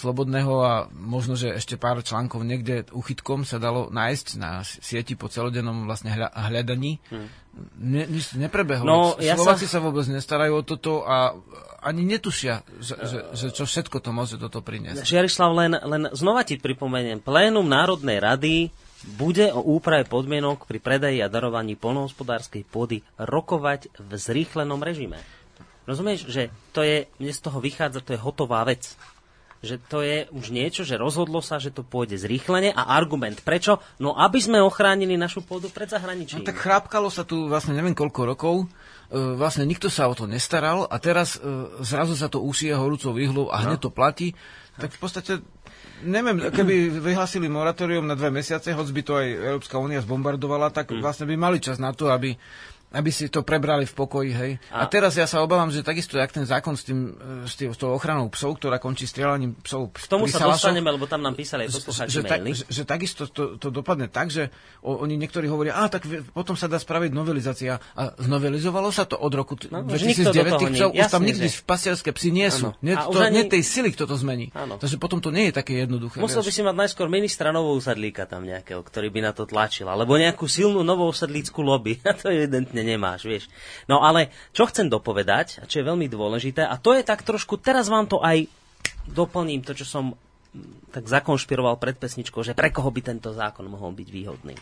slobodného a možno, že ešte pár článkov niekde uchytkom sa dalo nájsť na sieti po celodennom vlastne hľadaní. Hmm. Ne, nič neprebehlo. No, ja Slováci sa... sa vôbec nestarajú o toto a ani netušia, že, že, že čo všetko to môže toto priniesť. Žiarislav, len, len znova ti pripomeniem. Plénum Národnej rady bude o úprave podmienok pri predaji a darovaní polnohospodárskej pôdy rokovať v zrýchlenom režime. Rozumieš, že to je, mne z toho vychádza, to je hotová vec. Že to je už niečo, že rozhodlo sa, že to pôjde zrýchlene a argument prečo? No aby sme ochránili našu pôdu pred zahraničím. No, tak chrápkalo sa tu vlastne neviem koľko rokov, e, vlastne nikto sa o to nestaral a teraz e, zrazu sa to ušije horúcou výhlou a hneď to platí. Tak v podstate neviem, keby vyhlasili moratórium na dve mesiace, hoď by to aj Európska únia zbombardovala, tak vlastne by mali čas na to, aby aby si to prebrali v pokoji, hej. A, a teraz ja sa obávam, že takisto, jak ten zákon s, tým, e, s, tým, s tou ochranou psov, ktorá končí strieľaním psov K tomu sa dostaneme, lebo tam nám písali aj poslucháči že, maily. že, že takisto to, to dopadne tak, že o, oni niektorí hovoria, a tak potom sa dá spraviť novelizácia. A znovelizovalo sa to od roku No, no, už nikto do 2009, toho tých psov, už tam nikdy že- pasierské psy nie sú. Nie, to, ani- nie tej sily, kto to zmení. Áno. Takže potom to nie je také jednoduché. Musel by vieš. si mať najskôr ministra novousadlíka tam nejakého, ktorý by na to tlačil. Alebo nejakú silnú novousadlícku lobby. (laughs) A to evidentne nemáš, vieš. No ale čo chcem dopovedať, čo je veľmi dôležité, a to je tak trošku, teraz vám to aj doplním, to, čo som mm, tak zakonšpiroval pred pesničkou, že pre koho by tento zákon mohol byť výhodný.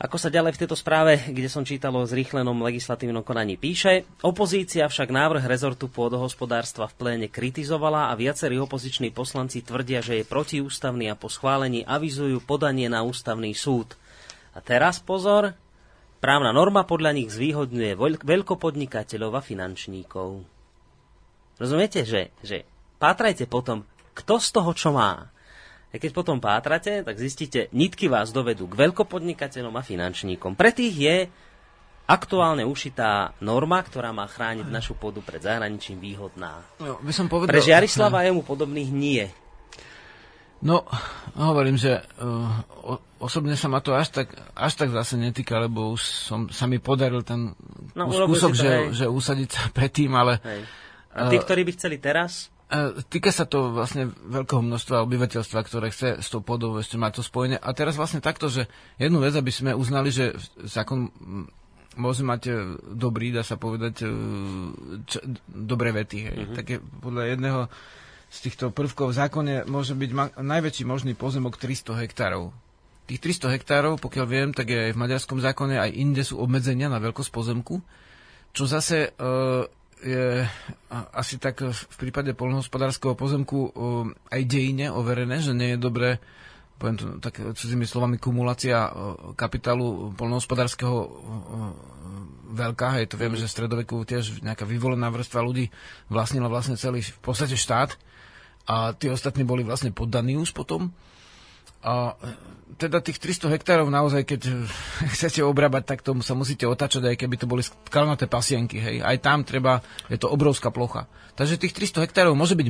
Ako sa ďalej v tejto správe, kde som čítal o zrýchlenom legislatívnom konaní píše, opozícia však návrh rezortu pôdohospodárstva v pléne kritizovala a viacerí opoziční poslanci tvrdia, že je protiústavný a po schválení avizujú podanie na ústavný súd. A teraz pozor, právna norma podľa nich zvýhodňuje veľkopodnikateľov a finančníkov. Rozumiete, že, že pátrajte potom, kto z toho čo má. A keď potom pátrate, tak zistíte, nitky vás dovedú k veľkopodnikateľom a finančníkom. Pre tých je aktuálne ušitá norma, ktorá má chrániť našu pôdu pred zahraničím výhodná. No, by som povedal, Pre Žiarislava a jemu podobných nie. No, hovorím, že uh, osobne sa ma to až tak, až tak zase netýka, lebo už som, sa mi podaril ten No, kus, urobil kúsok, si to, že, hej. že usadiť sa (laughs) predtým, ale Hej. A tí, ktorí by chceli teraz, uh, týka sa to vlastne veľkého množstva obyvateľstva, ktoré chce s tou pôdou ešte mať to spojenie. A teraz vlastne takto, že jednu vec, aby sme uznali, že zákon mm, môže mať dobrý, dá sa povedať, čo, dobré vety. Hej. Mm-hmm. Tak je podľa jedného z týchto prvkov v zákone môže byť ma- najväčší možný pozemok 300 hektárov. Tých 300 hektárov, pokiaľ viem, tak je aj v maďarskom zákone, aj inde sú obmedzenia na veľkosť pozemku, čo zase e, je asi tak v prípade polnohospodárskeho pozemku e, aj dejine overené, že nie je dobré poviem to tak cudzými slovami, kumulácia e, kapitálu polnohospodárskeho veľká. Hej, to vieme, že v stredoveku tiež nejaká vyvolená vrstva ľudí vlastnila vlastne celý v podstate štát a tí ostatní boli vlastne poddaní už potom. A e, teda tých 300 hektárov naozaj, keď e, (laughs) chcete obrábať, tak tomu sa musíte otačať, aj keby to boli skalnaté pasienky. Hej. Aj tam treba, je to obrovská plocha. Takže tých 300 hektárov môže byť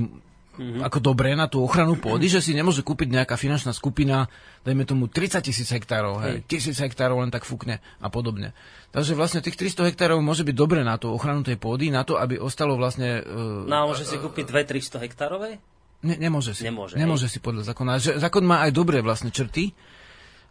mm-hmm. ako dobré na tú ochranu pôdy, že si nemôže kúpiť nejaká finančná skupina, dajme tomu 30 tisíc hektárov, hej, tisíc hektárov len tak fúkne a podobne. Takže vlastne tých 300 hektárov môže byť dobre na tú ochranu tej pôdy, na to, aby ostalo vlastne... Uh, no môže si kúpiť 2-300 hektárové? Ne, nemôže si. Nemôže, nemôže si podľa zákona. Že, zákon má aj dobré vlastne črty.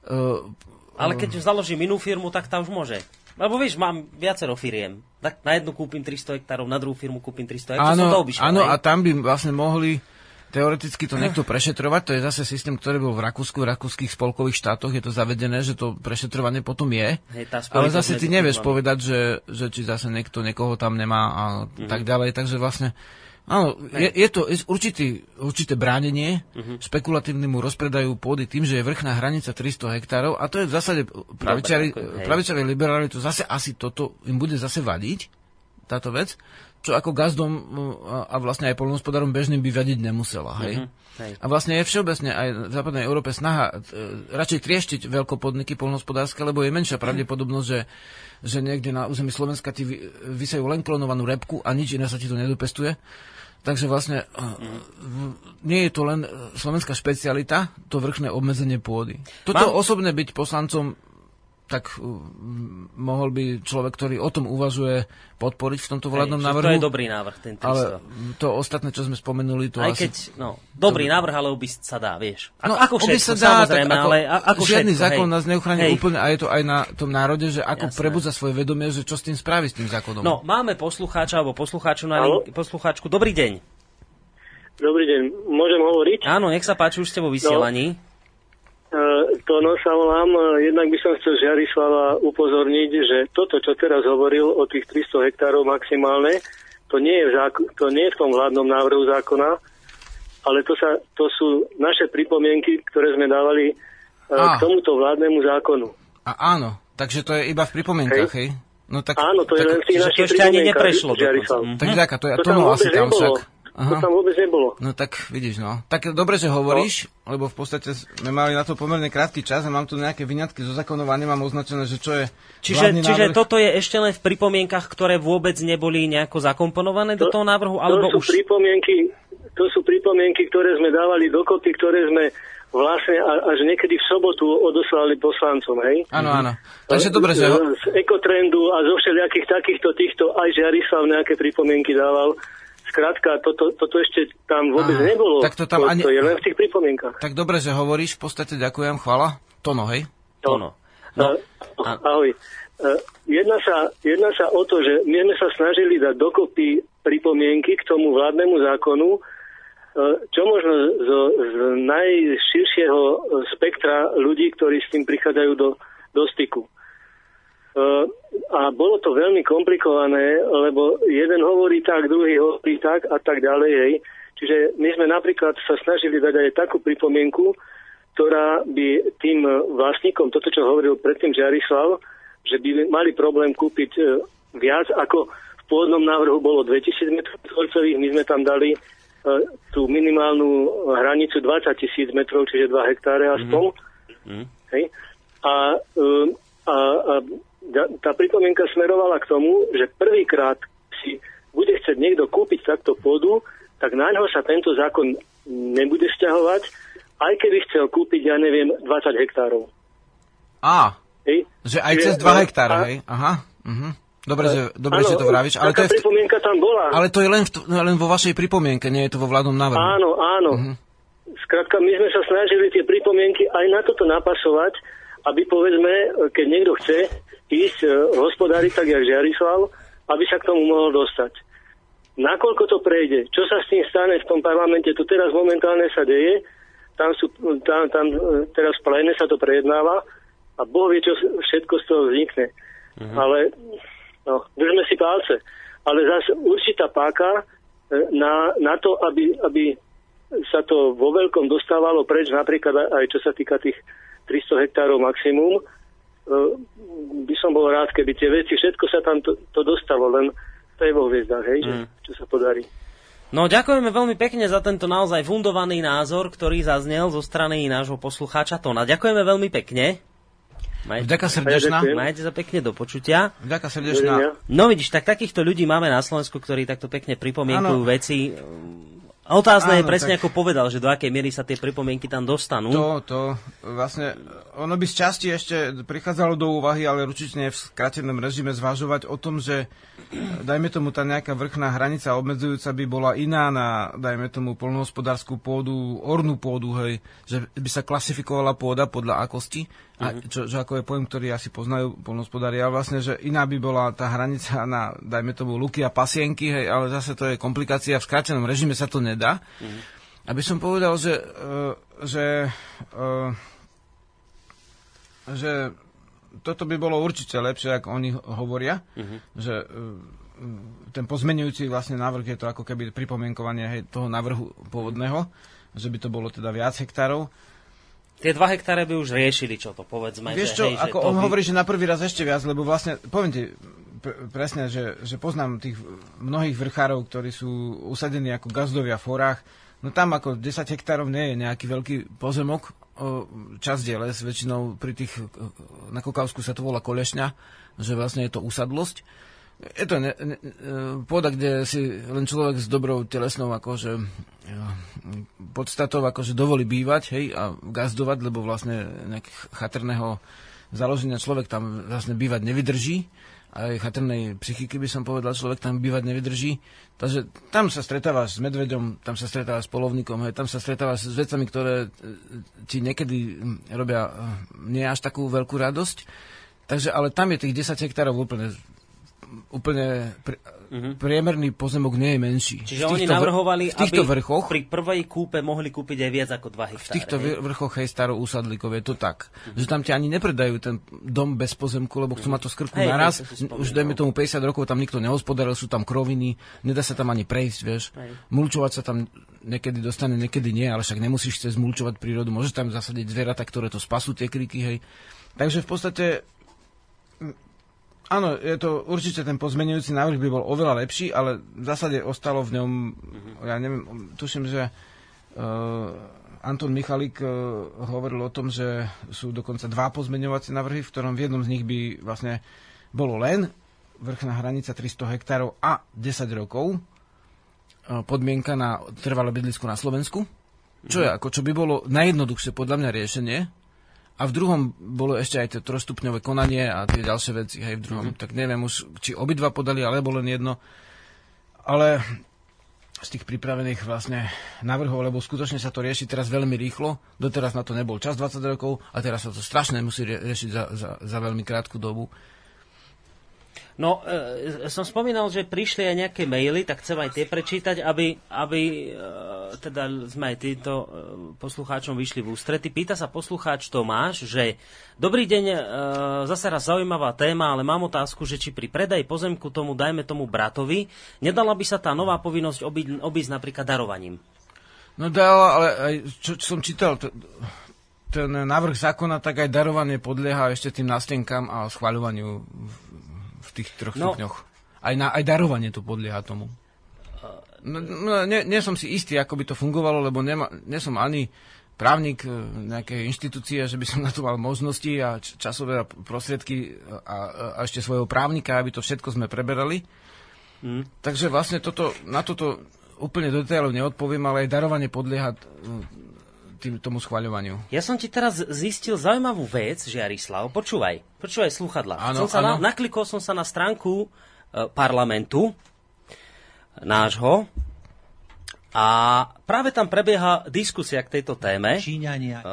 Uh, Ale keď založím inú firmu, tak tam už môže. Lebo vieš, mám viacero firiem. Tak na jednu kúpim 300 hektárov, na druhú firmu kúpim 300 hektárov. áno, som to obišiel, áno, hej? a tam by vlastne mohli teoreticky to niekto prešetrovať. To je zase systém, ktorý bol v Rakúsku, v rakúskych spolkových štátoch. Je to zavedené, že to prešetrovanie potom je. Hej, Ale zase ty nevieš povedať, že, že či zase niekto niekoho tam nemá a Mhm. tak ďalej. Takže vlastne Áno, je, je to je určitý, určité bránenie Mhm. špekulatívnemu rozpredaju pôdy tým, že je vrchná hranica 300 hektárov a to je v zásade pravičari, liberáli to zase asi toto im bude zase vadiť, táto vec, čo ako gazdom a, vlastne aj polnohospodárom bežným by vadiť nemusela. Hej? Mhm, hej. A vlastne je všeobecne aj v západnej Európe snaha e, radšej trieštiť veľkopodniky polnohospodárske, lebo je menšia pravdepodobnosť, že, že niekde na území Slovenska ti vy- vysajú len klonovanú repku a nič iné sa ti to nedopestuje. Takže vlastne mm. nie je to len e, slovenská špecialita, to vrchné obmedzenie pôdy. Toto Mám- osobne byť poslancom tak uh, mohol by človek, ktorý o tom uvažuje, podporiť v tomto vládnom Hej, návrhu. To je dobrý návrh, ten 300. Ale to ostatné, čo sme spomenuli, to Aj asi... keď, no, dobrý návrh, ale obísť sa dá, vieš. Ako, No, ako všetko, sa dá, samozrejme, ako, ale a- ako žiadny všetko, zákon hej. nás neuchráni Hej. úplne a je to aj na tom národe, že ako Jasné. prebudza svoje vedomie, že čo s tým spraví s tým zákonom. No, máme poslucháča alebo poslucháču na link, poslucháčku. Dobrý deň. Dobrý deň, môžem hovoriť? Áno, nech sa páči, už ste vo vysielaní. E, to no sa volám. E, Jednak by som chcel Žiarislava upozorniť, že toto, čo teraz hovoril o tých 300 hektárov maximálne, to nie je, v zák- to nie je v tom vládnom návrhu zákona. ale to, sa, to sú naše pripomienky, ktoré sme dávali a. k tomuto vládnemu zákonu. A áno, takže to je iba v pripomienkach, hej? hej? No tak, Áno, to tak, je len v tých našich ešte ani neprešlo. Mm. Tak ďaká, to, je, to, to tam asi tam však. Aha. To tam vôbec nebolo. No tak vidíš, no. Tak dobre, že hovoríš, no. lebo v podstate sme mali na to pomerne krátky čas a mám tu nejaké vyňatky zo zákonov a nemám označené, že čo je Čiže, čiže toto je ešte len v pripomienkach, ktoré vôbec neboli nejako zakomponované to, do toho návrhu? Alebo to sú už... pripomienky, to sú pripomienky, ktoré sme dávali dokopy, ktoré sme vlastne až niekedy v sobotu odoslali poslancom, hej? Áno, áno. Takže dobre, že... Z ekotrendu a zo všelijakých takýchto týchto aj Žiarislav nejaké pripomienky dával. Skrátka, toto, toto ešte tam vôbec Aha, nebolo. Tak to, tam to, ani... to je len v tých pripomienkach. Tak dobre, že hovoríš, v podstate ďakujem, chvala. Tono, hej? Tono. No. no. Ahoj. Uh, jedná sa, jedná sa o to, že my sme sa snažili dať dokopy pripomienky k tomu vládnemu zákonu, uh, čo možno z, z najširšieho spektra ľudí, ktorí s tým prichádzajú do, do styku. Uh, a bolo to veľmi komplikované, lebo jeden hovorí tak, druhý hovorí tak a tak ďalej. Hej. Čiže my sme napríklad sa snažili dať aj takú pripomienku, ktorá by tým vlastníkom, toto čo hovoril predtým Žiarislav, že by mali problém kúpiť e, viac ako v pôvodnom návrhu bolo 2000 m my sme tam dali e, tú minimálnu hranicu 20 tisíc metrov, čiže 2 hektáre aspoň. Mm-hmm. Hej. A, a, a tá pripomienka smerovala k tomu, že prvýkrát si bude chcieť niekto kúpiť takto pôdu, tak na ňo sa tento zákon nebude vzťahovať, aj keby chcel kúpiť, ja neviem, 20 hektárov. Á, hej? že aj cez 2 hektáre, hej? Aha, uh-huh. Dobre, že, dobre že to vravíš. Ale to je v... pripomienka tam bola. Ale to je len, v, len vo vašej pripomienke, nie je to vo vládnom návrhu. Áno, áno. Uh-huh. Skrátka, my sme sa snažili tie pripomienky aj na toto napasovať, aby povedzme, keď niekto chce ísť e, hospodáriť tak, jak Žiarislav, aby sa k tomu mohol dostať. Nakoľko to prejde, čo sa s tým stane v tom parlamente, to teraz momentálne sa deje, tam, sú, tam, tam e, teraz v pléne sa to prejednáva a Boh vie, čo všetko z toho vznikne. Uh-huh. Ale no, držme si palce. Ale zase určitá páka e, na, na to, aby, aby sa to vo veľkom dostávalo preč, napríklad aj čo sa týka tých 300 hektárov maximum. E, by som bol rád, keby tie veci, všetko sa tam to, to dostalo, len to je vo hviezdách, hej, mm. čo sa podarí. No ďakujeme veľmi pekne za tento naozaj fundovaný názor, ktorý zaznel zo strany nášho poslucháča Tona. Ďakujeme veľmi pekne. Majte, Vďaka srdečná. Majte sa pekne do počutia. Vďaka srdečná. No vidíš, tak takýchto ľudí máme na Slovensku, ktorí takto pekne pripomienkujú ano. veci a otázne Áno, je presne, tak... ako povedal, že do akej miery sa tie pripomienky tam dostanú. To, to, vlastne, ono by z časti ešte prichádzalo do úvahy, ale určite v skratenom režime zvažovať o tom, že dajme tomu tá nejaká vrchná hranica obmedzujúca by bola iná na, dajme tomu, polnohospodárskú pôdu, ornú pôdu, hej, že by sa klasifikovala pôda podľa akosti, a mhm. čo, čo ako je pojem, ktorý asi poznajú polnohospodári, ale vlastne, že iná by bola tá hranica na, dajme tomu, luky a pasienky, hej, ale zase to je komplikácia, v skratenom režime sa to nedá. Mm. Aby som povedal, že, uh, že, uh, že toto by bolo určite lepšie, ako oni hovoria, uh-huh. že uh, ten pozmenujúci vlastne návrh je to ako keby pripomienkovanie hej, toho návrhu pôvodného, že by to bolo teda viac hektárov. Tie dva hektáre by už riešili, čo to povedzme. Vieš čo, že, hej, ako že on by... hovorí, že na prvý raz ešte viac, lebo vlastne, poviem ti pr- presne, že, že poznám tých mnohých vrchárov, ktorí sú usadení ako gazdovia v forách, no tam ako 10 hektárov nie je nejaký veľký pozemok, časť je les, väčšinou pri tých, na Kokavsku sa to volá kolešňa, že vlastne je to usadlosť. Je to ne, ne, pôda, kde si len človek s dobrou telesnou akože podstatou akože dovolí bývať, hej, a gazdovať, lebo vlastne nejakého chatrného založenia človek tam vlastne bývať nevydrží aj chatrnej psychiky by som povedal, človek tam bývať nevydrží. Takže tam sa stretávaš s medveďom, tam sa stretávaš s polovníkom, hej, tam sa stretávaš s vecami, ktoré e, ti niekedy robia e, nie až takú veľkú radosť. Takže, ale tam je tých 10 hektárov úplne úplne pr- uh-huh. priemerný pozemok nie je menší. Čiže v oni navrhovali, v týchto aby vrchoch, pri prvej kúpe mohli kúpiť aj viac ako 2 hektáre. V týchto hej? vrchoch hej starou úsadlíkov je to tak, uh-huh. že tam ti ani nepredajú ten dom bez pozemku, lebo chcú uh-huh. mať to skrku hey, naraz. Už dajme tomu 50 rokov tam nikto nehospodaril, sú tam kroviny, nedá sa tam ani prejsť, vieš. Hej. Mulčovať sa tam niekedy dostane, niekedy nie, ale však nemusíš chcieť zmulčovať prírodu, môžeš tam zasadiť zvieratá, ktoré to spasú tie kriky, hej. Takže v podstate Áno, je to určite ten pozmenujúci návrh by bol oveľa lepší, ale v zásade ostalo v ňom, uh-huh. ja neviem, tuším, že uh, Anton Michalík uh, hovoril o tom, že sú dokonca dva pozmeňovacie návrhy, v ktorom v jednom z nich by vlastne bolo len vrchná hranica 300 hektárov a 10 rokov, uh, podmienka na trvalé bydlisko na Slovensku, čo, je, ako, čo by bolo najjednoduchšie podľa mňa riešenie, a v druhom bolo ešte aj to trojstupňové konanie a tie ďalšie veci, hej, v druhom. Mm-hmm. Tak neviem už, či obidva podali, alebo len jedno. Ale z tých pripravených vlastne návrhov, lebo skutočne sa to rieši teraz veľmi rýchlo. Doteraz na to nebol čas 20 rokov a teraz sa to strašne musí riešiť za, za, za veľmi krátku dobu. No, e, som spomínal, že prišli aj nejaké maily, tak chcem aj tie prečítať, aby, aby e, teda sme aj týmto e, poslucháčom vyšli v ústrety. Pýta sa poslucháč Tomáš, že dobrý deň, e, zase raz zaujímavá téma, ale mám otázku, že či pri predaji pozemku tomu, dajme tomu bratovi, nedala by sa tá nová povinnosť obi, obísť napríklad darovaním? No dala, ale aj čo, čo som čítal, to, ten návrh zákona, tak aj darovanie podlieha ešte tým nástenkám a schváľovaniu tých troch no. stupňoch. Aj, na, aj darovanie to podlieha tomu. No, no, nie, nie som si istý, ako by to fungovalo, lebo nema, nie som ani právnik e, nejakej inštitúcie, že by som na to mal možnosti a časové prostriedky a, a ešte svojho právnika, aby to všetko sme preberali. Mm. Takže vlastne toto, na toto úplne do detailov neodpoviem, ale aj darovanie podlieha tým, tomu schváľovaniu. Ja som ti teraz zistil zaujímavú vec, Žiarislav. Počúvaj, počúvaj sluchadla. Áno, som sa áno. Na, naklikol som sa na stránku e, parlamentu nášho a práve tam prebieha diskusia k tejto téme. Číňania. E,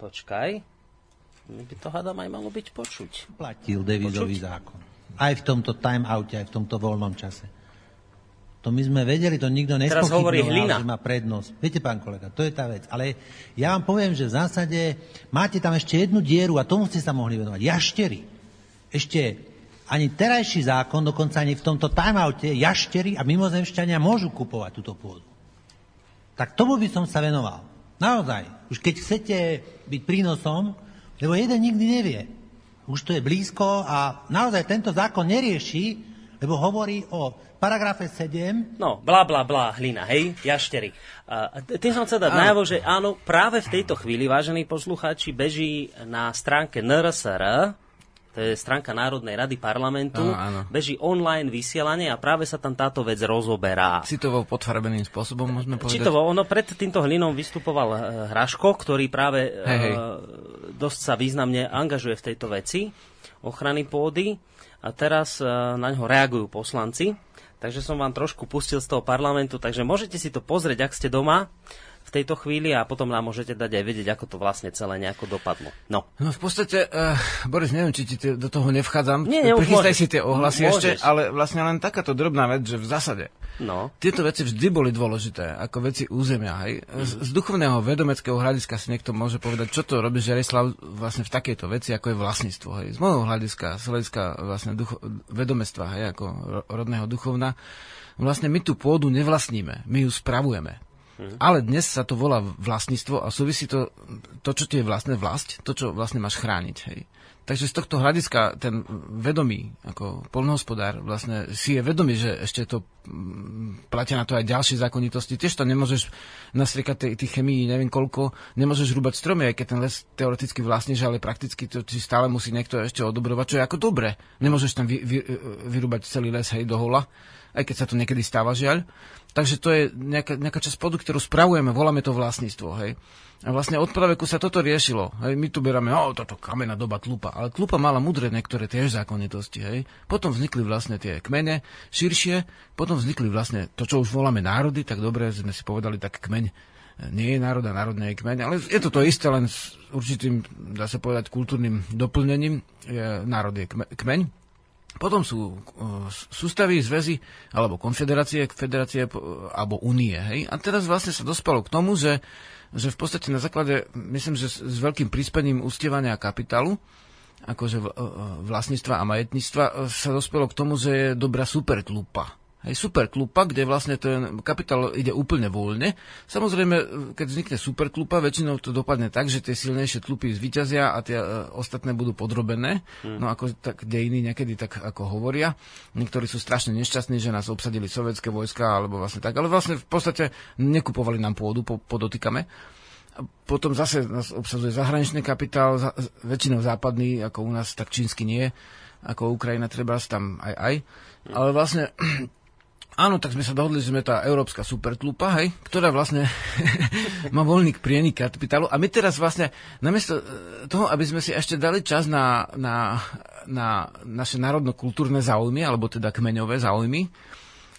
počkaj. Mi by to hádam aj malo byť počuť. Platil devizový počuť? zákon. Aj v tomto time-oute, aj v tomto voľnom čase. To my sme vedeli, to nikto nespochybnoval, že má prednosť. Viete, pán kolega, to je tá vec. Ale ja vám poviem, že v zásade máte tam ešte jednu dieru a tomu ste sa mohli venovať. Jaštery. Ešte ani terajší zákon, dokonca ani v tomto timeoute, jaštery a mimozemšťania môžu kupovať túto pôdu. Tak tomu by som sa venoval. Naozaj. Už keď chcete byť prínosom, lebo jeden nikdy nevie. Už to je blízko a naozaj tento zákon nerieši, lebo hovorí o paragrafe 7... No, bla, bla, bla, hlina, hej, jaštery. Uh, tým som chcel dať najavo, že áno, práve v tejto chvíli, vážení poslucháči, beží na stránke NRSR, to je stránka Národnej rady parlamentu, áno, áno. beží online vysielanie a práve sa tam táto vec rozoberá. Citovo podfarbeným spôsobom, môžeme povedať? Citovo, ono pred týmto hlinom vystupoval uh, Hraško, ktorý práve hej, hej. Uh, dosť sa významne angažuje v tejto veci ochrany pôdy a teraz uh, na ňo reagujú poslanci. Takže som vám trošku pustil z toho parlamentu, takže môžete si to pozrieť, ak ste doma v tejto chvíli a potom nám môžete dať aj vedieť, ako to vlastne celé nejako dopadlo. No. No v podstate, uh, Boris, neviem, či ti do toho nevchádzam. Nie, nie, Prichystaj si tie ohlasy môžeš. ešte, ale vlastne len takáto drobná vec, že v zásade No. Tieto veci vždy boli dôležité, ako veci územia. Hej. Z, z duchovného vedomeckého hľadiska si niekto môže povedať, čo to robí Žerislav vlastne v takejto veci, ako je vlastníctvo. Hej. Z môjho hľadiska, z hľadiska vlastne ducho, vedomestva, hej, ako rodného duchovna, vlastne my tú pôdu nevlastníme, my ju spravujeme. Mhm. Ale dnes sa to volá vlastníctvo a súvisí to, to, čo ti je vlastné vlast, to, čo vlastne máš chrániť. Hej. Takže z tohto hľadiska ten vedomý, ako polnohospodár, vlastne si je vedomý, že ešte to mm, platia na to aj ďalšie zákonitosti. Tiež to nemôžeš nastriekať tých chemii, neviem koľko, nemôžeš rúbať stromy, aj keď ten les teoreticky vlastníš, ale prakticky to si stále musí niekto ešte odobrovať, čo je ako dobre. Nemôžeš tam vy, vy, vyrúbať celý les hej do hola, aj keď sa to niekedy stáva žiaľ. Takže to je nejaká, nejaká časť podu, ktorú spravujeme, voláme to vlastníctvo. Hej. A vlastne od praveku sa toto riešilo. Hej. My tu beráme, o, toto kamená doba tlupa. Ale tlupa mala mudré niektoré tiež zákonitosti. Hej. Potom vznikli vlastne tie kmene širšie, potom vznikli vlastne to, čo už voláme národy, tak dobre sme si povedali, tak kmeň nie je národ a národ je kmeň, ale je to to isté, len s určitým, dá sa povedať, kultúrnym doplnením. Je, národ je kmeň. Potom sú sústavy, zväzy, alebo konfederácie, federácie, alebo únie. Hej? A teraz vlastne sa dospelo k tomu, že, že v podstate na základe, myslím, že s, veľkým prispením ustievania kapitálu, akože vlastníctva a majetníctva, sa dospelo k tomu, že je dobrá supertlupa Hej, superklupa, kde vlastne ten kapitál ide úplne voľne. Samozrejme, keď vznikne superklupa, väčšinou to dopadne tak, že tie silnejšie tlupy zvyťazia a tie e, ostatné budú podrobené. Hmm. No ako tak dejiny niekedy tak ako hovoria. Niektorí sú strašne nešťastní, že nás obsadili sovietské vojska alebo vlastne tak. Ale vlastne v podstate nekupovali nám pôdu, po, podotýkame. Potom zase nás obsadzuje zahraničný kapitál, za, väčšinou západný, ako u nás, tak čínsky nie, ako Ukrajina treba tam aj aj. Ale vlastne Áno, tak sme sa dohodli, že sme tá európska supertlupa, hej, ktorá vlastne (laughs) má voľný prienik kapitálu. A my teraz vlastne, namiesto e, toho, aby sme si ešte dali čas na, na, na naše národno-kultúrne záujmy, alebo teda kmeňové záujmy,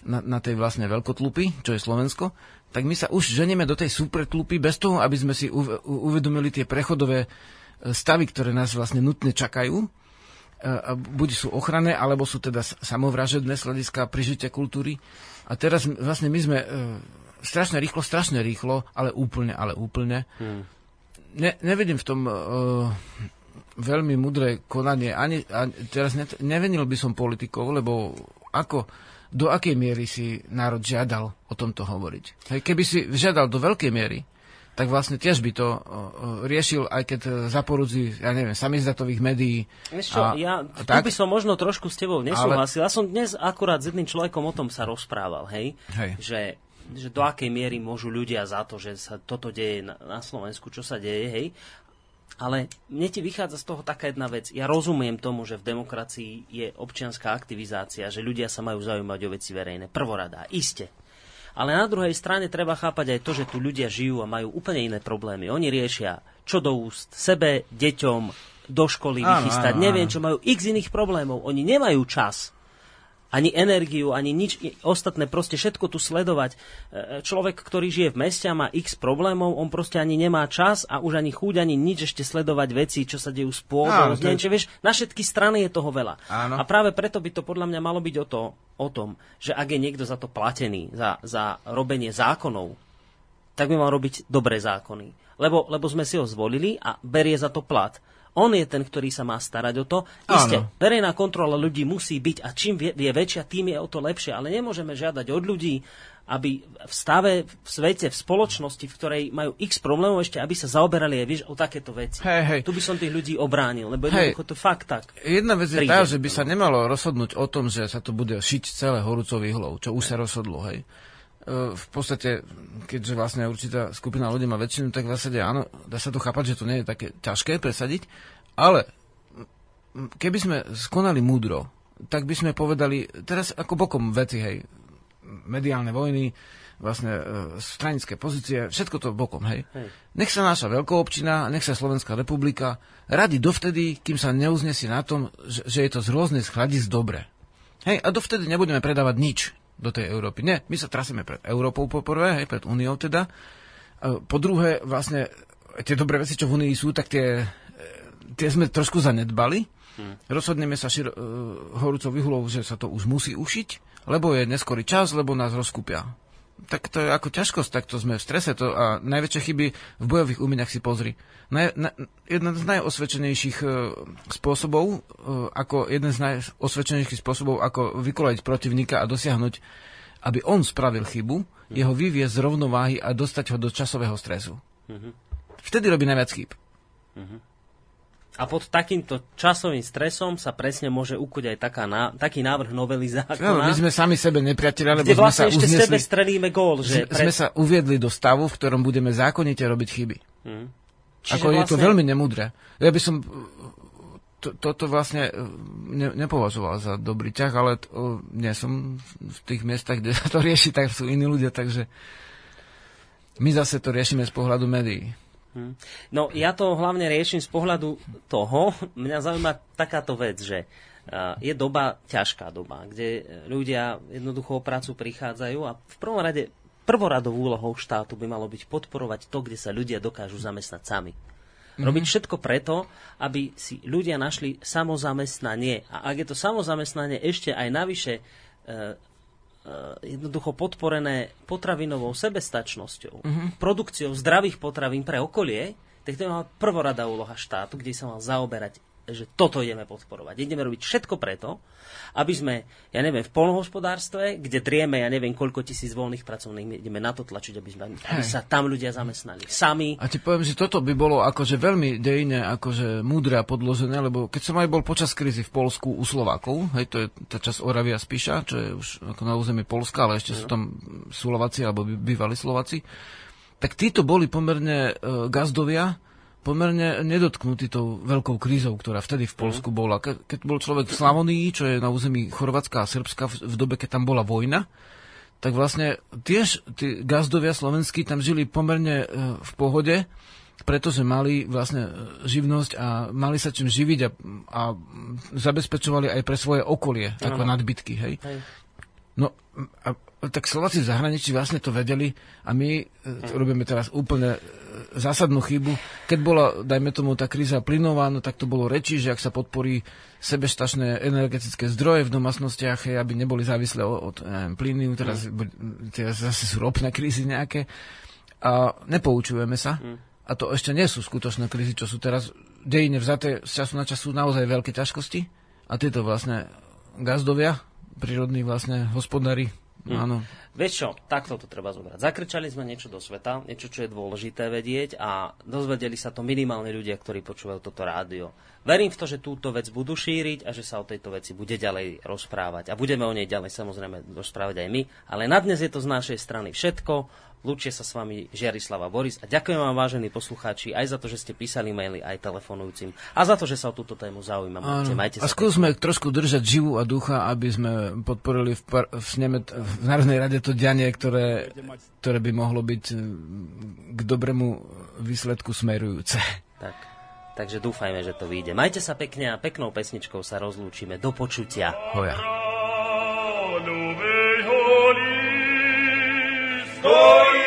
na, na tej vlastne veľkotlupy, čo je Slovensko, tak my sa už ženieme do tej supertlupy bez toho, aby sme si uvedomili tie prechodové e, stavy, ktoré nás vlastne nutne čakajú buď sú ochranné, alebo sú teda samovražedné z hľadiska prežitia kultúry. A teraz vlastne my sme e, strašne rýchlo, strašne rýchlo, ale úplne, ale úplne. Hmm. Ne, nevidím v tom uh, veľmi mudré konanie. Ani, ani, teraz ne, nevenil by som politikov, lebo ako, do akej miery si národ žiadal o tomto hovoriť. Hej, keby si žiadal do veľkej miery, tak vlastne tiež by to riešil, aj keď e, za porudzi, ja neviem, samizdatových médií. Vieš čo, a, ja tu tak, by som možno trošku s tebou nesúhlasil. Ale... Ja som dnes akurát s jedným človekom o tom sa rozprával, hej, hej. že že do akej miery môžu ľudia za to, že sa toto deje na, na Slovensku, čo sa deje, hej. Ale mne ti vychádza z toho taká jedna vec. Ja rozumiem tomu, že v demokracii je občianská aktivizácia, že ľudia sa majú zaujímať o veci verejné. Prvoradá, iste. Ale na druhej strane treba chápať aj to, že tu ľudia žijú a majú úplne iné problémy. Oni riešia čo do úst sebe, deťom, do školy vychystať, neviem čo, majú x iných problémov. Oni nemajú čas ani energiu, ani nič ostatné, proste všetko tu sledovať. E, človek, ktorý žije v meste a má x problémov, on proste ani nemá čas a už ani chúť, ani nič ešte sledovať veci, čo sa dejú s pôdou. je... vieš, na všetky strany je toho veľa. Áno. A práve preto by to podľa mňa malo byť o, to, o tom, že ak je niekto za to platený, za, za robenie zákonov, tak by mal robiť dobré zákony. Lebo, lebo sme si ho zvolili a berie za to plat. On je ten, ktorý sa má starať o to. Isté, verejná kontrola ľudí musí byť a čím je väčšia, tým je o to lepšie. Ale nemôžeme žiadať od ľudí, aby v stave, v svete, v spoločnosti, v ktorej majú x problémov ešte, aby sa zaoberali aj vieš, o takéto veci. Hej, hej. Tu by som tých ľudí obránil, lebo jednoducho to fakt tak. Jedna vec je tá, že by sa nemalo rozhodnúť o tom, že sa to bude šiť celé horúcov hlov, čo už sa rozhodlo, hej v podstate, keďže vlastne určitá skupina ľudí má väčšinu, tak v zásade áno, dá sa to chápať, že to nie je také ťažké presadiť, ale keby sme skonali múdro, tak by sme povedali, teraz ako bokom veci, hej, mediálne vojny, vlastne e, stranické pozície, všetko to bokom, hej. hej. Nech sa naša veľkoobčina, nech sa Slovenská republika radi dovtedy, kým sa neuznesie na tom, že, že je to z rôznych hľadisk dobre. Hej, a dovtedy nebudeme predávať nič do tej Európy. Nie, my sa trasíme pred Európou po prvé, hej, pred Úniou teda. E, po druhé, vlastne tie dobré veci, čo v Únii sú, tak tie tie sme trošku zanedbali. Hmm. Rozhodneme sa širo, uh, horúcou vyhulou, že sa to už musí ušiť, lebo je neskorý čas, lebo nás rozkúpia. Tak to je ako ťažkosť, tak to sme v strese. To, a najväčšie chyby v bojových umeniach si pozri. Naj, na, jeden z najosvedčenejších uh, spôsobov, uh, ako jeden z najosvedčenejších spôsobov, ako vykoladiť protivníka a dosiahnuť, aby on spravil chybu, hmm. jeho vyviezť z rovnováhy a dostať ho do časového stresu. Hmm. Vtedy robí najviac chyb. Hmm. A pod takýmto časovým stresom sa presne môže ukuť aj taká ná, taký návrh novely zákona. No, my sme sami sebe nepriatelia, lebo sme vlastne sa ešte uznesli, sebe strelíme gól. Že pre... Sme sa uviedli do stavu, v ktorom budeme zákonite robiť chyby. Hmm. Ako vlastne... je to vlastne- veľmi nemudré. Ja by som to, toto vlastne e, ne, nepovažoval za dobrý ťah, ale to, nie som v tých miestach, kde sa to rieši, tak sú iní ľudia, takže my zase to riešime z pohľadu médií. Hm. No ja to hlavne riešim z pohľadu toho, (laughs) mňa zaujíma takáto vec, že je doba, ťažká doba, kde ľudia jednoducho o prácu prichádzajú a v prvom rade prvoradou úlohou štátu by malo byť podporovať to, kde sa ľudia dokážu zamestnať sami. Mm-hmm. Robiť všetko preto, aby si ľudia našli samozamestnanie. A ak je to samozamestnanie ešte aj navyše e, jednoducho podporené potravinovou sebestačnosťou, mm-hmm. produkciou zdravých potravín pre okolie, tak to je prvoradá úloha štátu, kde sa mal zaoberať že toto ideme podporovať. Ideme robiť všetko preto, aby sme, ja neviem, v polnohospodárstve, kde trieme, ja neviem, koľko tisíc voľných pracovných, ideme na to tlačiť, aby, sme, aby sa tam ľudia zamestnali. Sami. A ti poviem, že toto by bolo akože veľmi dejine, akože múdre a podložené, lebo keď som aj bol počas krízy v Polsku u Slovákov, hej, to je tá časť Oravia Spíša, čo je už ako na území Polska, ale ešte sú tam Slováci alebo bývali Slováci, tak títo boli pomerne uh, gazdovia, pomerne nedotknutý tou veľkou krízou, ktorá vtedy v Polsku bola. Ke, keď bol človek v Slavonii, čo je na území Chorvátska a Srbska, v, v dobe, keď tam bola vojna, tak vlastne tiež tí gazdovia slovenskí tam žili pomerne e, v pohode, pretože mali vlastne e, živnosť a mali sa čím živiť a, a zabezpečovali aj pre svoje okolie, ako nadbytky. Hej? hej. No a tak Slováci v zahraničí vlastne to vedeli a my mhm. robíme teraz úplne zásadnú chybu. Keď bola, dajme tomu, tá kríza plynová, no tak to bolo reči, že ak sa podporí sebestačné energetické zdroje v domácnostiach, aby neboli závislé od, od plynu, teraz, mm. teraz zase sú ropné krízy nejaké. A nepoučujeme sa. Mm. A to ešte nie sú skutočné krízy, čo sú teraz dejine vzaté z času na čas sú naozaj veľké ťažkosti. A tieto vlastne gazdovia, prírodní vlastne hospodári, mm. áno, Vieš čo, takto to treba zobrať. Zakričali sme niečo do sveta, niečo, čo je dôležité vedieť a dozvedeli sa to minimálne ľudia, ktorí počúvajú toto rádio. Verím v to, že túto vec budú šíriť a že sa o tejto veci bude ďalej rozprávať. A budeme o nej ďalej samozrejme rozprávať aj my. Ale na dnes je to z našej strany všetko. Lúčia sa s vami Žiarislava Boris a ďakujem vám, vážení poslucháči, aj za to, že ste písali maily aj telefonujúcim a za to, že sa o túto tému zaujímam. Majte a skúsme pekne. trošku držať živú a ducha, aby sme podporili v, par- v, sneme, v Národnej rade to dianie, ktoré, ktoré by mohlo byť k dobrému výsledku smerujúce. Tak. Takže dúfajme, že to vyjde. Majte sa pekne a peknou pesničkou sa rozlúčime. Do počutia. Hoja. Story.